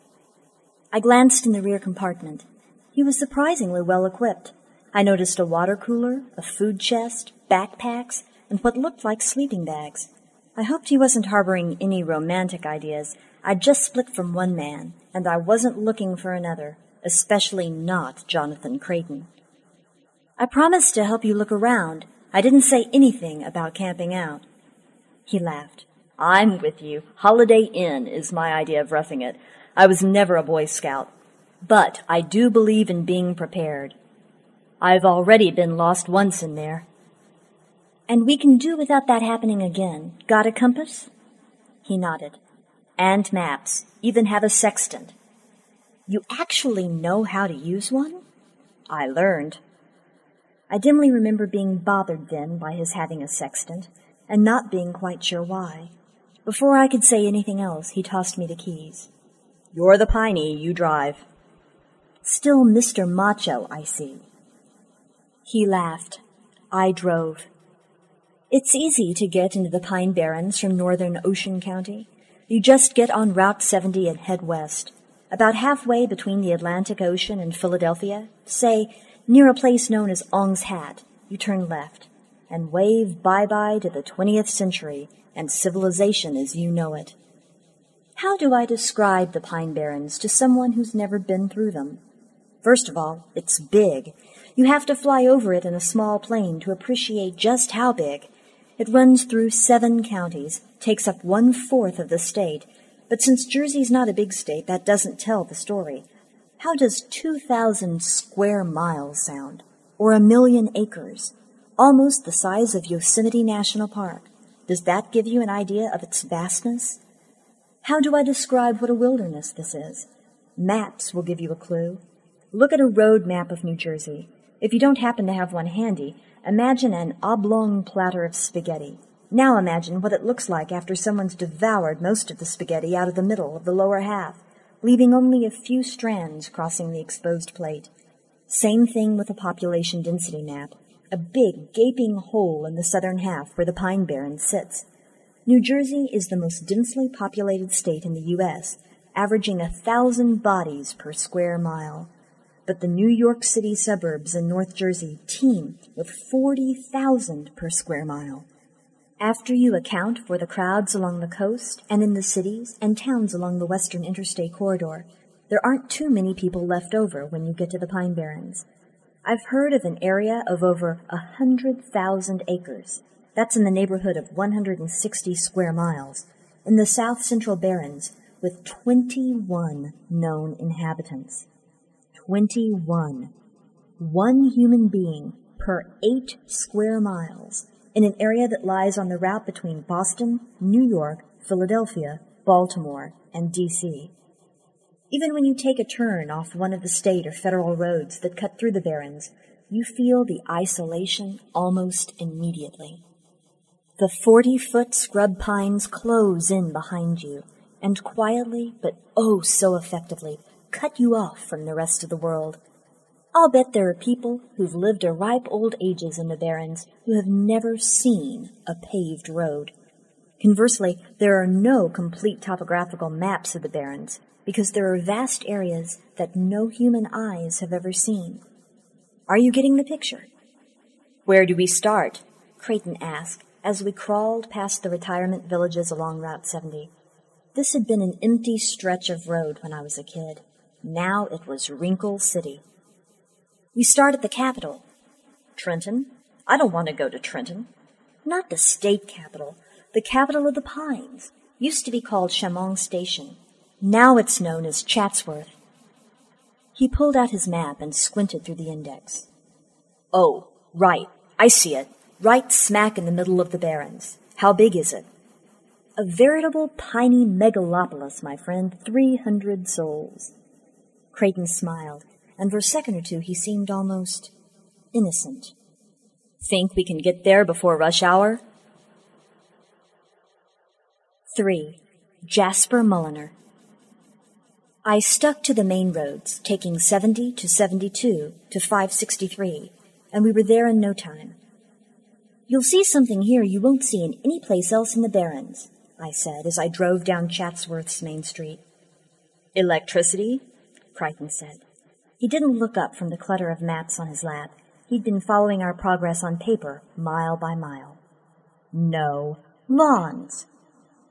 I glanced in the rear compartment. He was surprisingly well equipped. I noticed a water cooler, a food chest, backpacks, and what looked like sleeping bags. I hoped he wasn't harboring any romantic ideas. I'd just split from one man, and I wasn't looking for another, especially not Jonathan Creighton. I promised to help you look around. I didn't say anything about camping out. He laughed. I'm with you. Holiday Inn is my idea of roughing it. I was never a Boy Scout. But I do believe in being prepared. I've already been lost once in there. And we can do without that happening again. Got a compass? He nodded. And maps. Even have a sextant. You actually know how to use one? I learned. I dimly remember being bothered then by his having a sextant, and not being quite sure why. Before I could say anything else, he tossed me the keys. You're the piney, you drive. Still Mr. Macho, I see. He laughed. I drove. It's easy to get into the Pine Barrens from northern Ocean County. You just get on Route 70 and head west. About halfway between the Atlantic Ocean and Philadelphia, say, near a place known as Ong's Hat, you turn left and wave bye-bye to the 20th century and civilization as you know it. How do I describe the Pine Barrens to someone who's never been through them? First of all, it's big. You have to fly over it in a small plane to appreciate just how big. It runs through seven counties, takes up one fourth of the state, but since Jersey's not a big state, that doesn't tell the story. How does 2,000 square miles sound? Or a million acres? Almost the size of Yosemite National Park. Does that give you an idea of its vastness? How do I describe what a wilderness this is? Maps will give you a clue. Look at a road map of New Jersey. If you don't happen to have one handy, imagine an oblong platter of spaghetti. Now imagine what it looks like after someone's devoured most of the spaghetti out of the middle of the lower half, leaving only a few strands crossing the exposed plate. Same thing with a population density map, a big gaping hole in the southern half where the Pine Barrens sits. New Jersey is the most densely populated state in the U.S., averaging a thousand bodies per square mile. But the New York City suburbs in North Jersey teem with 40,000 per square mile. After you account for the crowds along the coast and in the cities and towns along the western interstate corridor, there aren't too many people left over when you get to the Pine Barrens. I've heard of an area of over a hundred thousand acres. That's in the neighborhood of 160 square miles in the south central Barrens with 21 known inhabitants. 21. One human being per eight square miles in an area that lies on the route between Boston, New York, Philadelphia, Baltimore, and D.C. Even when you take a turn off one of the state or federal roads that cut through the Barrens, you feel the isolation almost immediately. The forty foot scrub pines close in behind you and quietly, but oh so effectively, cut you off from the rest of the world. I'll bet there are people who've lived a ripe old ages in the Barrens who have never seen a paved road. Conversely, there are no complete topographical maps of the Barrens because there are vast areas that no human eyes have ever seen. Are you getting the picture? Where do we start? Creighton asked as we crawled past the retirement villages along Route 70. This had been an empty stretch of road when I was a kid. Now it was Wrinkle City. We start at the capital. Trenton? I don't want to go to Trenton. Not the state capital, the capital of the Pines. Used to be called Shamong Station. Now it's known as Chatsworth. He pulled out his map and squinted through the index. Oh, right. I see it. Right smack in the middle of the Barrens. How big is it? A veritable piney megalopolis, my friend. Three hundred souls. Creighton smiled and for a second or two he seemed almost innocent. Think we can get there before rush hour? 3. Jasper Mulliner. I stuck to the main roads, taking 70 to 72 to 563, and we were there in no time. You'll see something here you won't see in any place else in the Barrens, I said as I drove down Chatsworth's main street. Electricity? Creighton said. He didn't look up from the clutter of maps on his lap. He'd been following our progress on paper, mile by mile. No. Lawns.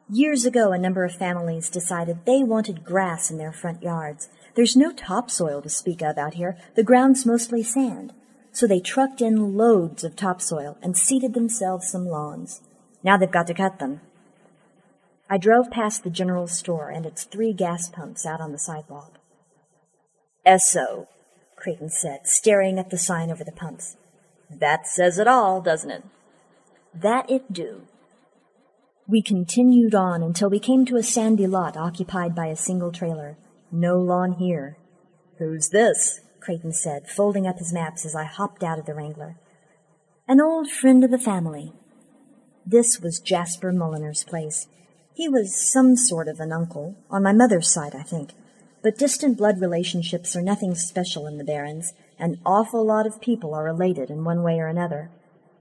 Years ago, a number of families decided they wanted grass in their front yards. There's no topsoil to speak of out here. The ground's mostly sand. So they trucked in loads of topsoil and seeded themselves some lawns. Now they've got to cut them. I drove past the general store and its three gas pumps out on the sidewalk. Esso, Creighton said, staring at the sign over the pumps. That says it all, doesn't it? That it do. We continued on until we came to a sandy lot occupied by a single trailer. No lawn here. Who's this? Creighton said, folding up his maps as I hopped out of the Wrangler. An old friend of the family. This was Jasper Mulliner's place. He was some sort of an uncle, on my mother's side, I think. But distant blood relationships are nothing special in the Barrens. An awful lot of people are related in one way or another.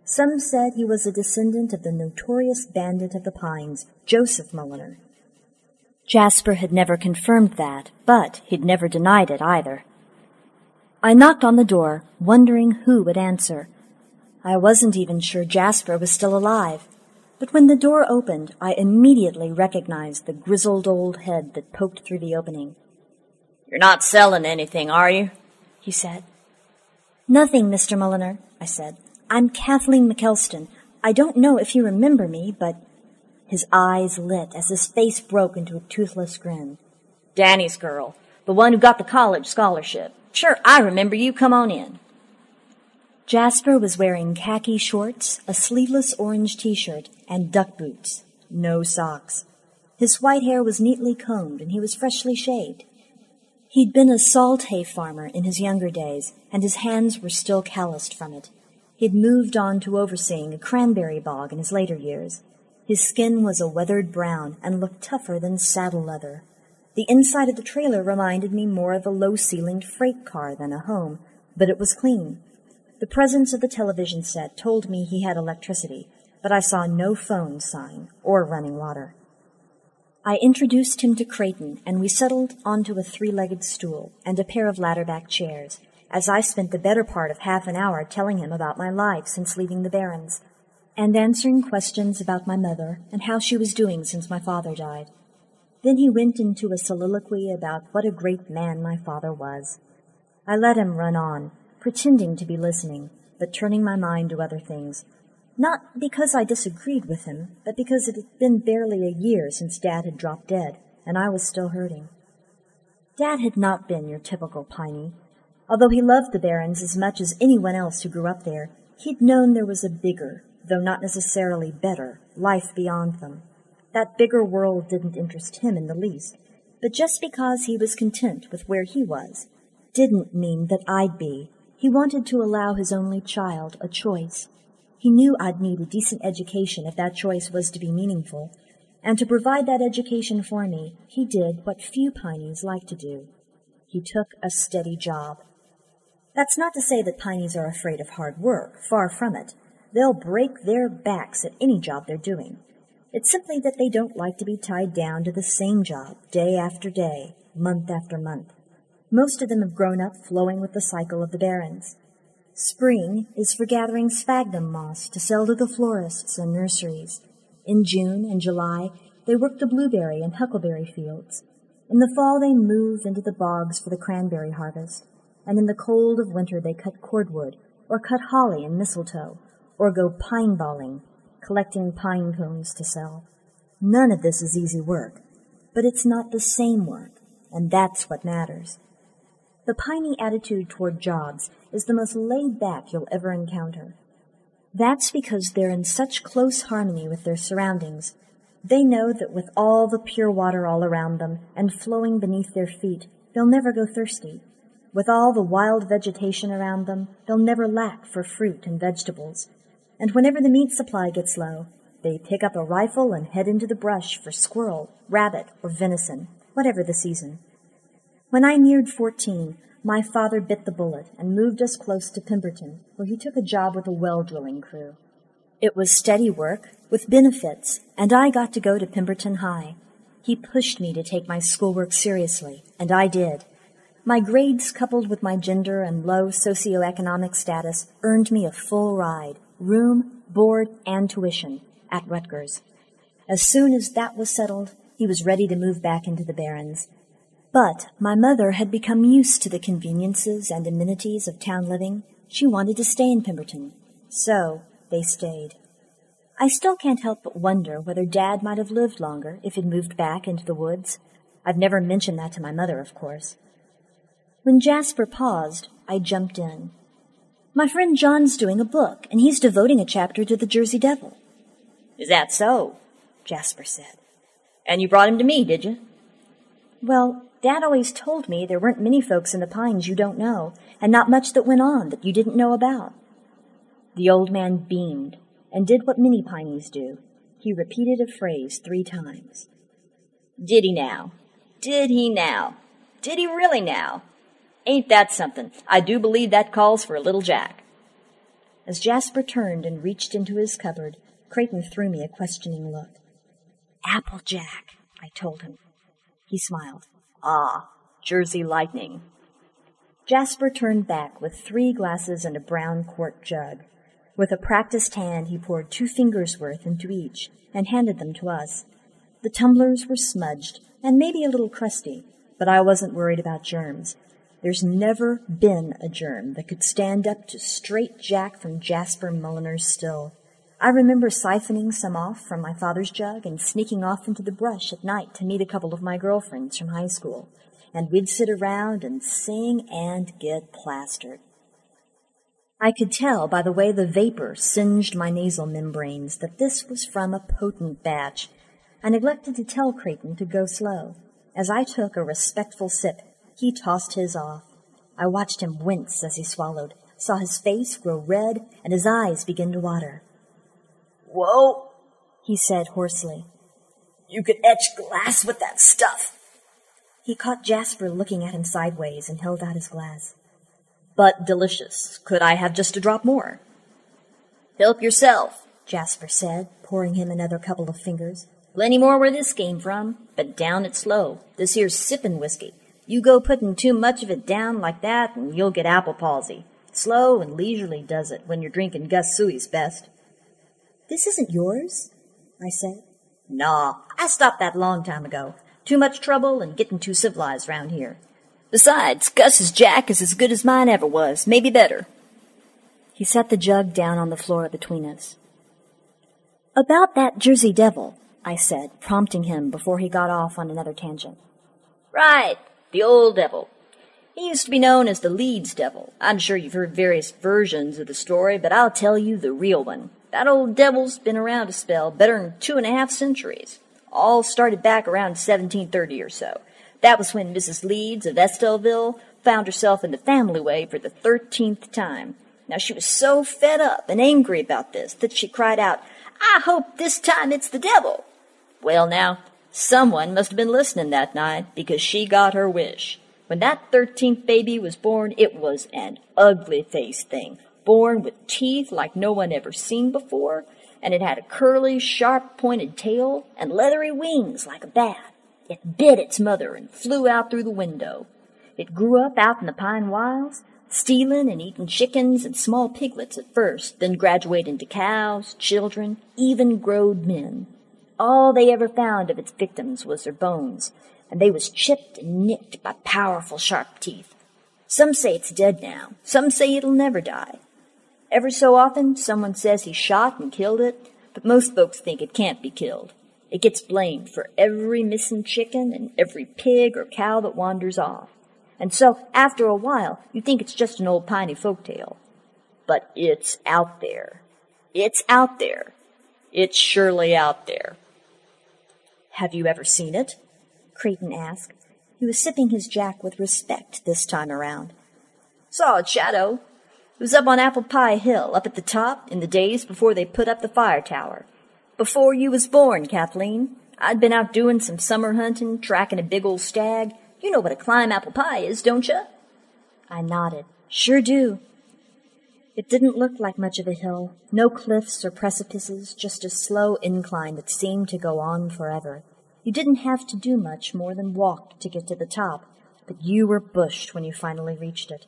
Some said he was a descendant of the notorious bandit of the Pines, Joseph Mulliner. Jasper had never confirmed that, but he'd never denied it either. I knocked on the door, wondering who would answer. I wasn't even sure Jasper was still alive. But when the door opened, I immediately recognized the grizzled old head that poked through the opening. You're not selling anything, are you? he said. Nothing, Mr. Mulliner, I said. I'm Kathleen McKelston. I don't know if you remember me, but his eyes lit as his face broke into a toothless grin. Danny's girl, the one who got the college scholarship. Sure, I remember you. Come on in. Jasper was wearing khaki shorts, a sleeveless orange t-shirt, and duck boots. No socks. His white hair was neatly combed and he was freshly shaved. He'd been a salt hay farmer in his younger days, and his hands were still calloused from it. He'd moved on to overseeing a cranberry bog in his later years. His skin was a weathered brown and looked tougher than saddle leather. The inside of the trailer reminded me more of a low-ceilinged freight car than a home, but it was clean. The presence of the television set told me he had electricity, but I saw no phone sign or running water. I introduced him to Creighton, and we settled onto a three-legged stool and a pair of ladder-back chairs, as I spent the better part of half an hour telling him about my life since leaving the Barrens, and answering questions about my mother and how she was doing since my father died. Then he went into a soliloquy about what a great man my father was. I let him run on, pretending to be listening, but turning my mind to other things, not because I disagreed with him, but because it had been barely a year since Dad had dropped dead, and I was still hurting. Dad had not been your typical Piney. Although he loved the Barrens as much as anyone else who grew up there, he'd known there was a bigger, though not necessarily better, life beyond them. That bigger world didn't interest him in the least, but just because he was content with where he was, didn't mean that I'd be. He wanted to allow his only child a choice. He knew I'd need a decent education if that choice was to be meaningful, and to provide that education for me, he did what few Pineys like to do. He took a steady job. That's not to say that Pineys are afraid of hard work, far from it. They'll break their backs at any job they're doing. It's simply that they don't like to be tied down to the same job, day after day, month after month. Most of them have grown up flowing with the cycle of the Barrens. Spring is for gathering sphagnum moss to sell to the florists and nurseries. In June and July, they work the blueberry and huckleberry fields. In the fall, they move into the bogs for the cranberry harvest. And in the cold of winter, they cut cordwood, or cut holly and mistletoe, or go pine balling, collecting pine cones to sell. None of this is easy work, but it's not the same work, and that's what matters. The piney attitude toward jobs is the most laid back you'll ever encounter. That's because they're in such close harmony with their surroundings. They know that with all the pure water all around them and flowing beneath their feet, they'll never go thirsty. With all the wild vegetation around them, they'll never lack for fruit and vegetables. And whenever the meat supply gets low, they pick up a rifle and head into the brush for squirrel, rabbit, or venison, whatever the season. When I neared fourteen, my father bit the bullet and moved us close to Pemberton, where he took a job with a well drilling crew. It was steady work, with benefits, and I got to go to Pemberton High. He pushed me to take my schoolwork seriously, and I did. My grades, coupled with my gender and low socioeconomic status, earned me a full ride, room, board, and tuition at Rutgers. As soon as that was settled, he was ready to move back into the Barrens, but my mother had become used to the conveniences and amenities of town living. She wanted to stay in Pemberton. So they stayed. I still can't help but wonder whether Dad might have lived longer if he'd moved back into the woods. I've never mentioned that to my mother, of course. When Jasper paused, I jumped in. My friend John's doing a book, and he's devoting a chapter to the Jersey Devil. Is that so? Jasper said. And you brought him to me, did you? Well, Dad always told me there weren't many folks in the pines you don't know, and not much that went on that you didn't know about. The old man beamed and did what many pineys do. He repeated a phrase three times. Did he now? Did he now? Did he really now? Ain't that something? I do believe that calls for a little Jack. As Jasper turned and reached into his cupboard, Creighton threw me a questioning look. Applejack, I told him. He smiled. Ah, Jersey lightning. Jasper turned back with three glasses and a brown quart jug. With a practiced hand, he poured two fingers' worth into each and handed them to us. The tumblers were smudged and maybe a little crusty, but I wasn't worried about germs. There's never been a germ that could stand up to straight Jack from Jasper Mulliner's still. I remember siphoning some off from my father's jug and sneaking off into the brush at night to meet a couple of my girlfriends from high school. And we'd sit around and sing and get plastered. I could tell by the way the vapor singed my nasal membranes that this was from a potent batch. I neglected to tell Creighton to go slow. As I took a respectful sip, he tossed his off. I watched him wince as he swallowed, saw his face grow red and his eyes begin to water. Whoa, he said hoarsely. You could etch glass with that stuff. He caught Jasper looking at him sideways and held out his glass. But delicious. Could I have just a drop more? Help yourself, Jasper said, pouring him another couple of fingers. Plenty more where this came from, but down it slow. This here's sippin' whiskey. You go putting too much of it down like that, and you'll get apple palsy. Slow and leisurely does it when you're drinking Gus Suey's best. This isn't yours, I said. Nah, I stopped that long time ago. Too much trouble and getting too civilized round here. Besides, Gus's Jack is as good as mine ever was, maybe better. He set the jug down on the floor between us. About that Jersey Devil, I said, prompting him before he got off on another tangent. Right, the old devil. He used to be known as the Leeds Devil. I'm sure you've heard various versions of the story, but I'll tell you the real one. That old devil's been around a spell, better'n two and a half centuries. All started back around 1730 or so. That was when Mrs. Leeds of Estellville found herself in the family way for the thirteenth time. Now she was so fed up and angry about this that she cried out, I hope this time it's the devil. Well now, Someone must have been listening that night because she got her wish. When that thirteenth baby was born, it was an ugly faced thing, born with teeth like no one ever seen before, and it had a curly, sharp pointed tail and leathery wings like a bat. It bit its mother and flew out through the window. It grew up out in the pine wilds, stealing and eating chickens and small piglets at first, then graduated into cows, children, even growed men. All they ever found of its victims was their bones, and they was chipped and nicked by powerful sharp teeth. Some say it's dead now. Some say it'll never die. Every so often, someone says he shot and killed it, but most folks think it can't be killed. It gets blamed for every missing chicken and every pig or cow that wanders off. And so, after a while, you think it's just an old piney folk tale. But it's out there. It's out there. It's surely out there. Have you ever seen it? Creighton asked. He was sipping his jack with respect this time around. Saw it, Shadow. It was up on Apple Pie Hill, up at the top, in the days before they put up the fire tower. Before you was born, Kathleen. I'd been out doing some summer hunting, tracking a big old stag. You know what a climb apple pie is, don't you? I nodded. Sure do. It didn't look like much of a hill. No cliffs or precipices, just a slow incline that seemed to go on forever. You didn't have to do much more than walk to get to the top, but you were bushed when you finally reached it.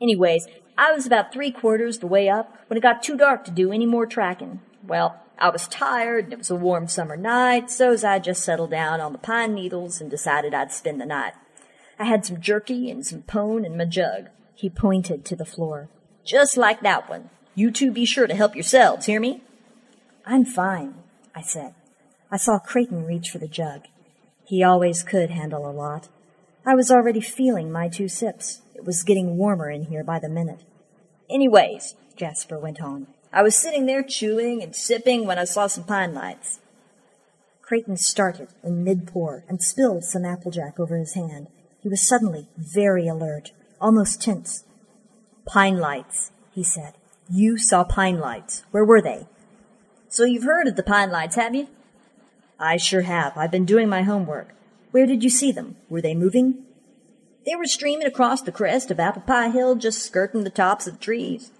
Anyways, I was about three quarters the way up when it got too dark to do any more tracking. Well, I was tired and it was a warm summer night, so's I just settled down on the pine needles and decided I'd spend the night. I had some jerky and some pone in my jug. He pointed to the floor. Just like that one. You two be sure to help yourselves, hear me? I'm fine, I said. I saw Creighton reach for the jug. He always could handle a lot. I was already feeling my two sips. It was getting warmer in here by the minute. Anyways, Jasper went on, I was sitting there chewing and sipping when I saw some pine lights. Creighton started in mid-pour and spilled some applejack over his hand. He was suddenly very alert, almost tense. Pine lights, he said. You saw pine lights. Where were they? So you've heard of the pine lights, have you? I sure have. I've been doing my homework. Where did you see them? Were they moving? They were streaming across the crest of Apple Pie Hill, just skirting the tops of the trees.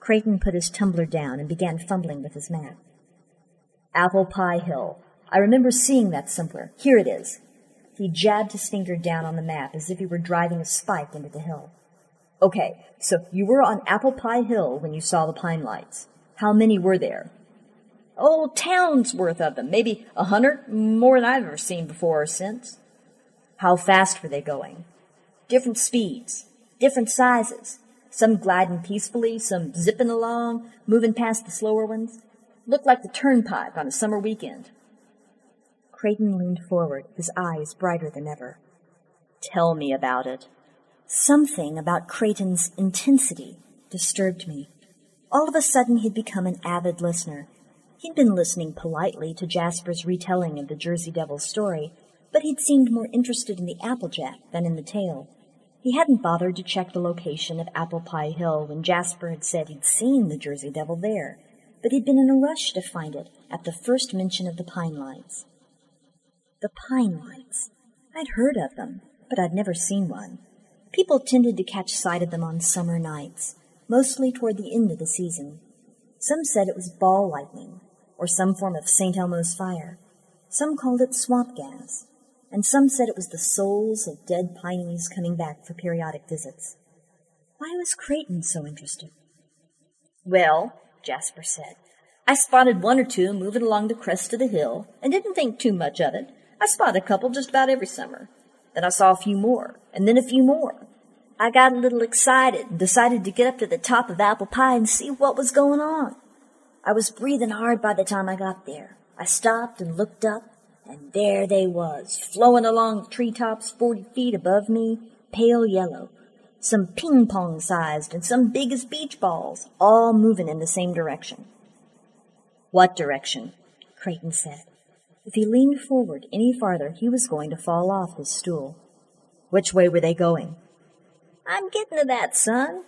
Creighton put his tumbler down and began fumbling with his map. Apple Pie Hill. I remember seeing that somewhere. Here it is. He jabbed his finger down on the map as if he were driving a spike into the hill. Okay, so you were on Apple Pie Hill when you saw the pine lights. How many were there? Oh, town's worth of them. Maybe a hundred, more than I've ever seen before or since. How fast were they going? Different speeds, different sizes. Some gliding peacefully, some zipping along, moving past the slower ones. Looked like the turnpike on a summer weekend. Creighton leaned forward, his eyes brighter than ever. Tell me about it. Something about Creighton's intensity disturbed me. All of a sudden he'd become an avid listener. He'd been listening politely to Jasper's retelling of the Jersey Devil's story, but he'd seemed more interested in the Applejack than in the tale. He hadn't bothered to check the location of Apple Pie Hill when Jasper had said he'd seen the Jersey Devil there, but he'd been in a rush to find it at the first mention of the Pine Lights. The Pine Lights. I'd heard of them, but I'd never seen one. People tended to catch sight of them on summer nights, mostly toward the end of the season. Some said it was ball lightning, or some form of St. Elmo's fire. Some called it swamp gas and some said it was the souls of dead pineys coming back for periodic visits. Why was Creighton so interested? Well, Jasper said, I spotted one or two moving along the crest of the hill and didn't think too much of it. I spotted a couple just about every summer. Then I saw a few more, and then a few more. I got a little excited and decided to get up to the top of Apple Pie and see what was going on. I was breathing hard by the time I got there. I stopped and looked up and there they was, flowing along the treetops forty feet above me, pale yellow. Some ping-pong sized and some big as beach balls, all moving in the same direction. What direction? Creighton said. If he leaned forward any farther, he was going to fall off his stool. Which way were they going? I'm getting to that, son,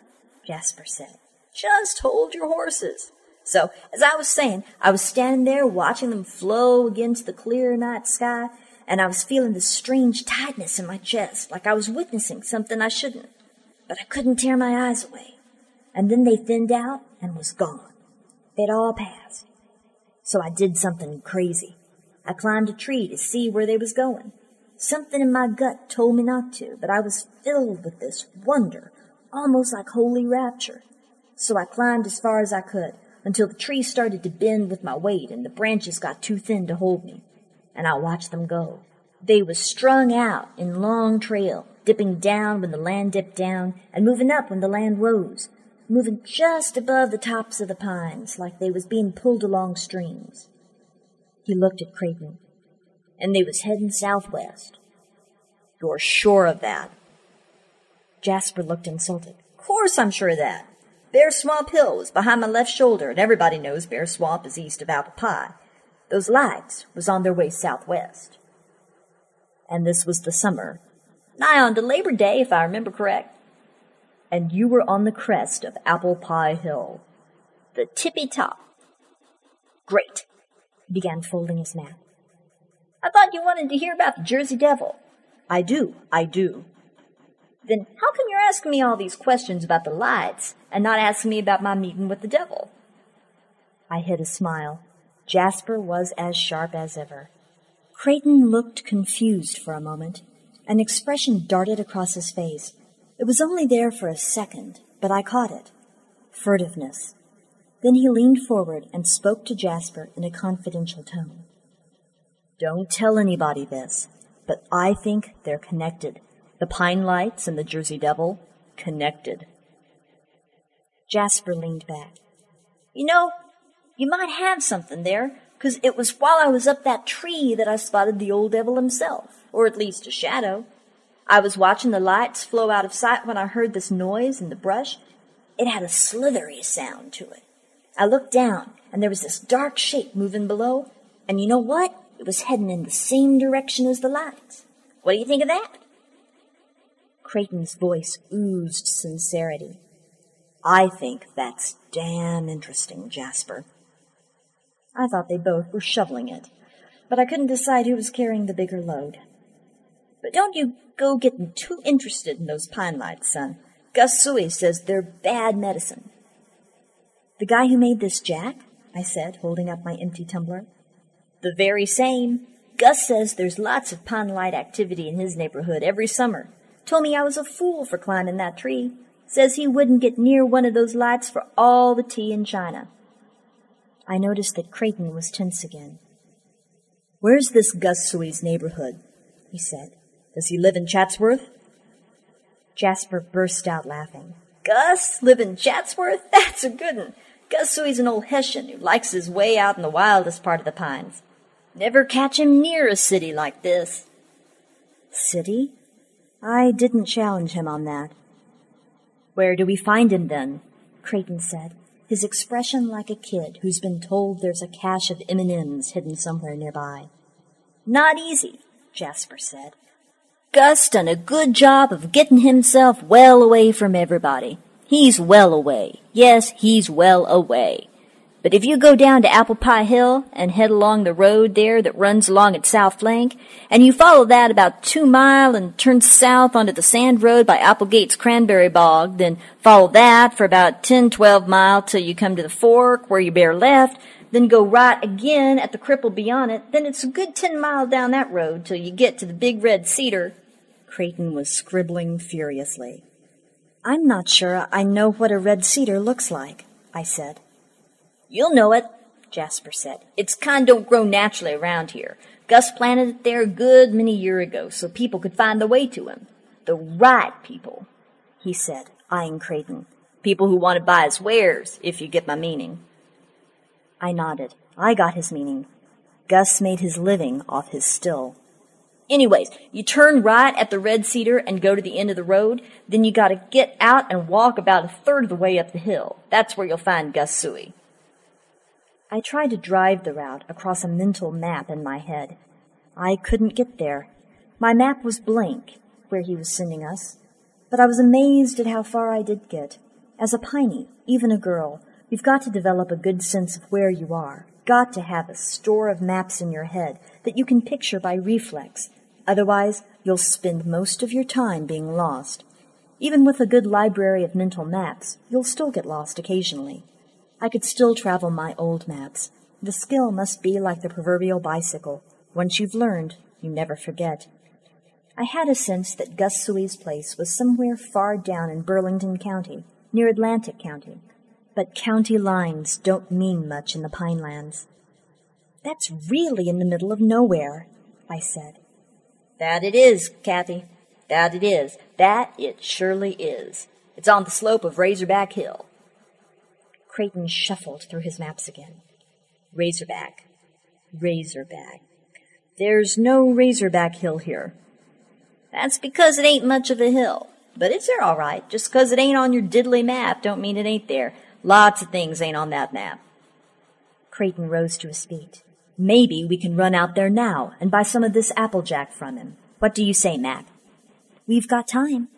Jasper said. Just hold your horses. So, as I was saying, I was standing there watching them flow against the clear night sky, and I was feeling this strange tightness in my chest, like I was witnessing something I shouldn't. But I couldn't tear my eyes away. And then they thinned out and was gone. They'd all passed. So I did something crazy. I climbed a tree to see where they was going. Something in my gut told me not to, but I was filled with this wonder, almost like holy rapture. So I climbed as far as I could, until the trees started to bend with my weight and the branches got too thin to hold me. And I watched them go. They was strung out in long trail, dipping down when the land dipped down and moving up when the land rose, moving just above the tops of the pines like they was being pulled along strings. He looked at Creighton, and they was heading southwest. You're sure of that? Jasper looked insulted. Of course I'm sure of that. Bear Swamp Hill was behind my left shoulder, and everybody knows Bear Swamp is east of Apple Pie. Those lights was on their way southwest. And this was the summer. Nigh on to Labor Day, if I remember correct. And you were on the crest of Apple Pie Hill. The tippy top. Great. He began folding his map. I thought you wanted to hear about the Jersey Devil. I do, I do. Then how come you're asking me all these questions about the lights and not asking me about my meeting with the devil? I hid a smile. Jasper was as sharp as ever. Creighton looked confused for a moment. An expression darted across his face. It was only there for a second, but I caught it. Furtiveness. Then he leaned forward and spoke to Jasper in a confidential tone. Don't tell anybody this, but I think they're connected the Pine Lights and the Jersey Devil connected. Jasper leaned back. You know, you might have something there, 'cause it was while I was up that tree that I spotted the old devil himself, or at least a shadow. I was watching the lights flow out of sight when I heard this noise in the brush. It had a slithery sound to it. I looked down, and there was this dark shape moving below, and you know what? It was heading in the same direction as the lights. What do you think of that? Creighton's voice oozed sincerity. I think that's damn interesting, Jasper. I thought they both were shoveling it, but I couldn't decide who was carrying the bigger load. But don't you go getting too interested in those pine lights, son. Gus Suey says they're bad medicine. The guy who made this jack? I said, holding up my empty tumbler. The very same. Gus says there's lots of pine light activity in his neighborhood every summer. Told me I was a fool for climbing that tree. Says he wouldn't get near one of those lights for all the tea in China. I noticed that Creighton was tense again. Where's this Gus Suey's neighborhood? he said. Does he live in Chatsworth? Jasper burst out laughing. Gus live in Chatsworth? That's a good one. Gus Suey's an old Hessian who likes his way out in the wildest part of the pines. Never catch him near a city like this. City? I didn't challenge him on that. Where do we find him then? Creighton said, his expression like a kid who's been told there's a cache of M&Ms hidden somewhere nearby. Not easy, Jasper said. Gus done a good job of getting himself well away from everybody. He's well away. Yes, he's well away. But if you go down to Apple Pie Hill and head along the road there that runs along its south flank, and you follow that about two mile and turn south onto the sand road by Applegate's cranberry bog, then follow that for about ten, twelve mile till you come to the fork where you bear left, then go right again at the cripple beyond it, then it's a good ten mile down that road till you get to the big red cedar. Creighton was scribbling furiously. I'm not sure I know what a red cedar looks like, I said. You'll know it, Jasper said. It's kind don't grow naturally around here. Gus planted it there a good many year ago so people could find the way to him. The right people, he said, eyeing Creighton. People who want to buy his wares, if you get my meaning. I nodded. I got his meaning. Gus made his living off his still. Anyways, you turn right at the Red Cedar and go to the end of the road. Then you gotta get out and walk about a third of the way up the hill. That's where you'll find Gus Suey. I tried to drive the route across a mental map in my head. I couldn't get there. My map was blank, where he was sending us. But I was amazed at how far I did get. As a piney, even a girl, you've got to develop a good sense of where you are. Got to have a store of maps in your head that you can picture by reflex Otherwise, you'll spend most of your time being lost. Even with a good library of mental maps, you'll still get lost occasionally. I could still travel my old maps. The skill must be like the proverbial bicycle. Once you've learned, you never forget. I had a sense that Gus Suey's place was somewhere far down in Burlington County, near Atlantic County. But county lines don't mean much in the Pinelands. That's really in the middle of nowhere, I said. That it is, Kathy. That it is. That it surely is. It's on the slope of Razorback Hill. Creighton shuffled through his maps again. Razorback. Razorback. There's no Razorback Hill here. That's because it ain't much of a hill. But it's there all right. Just 'cause it ain't on your diddly map don't mean it ain't there. Lots of things ain't on that map. Creighton rose to his feet. Maybe we can run out there now and buy some of this applejack from him. What do you say, Mac? We've got time.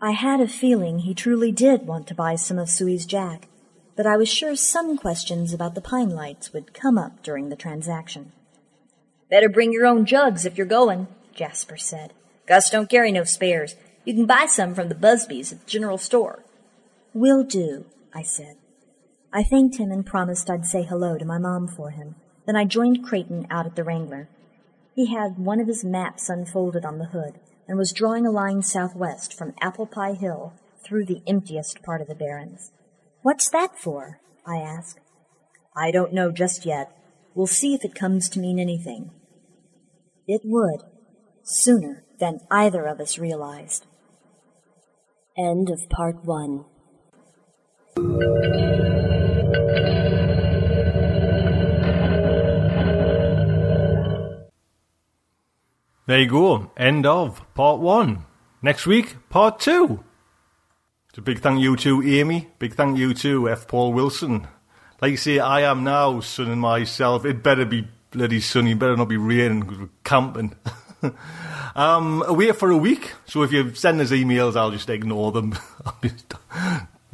I had a feeling he truly did want to buy some of Suey's jack, but I was sure some questions about the pine lights would come up during the transaction. Better bring your own jugs if you're going, Jasper said. Gus don't carry no spares. You can buy some from the Busbys at the general store. Will do, I said. I thanked him and promised I'd say hello to my mom for him. Then I joined Creighton out at the Wrangler. He had one of his maps unfolded on the hood and was drawing a line southwest from Apple Pie Hill through the emptiest part of the Barrens. What's that for? I asked. I don't know just yet. We'll see if it comes to mean anything. It would, sooner than either of us realized. End of part one. There you go. End of part one. Next week, part two. So big thank you to Amy. Big thank you to F. Paul Wilson. Like you say, I am now sunning myself. It better be bloody sunny. It Better not be raining because we're camping. [laughs] um, away for a week. So if you send us emails, I'll just ignore them. [laughs] I'm just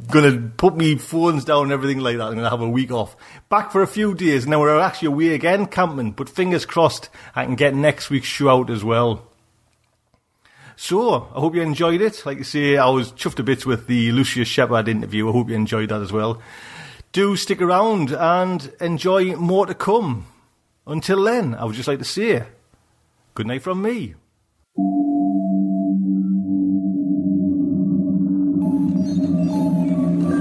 gonna put me phones down and everything like that. I'm gonna have a week off. Back for a few days. Now we're actually away again camping. But fingers crossed, I can get next week's show out as well. So, I hope you enjoyed it. Like I say, I was chuffed a bit with the Lucius Shepard interview. I hope you enjoyed that as well. Do stick around and enjoy more to come. Until then, I would just like to say, good night from me.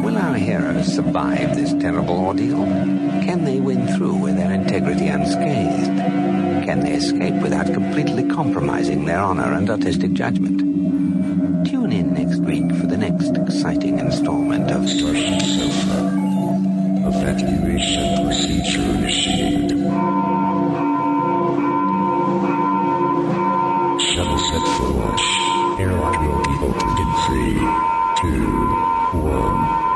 Will our heroes survive this terrible ordeal? Can they win through with their integrity unscathed? Can they escape without completely compromising their honor and artistic judgment? Tune in next week for the next exciting installment of StarShipSofa. Evacuation procedure initiated. Shuttle set for launch. Airlock will be opened in three, two, one.